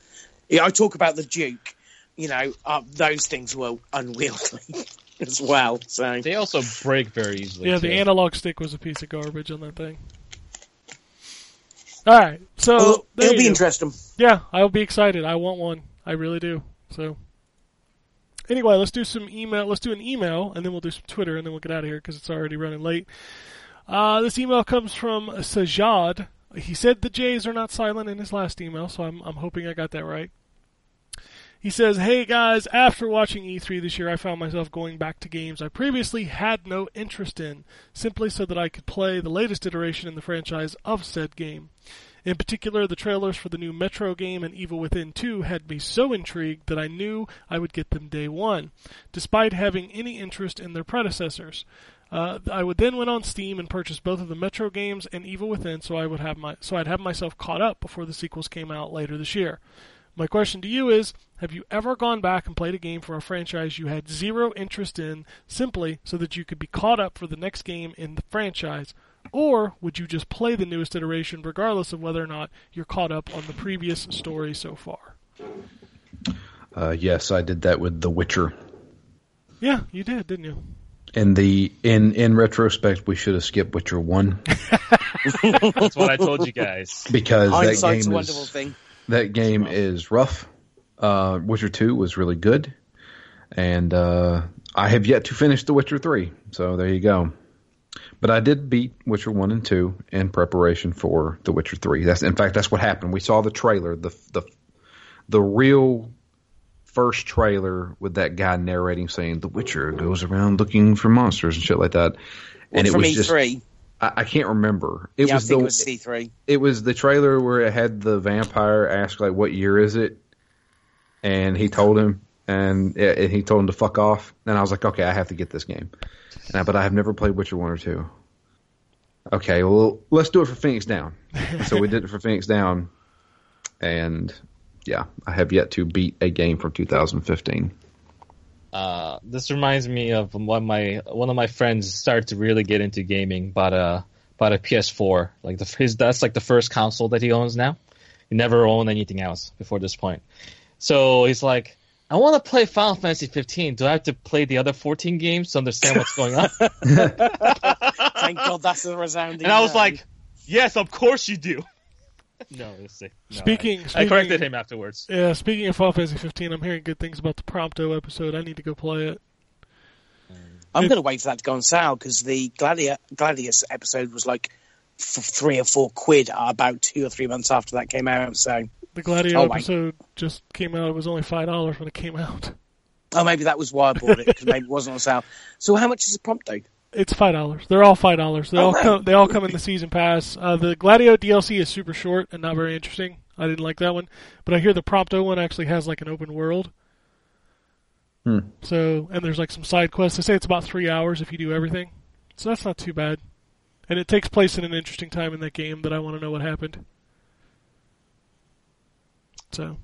Yeah, I talk about the Duke. You know, uh, those things were unwieldy *laughs* as well. So They also break very easily. yeah, too. the analog stick was a piece of garbage on that thing. All right, so well, it'll be go. interesting. Yeah, I'll be excited. I want one. I really do. So, anyway, let's do some email. Let's do an email, and then we'll do some Twitter, and then we'll get out of here because it's already running late. Uh, this email comes from Sajad. He said the J's are not silent in his last email, so I'm I'm hoping I got that right. He says, "Hey guys, after watching E3 this year, I found myself going back to games I previously had no interest in, simply so that I could play the latest iteration in the franchise of said game. In particular, the trailers for the new Metro game and Evil Within 2 had me so intrigued that I knew I would get them day one, despite having any interest in their predecessors. Uh, I would then went on Steam and purchased both of the Metro games and Evil Within, so I would have my so I'd have myself caught up before the sequels came out later this year. My question to you is Have you ever gone back and played a game for a franchise you had zero interest in simply so that you could be caught up for the next game in the franchise? Or would you just play the newest iteration regardless of whether or not you're caught up on the previous story so far? Uh, yes, I did that with The Witcher. Yeah, you did, didn't you? In the in in retrospect, we should have skipped Witcher One *laughs* That's what I told you guys. because that Hindsight's a game wonderful is thing. That game is rough. Uh, Witcher Two was really good, and uh, I have yet to finish The Witcher Three. So there you go. But I did beat Witcher One and Two in preparation for The Witcher Three. That's in fact that's what happened. We saw the trailer, the the the real first trailer with that guy narrating saying The Witcher goes around looking for monsters and shit like that. And it was just E3. I, I can't remember. It yeah, was I think the it was E3. it was the trailer where it had the vampire ask like what year is it? And he told him and it, it- he told him to fuck off. And i was like okay i have to get this game. And I, but i have never played witcher 1 or 2 okay well let's do it for phoenix down. *laughs* So we did it for phoenix down. And yeah i have yet to beat a game from 2015 Uh, this reminds me of when my one of my friends started to really get into gaming, bought a bought a PS4. Like the his that's like the first console that he owns now. He never owned anything else before this point. So he's like, I want to play Final Fantasy 15. Do I have to play the other 14 games to understand what's going on? *laughs* Thank God that's a resounding. and I was no. like, Yes, of course you do. No, let's see. No, Speaking- I, I corrected him afterwards. Yeah, speaking of Final Fantasy 15, I'm hearing good things about the Prompto episode. I need to go play it. Um, I'm going to wait for that to go on sale because the Gladia- Gladius episode was like f- three or four quid about two or three months after that came out. So, The Gladio Oh, wait. episode just came out. It was only five dollars when it came out. oh, maybe that was why I bought it because maybe it wasn't on sale. So, how much is the Prompto? It's five dollars. They're all five dollars. They Oh, all wow. come. They all come in the season pass. Uh, the Gladio DLC is super short and not very interesting. I didn't like that one, but I hear the Prompto one actually has like an open world. Hmm. So and there's like some side quests. They say it's about three hours if you do everything. So that's not too bad. And it takes place in an interesting time in that game that I want to know what happened. So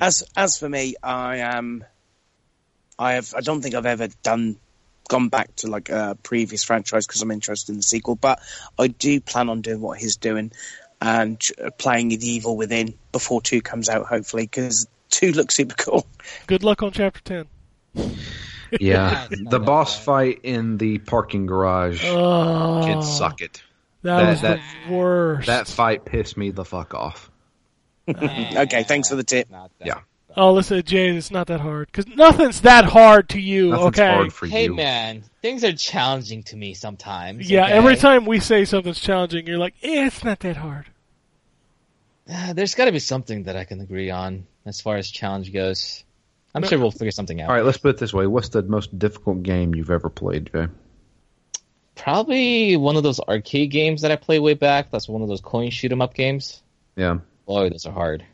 As as for me, I am. I have. I don't think I've ever done gone back to like a previous franchise because I'm interested in the sequel. But I do plan on doing what he's doing and uh, playing the Evil Within before two comes out, hopefully, because two looks super cool. good luck on chapter ten. *laughs* yeah *laughs* the boss bad. fight in the parking garage Oh, can suck it That, That- was that- the worst. that fight pissed me the fuck off *laughs* Okay, thanks for the tip. Not that Yeah. Bad. Oh, listen, Jay, it's not that hard because nothing's that hard to you. Nothing's okay. hard for Hey you man, things are challenging to me sometimes. yeah. okay? Every time we say something's challenging, you're like, eh, it's not that hard. Uh, *sighs* there's got to be something that I can agree on as far as challenge goes. I'm sure we'll figure something out. All right, let's put it this way. What's the most difficult game you've ever played, Jay? Probably one of those arcade games that I played way back. That's one of those coin shoot 'em up games. Yeah. Boy, those are hard.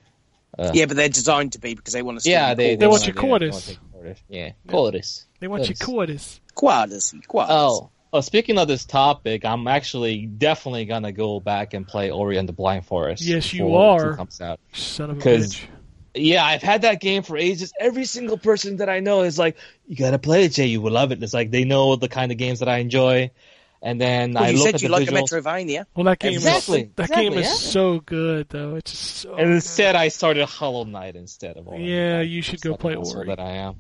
Uh, yeah, but they're designed to be because they want to. Yeah, they They want wanna- your quarters. wanna quarters. Yeah, quarters. They want you Yes. quarters. Quarters. quadras. Oh, oh, speaking of this topic, I'm actually definitely gonna go back and play Ori and the Blind Forest. Yes, you are. comes out. Son of a 'Cause- bitch. Yeah, I've had that game for ages. Every single person that I know is like, "You gotta play it, Jay. You will love it." It's like they know the kind of games that I enjoy, and then Well, I you look said at you the like a visuals. Metroidvania. Well, that game Exactly, is that game exactly, is yeah. so good though. It's just so. And instead, I started Hollow Knight instead of Ori. Yeah, you should go play the asshole Ori. That I am.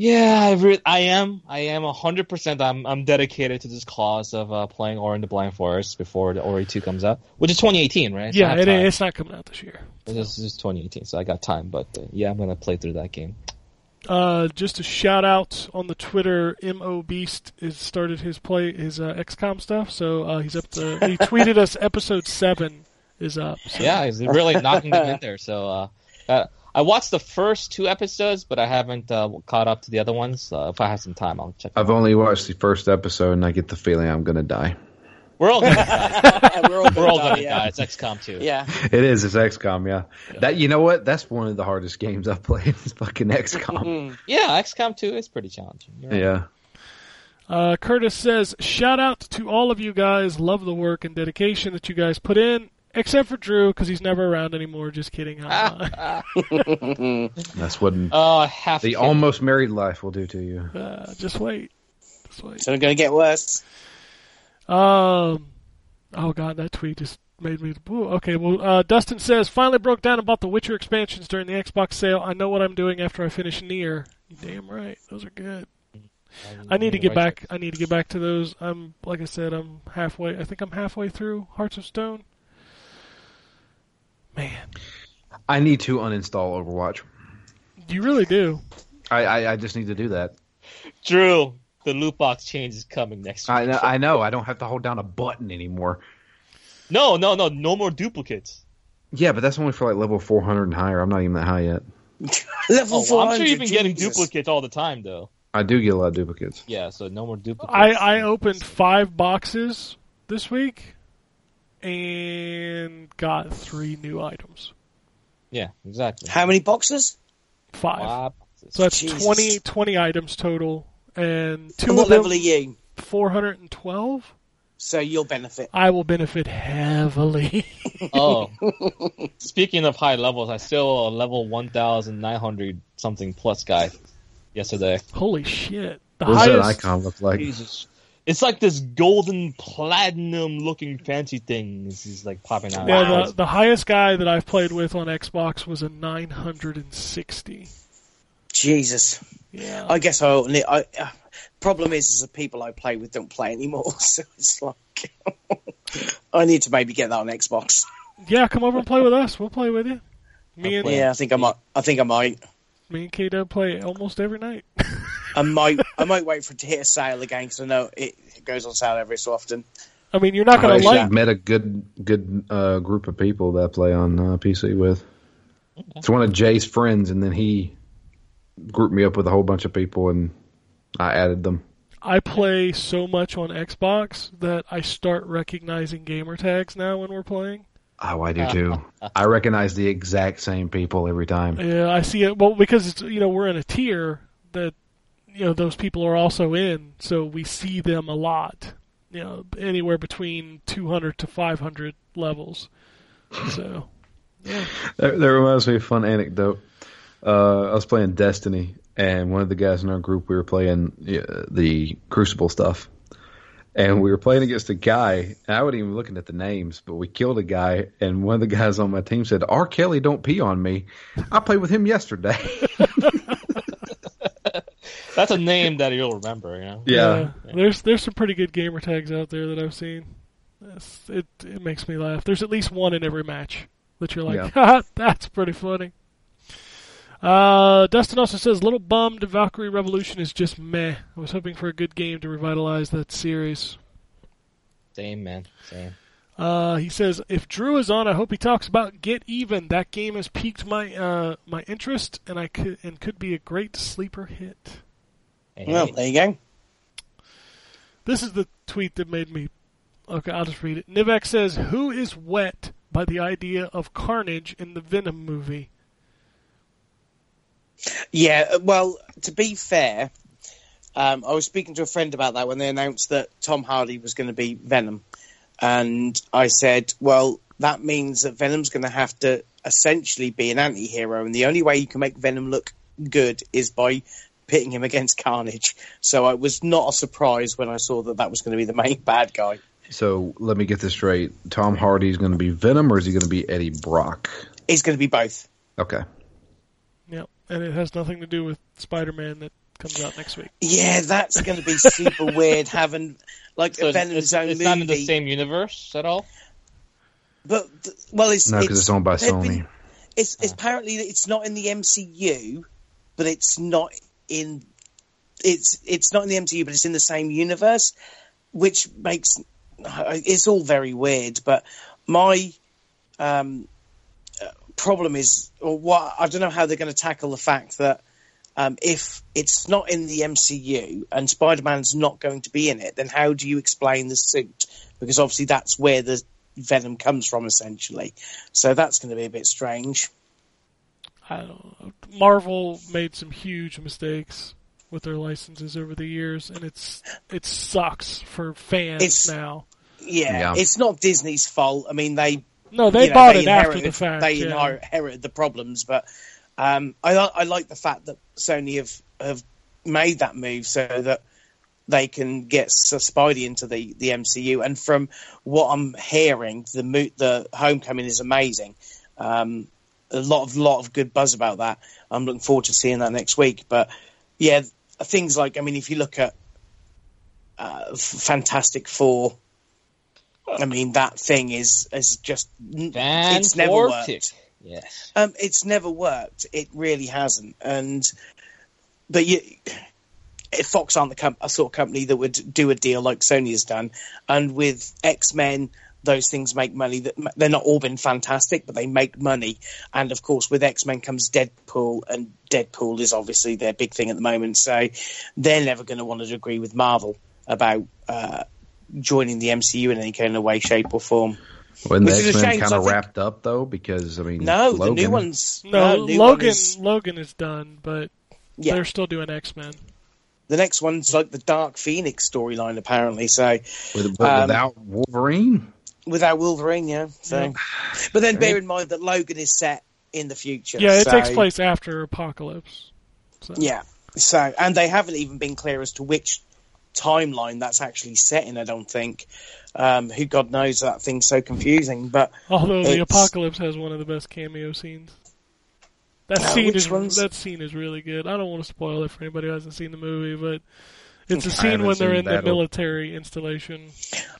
Yeah, I, re- I am. I am hundred percent. I'm I'm dedicated to this cause of uh, playing Ori and the Blind Forest before the Ori two comes out, which is 2018, right? So yeah, have it, it's not coming out this year. This is 2018, so I got time. But uh, yeah, I'm gonna play through that game. Uh, just a shout out on the Twitter. Mo Beast has started his play his uh, XCOM stuff, so uh, he's up to. He *laughs* tweeted us episode seven is up. So. Yeah, he's really knocking them in there. So uh, uh, I watched the first two episodes, but I haven't uh, caught up to the other ones. Uh, if I have some time, I'll check. I've only watched the first episode, and I get the feeling I'm gonna die. We're all gonna die. *laughs* We're all We're all die, gonna yeah. die. It's XCOM 2. Yeah. It is. It's XCOM. Yeah. That you know what? That's one of the hardest games I've played. Is fucking XCOM. Mm. Yeah, XCOM 2 is pretty challenging. You're right. yeah. Uh, Curtis says, "Shout out to all of you guys. Love the work and dedication that you guys put in." Except for Drew, because he's never around anymore. Just kidding. *laughs* *laughs* That's what Oh, half the kid. almost married life will do to you. uh, just wait. Just wait. So it's going to get worse. Um. Oh god, that tweet just made me. Ooh, okay, well, uh, Dustin says finally broke down and bought the Witcher expansions during the Xbox sale. I know what I'm doing after I finish Nier. You damn right, those are good. I need to get back. I need to get back to those. I'm like I said, I'm halfway. I think I'm halfway through Hearts of Stone. Man, I need to uninstall Overwatch. you really do. I, I, I just need to do that. Drew, the loot box change is coming next week. I know, I know. I don't have to hold down a button anymore. No, no, no, no more duplicates. Yeah, but that's only for like level 400 and higher. I'm not even that high yet. *laughs* Level Oh, 400. I'm sure you've been getting Jesus. duplicates all the time, though. I do get a lot of duplicates. Yeah, so no more duplicates. I I opened five boxes this week, and got three new items. Yeah, exactly. How many boxes? Five. Wow. So that's Jesus. 20, 20 items total, and two And what of them level are you? 412. So you'll benefit. I will benefit heavily. *laughs* Oh, speaking of high levels, I still a level 1,900 something plus guy yesterday. Holy shit! The What does that highest, icon look like? Jesus. It's like this golden platinum looking fancy thing. This is like popping out. yeah, the, the highest guy that I've played with on Xbox was a 960. Jesus. Yeah, I guess I, only- I uh, problem is, is the people I play with don't play anymore. *laughs* So it's like *laughs* I need to maybe get that on Xbox. yeah. Come over and play with us. We'll play with you. Me and Yeah, I think I might. I think I might. me and K Dub play almost every night. *laughs* I might. I might wait for it to hit a sale again because I know it, it goes on sale every so often. I mean, you're not gonna actually like. met a good good uh, group of people that I play on uh, PC with. It's one of Jay's friends, and then he grouped me up with a whole bunch of people, and I added them. I play so much on Xbox that I start recognizing gamer tags now when we're playing. Oh, I do too. I recognize the exact same people every time. Yeah, I see it. Well, because it's, you know we're in a tier that you know those people are also in, so we see them a lot. You know, anywhere between 200 to 500 levels. So, yeah. *laughs* That, that reminds me of a fun anecdote. Uh, I was playing Destiny, and one of the guys in our group, we were playing uh, the Crucible stuff. And we were playing against a guy, and I wasn't even looking at the names, but we killed a guy, and one of the guys on my team said, R. Kelly, don't pee on me. I played with him yesterday. *laughs* That's a name that you'll remember, you know? yeah. There's there's some pretty good gamer tags out there that I've seen. It's, it it makes me laugh. There's at least one in every match that you're like, Yeah. *laughs* That's pretty funny. Uh, Dustin also says, "Little bummed Valkyria Revolution is just meh. I was hoping for a good game to revitalize that series." Same, man. Same. Uh, he says, "If Drew is on, I hope he talks about Get Even. That game has piqued my uh, my interest, and I could and could be a great sleeper hit." Hey, Well, there you go. This is the tweet that made me. Okay, I'll just read it. Nivek says, "Who is wet by the idea of Carnage in the Venom movie?" Yeah, uh, well, to be fair, um, I was speaking to a friend about that when they announced that Tom Hardy was going to be Venom. And I said, well, that means that Venom's going to have to essentially be an anti hero. And the only way you can make Venom look good is by pitting him against Carnage. So I was not a surprise when I saw that that was going to be the main *laughs* bad guy. So let me get this straight. Tom Hardy is going to be Venom, or is he going to be Eddie Brock? He's going to be both. Okay. Yep, and it has nothing to do with Spider-Man that comes out next week. Yeah, that's going to be *laughs* super weird having like So Venom's it's, own it's movie. not in the same universe at all? But well, it's No, because it's owned by Sony. been- it's, it's apparently it's not in the MCU, but it's not in it's it's not in the MCU, but it's in the same universe, which makes it's all very weird. But my um, problem is, or what I don't know how they're going to tackle the fact that um, if it's not in the MCU and Spider-Man's not going to be in it, then how do you explain the suit? Because obviously that's where the Venom comes from, essentially. So that's going to be a bit strange. I don't know. Marvel made some huge mistakes with their licenses over the years, and it's it sucks for fans It's- now. Yeah, Yeah. it's not Disney's fault. I mean, they No, they you know, bought they it after the fact. They yeah. inherited the problems, but um, I, I like the fact that Sony have have made that move so that they can get Spidey into the, the MCU. And from what I'm hearing, the mo- the Homecoming is amazing. Um, a lot of lot of good buzz about that. I'm looking forward to seeing that next week. But yeah, things like I mean, if you look at uh, Fantastic Four. I mean that thing is is just it's never worked. Yes. Um, it's never worked. It really hasn't. And but you, Fox aren't the com- a sort of company that would do a deal like Sony has done, and with X Men, those things make money. That they're not all been fantastic, but they make money. And of course, with X Men comes Deadpool, and Deadpool is obviously their big thing at the moment. So they're never going to want to agree with Marvel about. Uh, Joining the MCU in any kind of way, shape, or form. When the Which is a X Men shame, 'cause kind I of think- wrapped up though, because I mean, No, the Logan, new ones. No, new one Logan is- Logan is done, but yeah, they're still doing X Men. the next one's like the Dark Phoenix storyline, apparently. So with, but um, without Wolverine. without Wolverine, yeah. So, Yeah. but then bear in mind that Logan is set in the future. Yeah, it so- takes place after Apocalypse. So. Yeah. So, and they haven't even been clear as to which timeline that's actually set in. I don't think. Um, who God knows that thing's so confusing, but Although the Apocalypse has one of the best cameo scenes. That Uh, scene is ones? that scene is really good. I don't want to spoil it for anybody who hasn't seen the movie, but it's a *laughs* scene when they're in the Battle. military installation.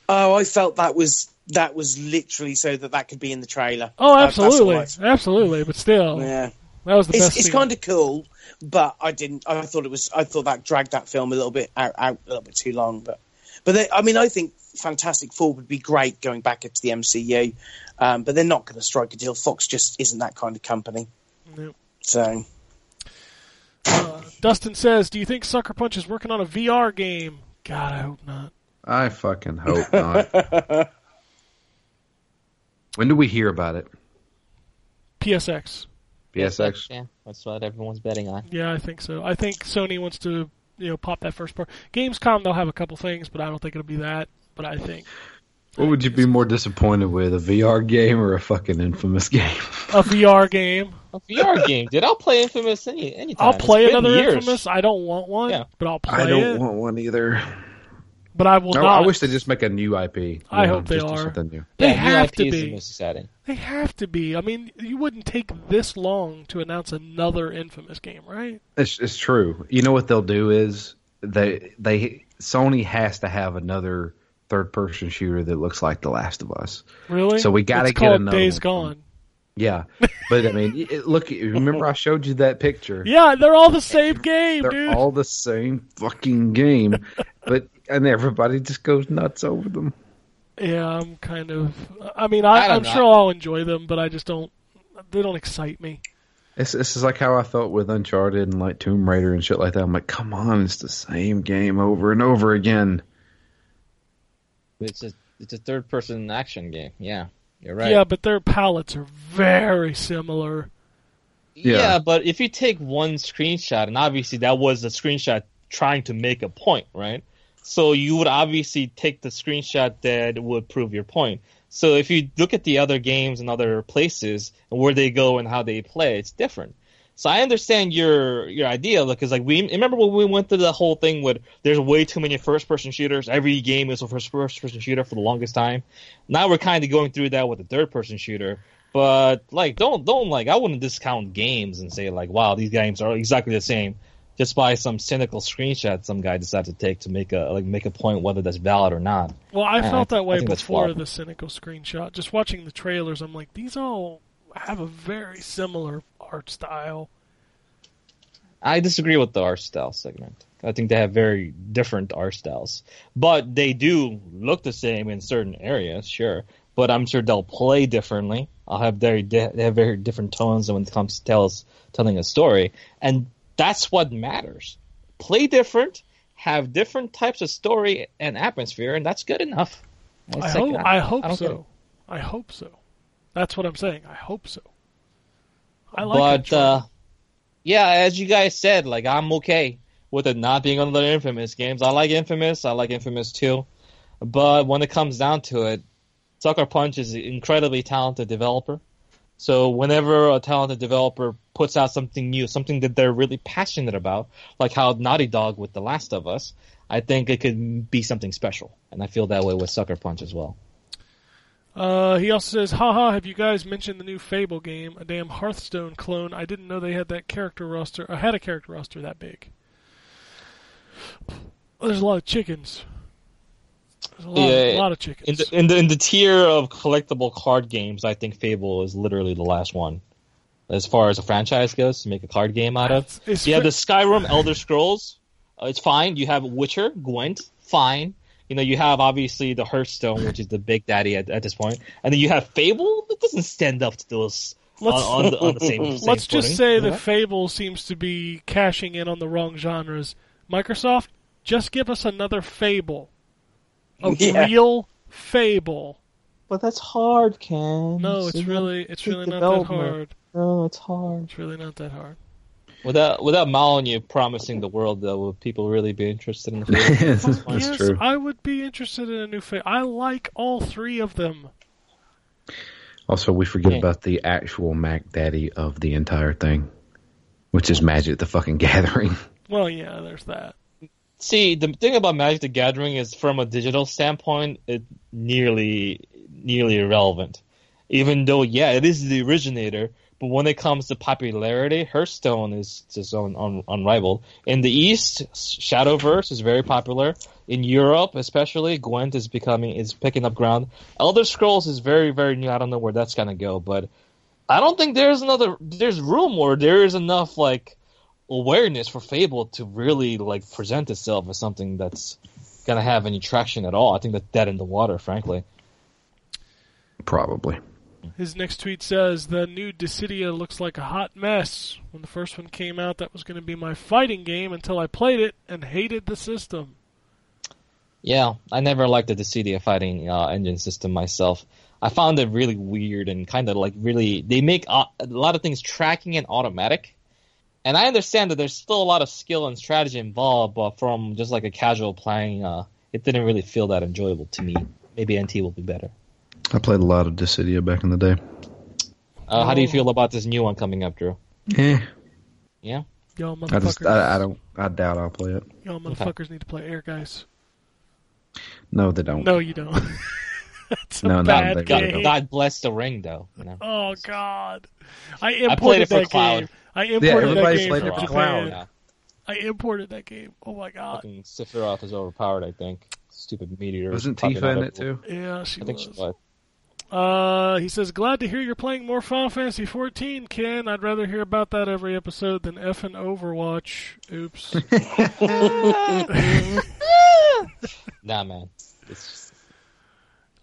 oh, I felt that was that was literally so that that could be in the trailer. Oh, That- that's all absolutely, I- absolutely. But still, Yeah. That was the it's, best. it's kind of cool, but I didn't. I thought it was. I thought that dragged that film a little bit out, out a little bit too long. But, but they, I mean, I think Fantastic Four would be great going back into the MCU, um, but they're not going to strike a deal. Fox just isn't that kind of company. Nope. So Uh, Dustin says, "Do you think Sucker Punch is working on a VR game?" God, I hope not. I fucking hope not. *laughs* when do we hear about it? PSX. PSX. Yeah, that's what everyone's betting on. Yeah, I think so. I think Sony wants to, you know, pop that first part. Gamescom, they'll have a couple things, but I don't think it'll be that. But I think What would you be more disappointed with, a VR game or a fucking infamous *laughs* game? a VR game. A VR game, dude. I'll play Infamous any anytime. I'll play It's another years. Infamous. I don't want one, Yeah. but I'll play it. I don't it. want one either. But I will I, not. I wish they just make a new IP. you I know, hope they do are. Something new. They yeah, have new to IP is the be. most exciting. They have to be. I mean, you wouldn't take this long to announce another Infamous game, right? It's it's true. You know what they'll do is they they Sony has to have another third person shooter that looks like The Last of Us. Really? So we gotta get called another Days one. Gone. Yeah, but I mean, look. Remember, I showed you that picture. Yeah, they're all the same game, They're dude. all the same fucking game, but and everybody just goes nuts over them. Yeah, I'm kind of. I mean, I, I I'm know. sure I'll enjoy them, but I just don't. They don't excite me. It's this is like how I felt with Uncharted and like Tomb Raider and shit like that. I'm like, come on, it's the same game over and over again. It's a it's a third person action game. Yeah, you're right. Yeah, but their palettes are very similar. Yeah. Yeah. but if you take one screenshot, and obviously that was a screenshot trying to make a point, right? So you would obviously take the screenshot that would prove your point. So if you look at the other games and other places and where they go and how they play, it's different. So I understand your your idea because like we remember when we went through the whole thing with there's way too many first person shooters. Every game is a first person shooter for the longest time. Now we're kind of going through that with a third person shooter. But like, don't don't like. I wouldn't discount games and say like, wow, these games are exactly the same, just by some cynical screenshot some guy decided to take to make a like make a point whether that's valid or not. Well, I Yeah, felt I- that way before the cynical screenshot. Just watching the trailers, I'm like, these all have a very similar art style. I disagree with the art style segment. I think they have very different art styles, but they do look the same in certain areas, sure. But I'm sure they'll play differently. I'll have very di- they have very different tones when it comes to tells telling a story, and that's what matters. Play different, have different types of story and atmosphere, and that's good enough. I like, hope. I hope don't get it. so. I hope so. That's what I'm saying. I hope so. I like but uh, yeah, as you guys said, like I'm okay with it not being on the Infamous games. I like Infamous. I like Infamous too. But when it comes down to it, Sucker Punch is an incredibly talented developer. So whenever a talented developer puts out something new, something that they're really passionate about, like how Naughty Dog with The Last of Us, I think it could be something special. And I feel that way with Sucker Punch as well. Uh, he also says, haha, have you guys mentioned the new Fable game? A damn Hearthstone clone. I didn't know they had that character roster, I had a character roster that big. There's a lot of chickens. There's a lot, Yeah, a lot of In chickens. the, in the in the tier of collectible card games, I think Fable is literally the last one. As far as a franchise goes, to make a card game out of. It's- it's You have the Skyrim, Elder Scrolls. Uh, it's fine. You have Witcher, Gwent, fine. You know, you have obviously the Hearthstone, which is the big daddy at, at this point, and then you have Fable. That doesn't stand up to those Let's- on, the, on the same. *laughs* same Let's just footing. say that Fable seems to be cashing in on the wrong genres. Microsoft, just give us another Fable. A *laughs* Yeah. real Fable. But that's hard, Ken. No, it's not really, it's really not that hard. No, it's hard. It's really not that hard. Without without Molyneux promising the world, though, would people really be interested in the *laughs* Fable? That's yes, true. I would be interested in a new Fable. I like all three of them. Also, we forget Yeah. about the actual Mac Daddy of the entire thing, which is Magic the fucking Gathering. *laughs* Well, yeah, there's that. See, the thing about Magic the Gathering is, from a digital standpoint, it nearly nearly irrelevant. Even though, yeah, it is the originator, but when it comes to popularity, Hearthstone is just un, un, unrivaled. In the East, Shadowverse is very popular. In Europe, especially, Gwent is becoming is picking up ground. Elder Scrolls is very very new. I don't know where that's gonna go, but I don't think there's another there's room or there is enough like awareness for Fable to really like present itself as something that's gonna have any traction at all. I think that's dead in the water, frankly. Probably. His next tweet says the new Dissidia looks like a hot mess. When the first one came out, that was going to be my fighting game until I played it and hated the system. Yeah, I never liked the Dissidia fighting uh, engine system myself. I found it really weird and kind of like really they make a lot of things tracking and automatic. And I understand that there's still a lot of skill and strategy involved, but from just like a casual playing, uh, it didn't really feel that enjoyable to me. Maybe NT will be better. I played a lot of Dissidia back in the day. Uh, How do you feel about this new one coming up, Drew? Eh, Yeah. Y'all I just I, I don't I doubt I'll play it. y'all motherfuckers need to play Ehrgeiz. No, they don't. No, you don't. *laughs* That's a No, not bad they God. God bless the ring, though. You know. Oh God, I played imported it for that Cloud. game. I imported that everybody game played it for Cloud. Yeah. I imported that game. Oh my God. Fucking Sephiroth is overpowered, I think. Stupid meteor. Wasn't popping Tifa in it too? Yeah, she I think was. she was. Uh, he says, glad to hear you're playing more Final Fantasy 14, Ken. I'd rather hear about that every episode than effing Overwatch. Oops. *laughs* *laughs* Nah, man. It's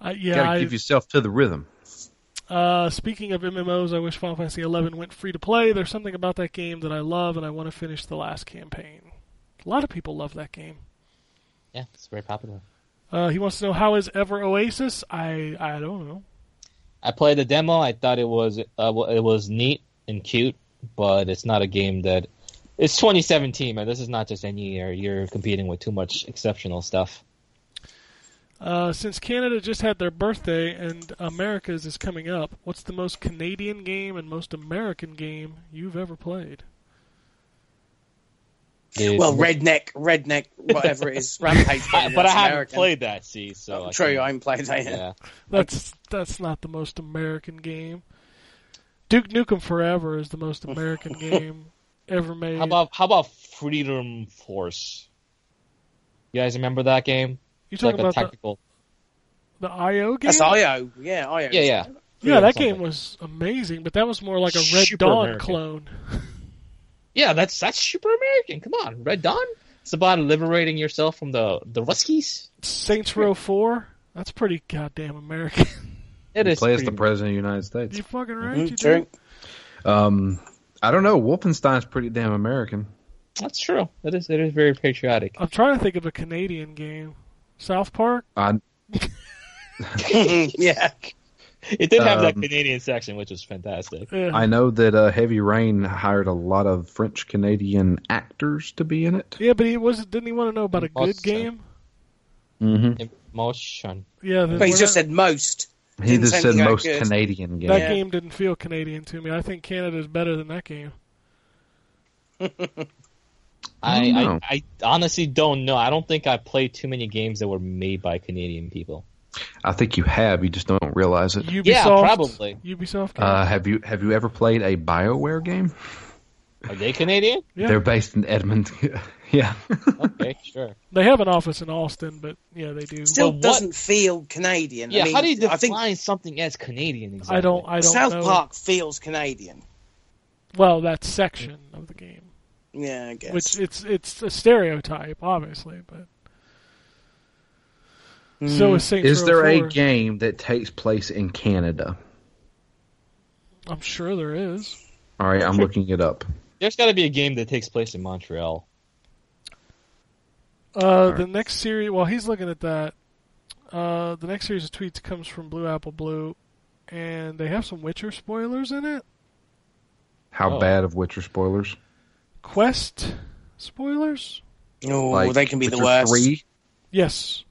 I, yeah, Gotta I, give yourself to the rhythm. uh, speaking of MMOs, I wish Final Fantasy 11 went free to play. There's something about that game that I love, and I want to finish the last campaign. A lot of people love that game. yeah, it's very popular. Uh, he wants to know how is Ever Oasis. I I don't know. I played the demo. I thought it was uh, it was neat and cute, but it's not a game that. It's 2017, man. This is not just any year. You're competing with too much exceptional stuff. Uh, since Canada just had their birthday and America's is coming up, what's the most Canadian game and most American game you've ever played? It- Well, redneck, redneck, whatever it is, *laughs* rampage. But I haven't American. played that. See, so Oh, I true, I haven't played that yet. yeah. That's that's not the most American game. Duke Nukem Forever is the most American *laughs* game ever made. How about how about Freedom Force? You guys remember that game? you It's talking like a about the, the IO game? That's IO. Yeah, IO. Yeah, yeah. yeah, that something. game was amazing, but that was more like a Red Super Dawn American. clone. *laughs* Yeah, that's that's super American. Come on, Red Dawn. It's about liberating yourself from the the Ruskies. Saints Row 4, that's pretty goddamn American. *laughs* It you is play as the pretty- president of the United States. You fucking right. Mhm, you true. do. Um, I don't know. Wolfenstein's pretty damn American. That's true. It is. It is very patriotic. I'm trying to think of a Canadian game. South Park. I, *laughs* yeah. It did have that Um, Canadian section, which was fantastic. I know that uh, Heavy Rain hired a lot of French Canadian actors to be in it. yeah, but he was didn't he want to know about a good Most, uh, game? Mm-hmm. Emotion. Yeah, But he just not- said most. He just said anything most good. Canadian game. that Yeah. game didn't feel Canadian to me. I think Canada is better than that game. I, I don't. I, I honestly don't know. I don't think I played too many games that were made by Canadian people. I think you have. You just don't realize it. Ubisoft. Yeah, probably. Ubisoft. Game. Uh, have you have you ever played a Bioware game? Are they Canadian? yeah, They're based in Edmonton. *laughs* yeah. Okay, *laughs* sure. they have an office in Austin, but yeah, they do. Still But what- doesn't feel Canadian. Yeah, I mean, how do you I think define something as Canadian exactly? I don't. I don't know. South know. Park feels Canadian. Well, that section of the game, Yeah, I guess. which it's it's a stereotype, obviously, but Hmm. so is Saints Is there a game that takes place in Canada? I'm sure there is. All right, I'm looking it up. There's got to be a game that takes place in Montreal. Uh, the next series, while he's looking at that, uh, the next series of tweets comes from Blue Apple Blue, and they have some Witcher spoilers in it. How Oh. bad of Witcher spoilers? Quest spoilers? oh, Like they can be the Witcher worst. 3? Yes.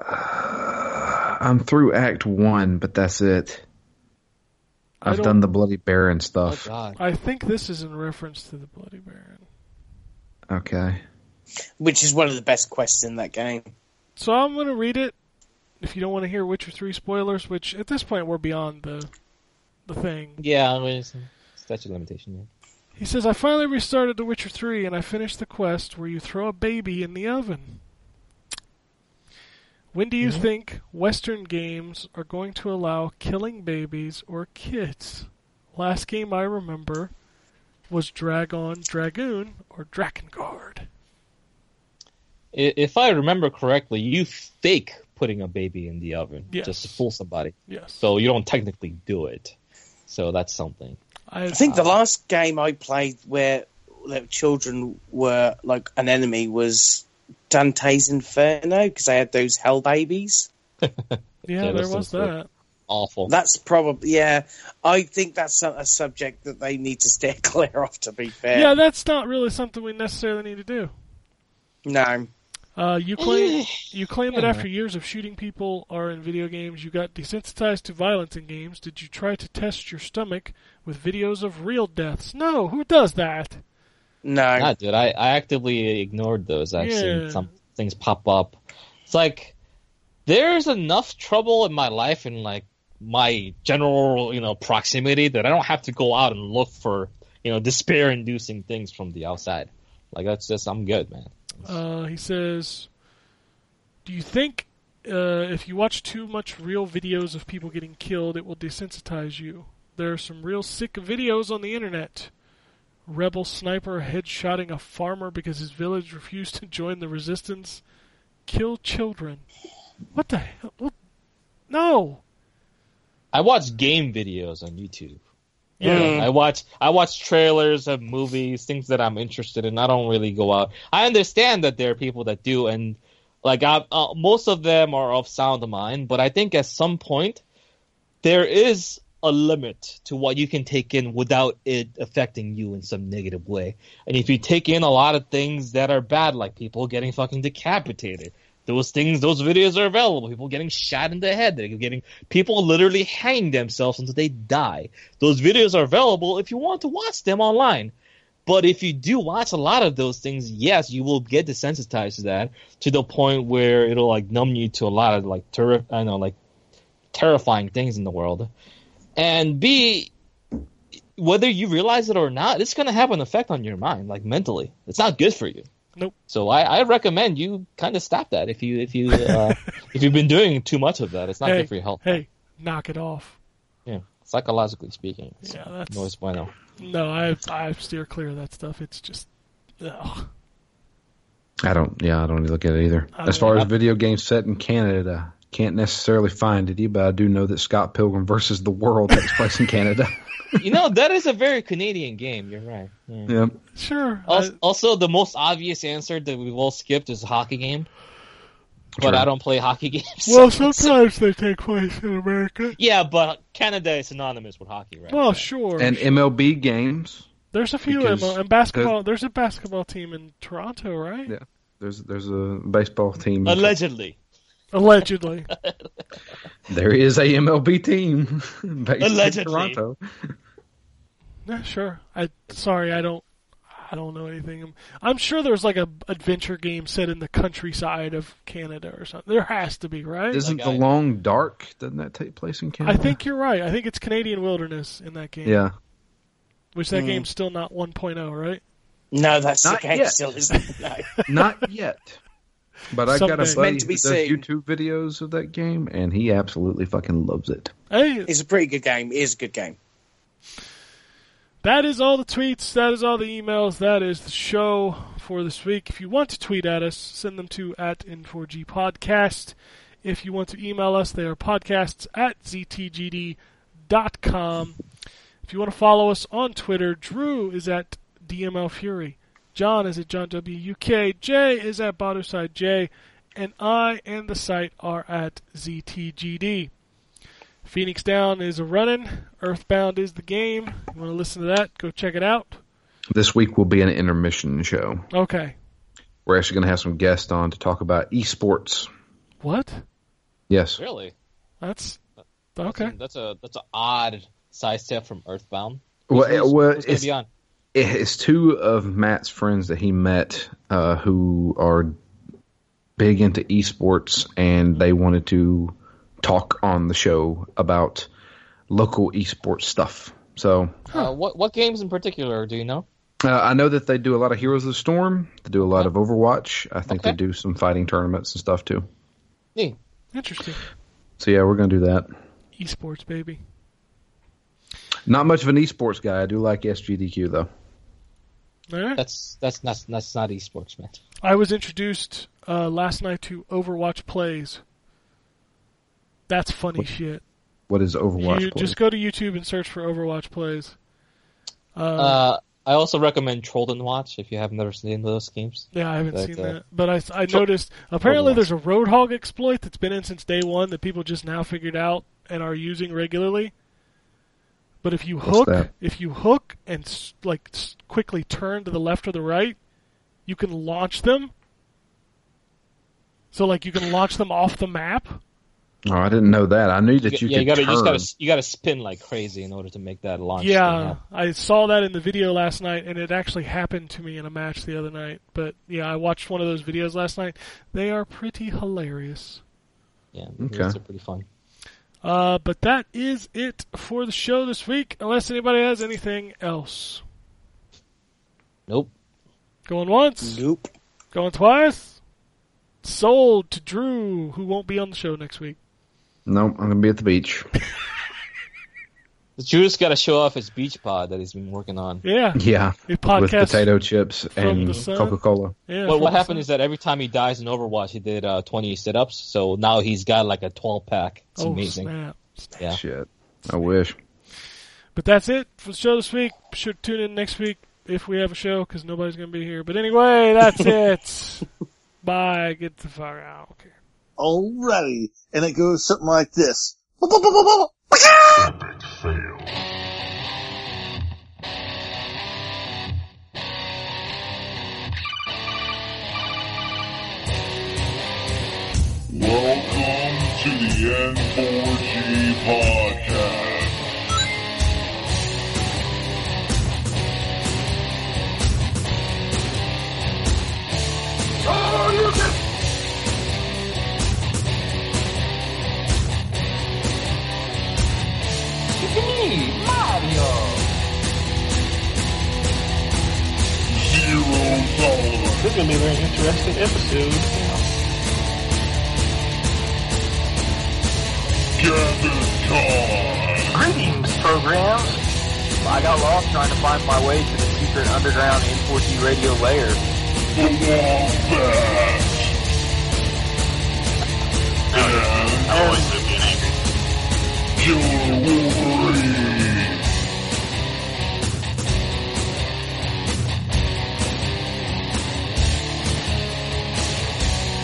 I'm through Act One, but that's it. I I've done the Bloody Baron Oh stuff. God. I think this is in reference to the Bloody Baron. Okay. Which is one of the best quests in that game. So I'm going to read it. If you don't want to hear Witcher 3 spoilers, which at this point we're beyond the the thing. Yeah, I mean, it's statute of limitation. Yeah. He says, I finally restarted The Witcher 3 and I finished the quest where you throw a baby in the oven. When do you mm-hmm. think Western games are going to allow killing babies or kids? Last game I remember was Dragon Dragoon or Drakengard. I- If I remember correctly, you fake putting a baby in the oven Yes. just to fool somebody, Yes. so you don't technically do it. So that's something. I, I think the uh, last game I played where the children were like an enemy was Dante's Inferno because I had those hell babies. *laughs* yeah, Yeah, there was that. Awful. That's probably yeah. I think that's a, a subject that they need to *laughs* steer clear of. To be fair, Yeah, that's not really something we necessarily need to do. no. Uh, you claim Eh, you claim that after years of shooting people are in video games, you got desensitized to violence in games. Did you try to test your stomach with videos of real deaths? No, who does that? No, Nah, dude, I, I actively ignored those. I've Yeah. seen some things pop up. It's like there's enough trouble in my life and like my general, you know, proximity that I don't have to go out and look for, you know, despair-inducing things from the outside. Like that's just I'm good, man. Uh, he says, "Do you think uh, if you watch too much real videos of people getting killed, it will desensitize you? There are some real sick videos on the internet. Rebel sniper headshotting a farmer because his village refused to join the resistance. Kill children. What the hell? What? No. I watch game videos on YouTube. Yeah. Mm. I watch I watch trailers of movies, things that I'm interested in. I don't really go out. I understand that there are people that do, and like I, uh, most of them are of sound mind. But I think at some point there is a limit to what you can take in without it affecting you in some negative way. And if you take in a lot of things that are bad, like people getting fucking decapitated. Those things, those videos are available. People getting shot in the head. They're getting people literally hang themselves until they die. Those videos are available if you want to watch them online. But if you do watch a lot of those things, yes, you will get desensitized to that to the point where it'll like numb you to a lot of like terri- I know like terrifying things in the world. And B, whether you realize it or not, it's gonna have an effect on your mind, like mentally. It's not good for you. Nope. So I, I recommend you kind of stop that if you if you uh, *laughs* if you've been doing too much of that. It's not hey, good for your health. hey, knock it off. Yeah, psychologically speaking. it's Yeah, that's no bueno. no. I I steer clear of that stuff. It's just. Ugh. I don't. Yeah, I don't look at it either. As far mean, as video games set in Canada, Can't necessarily find it, but I do know that Scott Pilgrim versus the World takes place in Canada. *laughs* you know that is a very Canadian game. You're right. Yeah. yeah. Sure. Also, I- also, the most obvious answer that we've all skipped is a hockey game. But Sure. I don't play hockey *laughs* games. well, sometimes they take place in America. yeah, but Canada is synonymous with hockey, right? Well, sure. And MLB games. there's a few because ML and basketball. There's a basketball team in Toronto, right? Yeah. There's there's a baseball team. Allegedly. Allegedly. *laughs* There is a MLB team *laughs* based in Allegedly. Toronto. Yeah, sure. I sorry, I don't. I don't know anything. I'm sure there's like a adventure game set in the countryside of Canada or something. There has to be, right? Isn't Like the I- Long Dark? Doesn't that take place in Canada? I think you're right. I think it's Canadian Wilderness in that game. Yeah. Which that Hmm. game's still not 1.0, right? No, that's Not the game yet. still, isn't it? No. Not yet. But I got a buddy meant to be who does seen. YouTube videos of that game, and he absolutely fucking loves it. Hey, It's a pretty good game. It is a good game. That is all the tweets. That is all the emails. That is the show for this week. If you want to tweet at us, send them to at N4G Podcast. If you want to email us, they are podcasts at ztgd.com. If you want to follow us on Twitter, Drew is at DML Fury. John is at John. Jay is at Botoside J. And I and the site are at ZTGD. Phoenix Down is a running. Earthbound is the game. You want to listen to that? Go check it out. This week will be an intermission show. Okay. We're actually going to have some guests on to talk about esports. What? Yes. Really? That's okay. That's a that's an odd side step from Earthbound. Well, Who's- well, who's gonna it's, be on? it's two of Matt's friends that he met uh, who are big into esports, and they wanted to talk on the show about local esports stuff. So Uh, what what games in particular do you know? uh, I know that they do a lot of Heroes of the Storm. They do a lot of Overwatch. I think Okay. they do some fighting tournaments and stuff too. Neat. Interesting. So yeah, we're gonna do that. Esports, baby. Not much of an esports guy. I do like SGDQ though. All right. That's that's not that's not esports, man. I was introduced uh, last night to Overwatch Plays. That's funny shit. What is Overwatch? you play? just go to YouTube and search for Overwatch Plays. Uh, Uh, I also recommend Trollden Watch if you have never seen those games. yeah, I haven't but, seen uh, that, but I, I Tro- noticed apparently Overwatch. there's a Roadhog exploit that's been in since day one that people just now figured out and are using regularly. But if you What's hook, that? if you hook and like quickly turn to the left or the right, you can launch them. So like you can launch them off the map. Oh, I didn't know that. I knew that you, yeah, could you gotta you just turn. gotta you gotta spin like crazy in order to make that launch. Yeah. I saw that in the video last night, and it actually happened to me in a match the other night. But yeah, I watched one of those videos last night. They are pretty hilarious. yeah. Okay. Those are pretty fun. Uh, but that is it for the show this week. Unless anybody has anything else, Nope. going once, Nope. going twice. Sold to Drew, who won't be on the show next week. No, I'm gonna be at the beach. *laughs* Drew's got to show off his beach pod that he's been working on. Yeah, Yeah, a with podcast. potato chips from and the sun. Coca Cola. Yeah, Well, from what the happened sun. is that every time he dies in Overwatch, he did uh, 20 sit-ups. So now he's got like a 12 pack. It's oh amazing. snap! Yeah. Shit, I wish. But that's it for the show this week. Should tune in next week if we have a show because nobody's going to be here. But anyway, that's *laughs* it. Bye. Get the fuck out. Okay. Alrighty. And it goes something like this. Epic fail. Welcome to the N4G podcast. Zero. This is going to be a very interesting episode. Khan. Greetings, programs. I got lost trying to find my way to the secret underground N4G radio layer. The Wombat. And I always being angry. Killer Wolverine.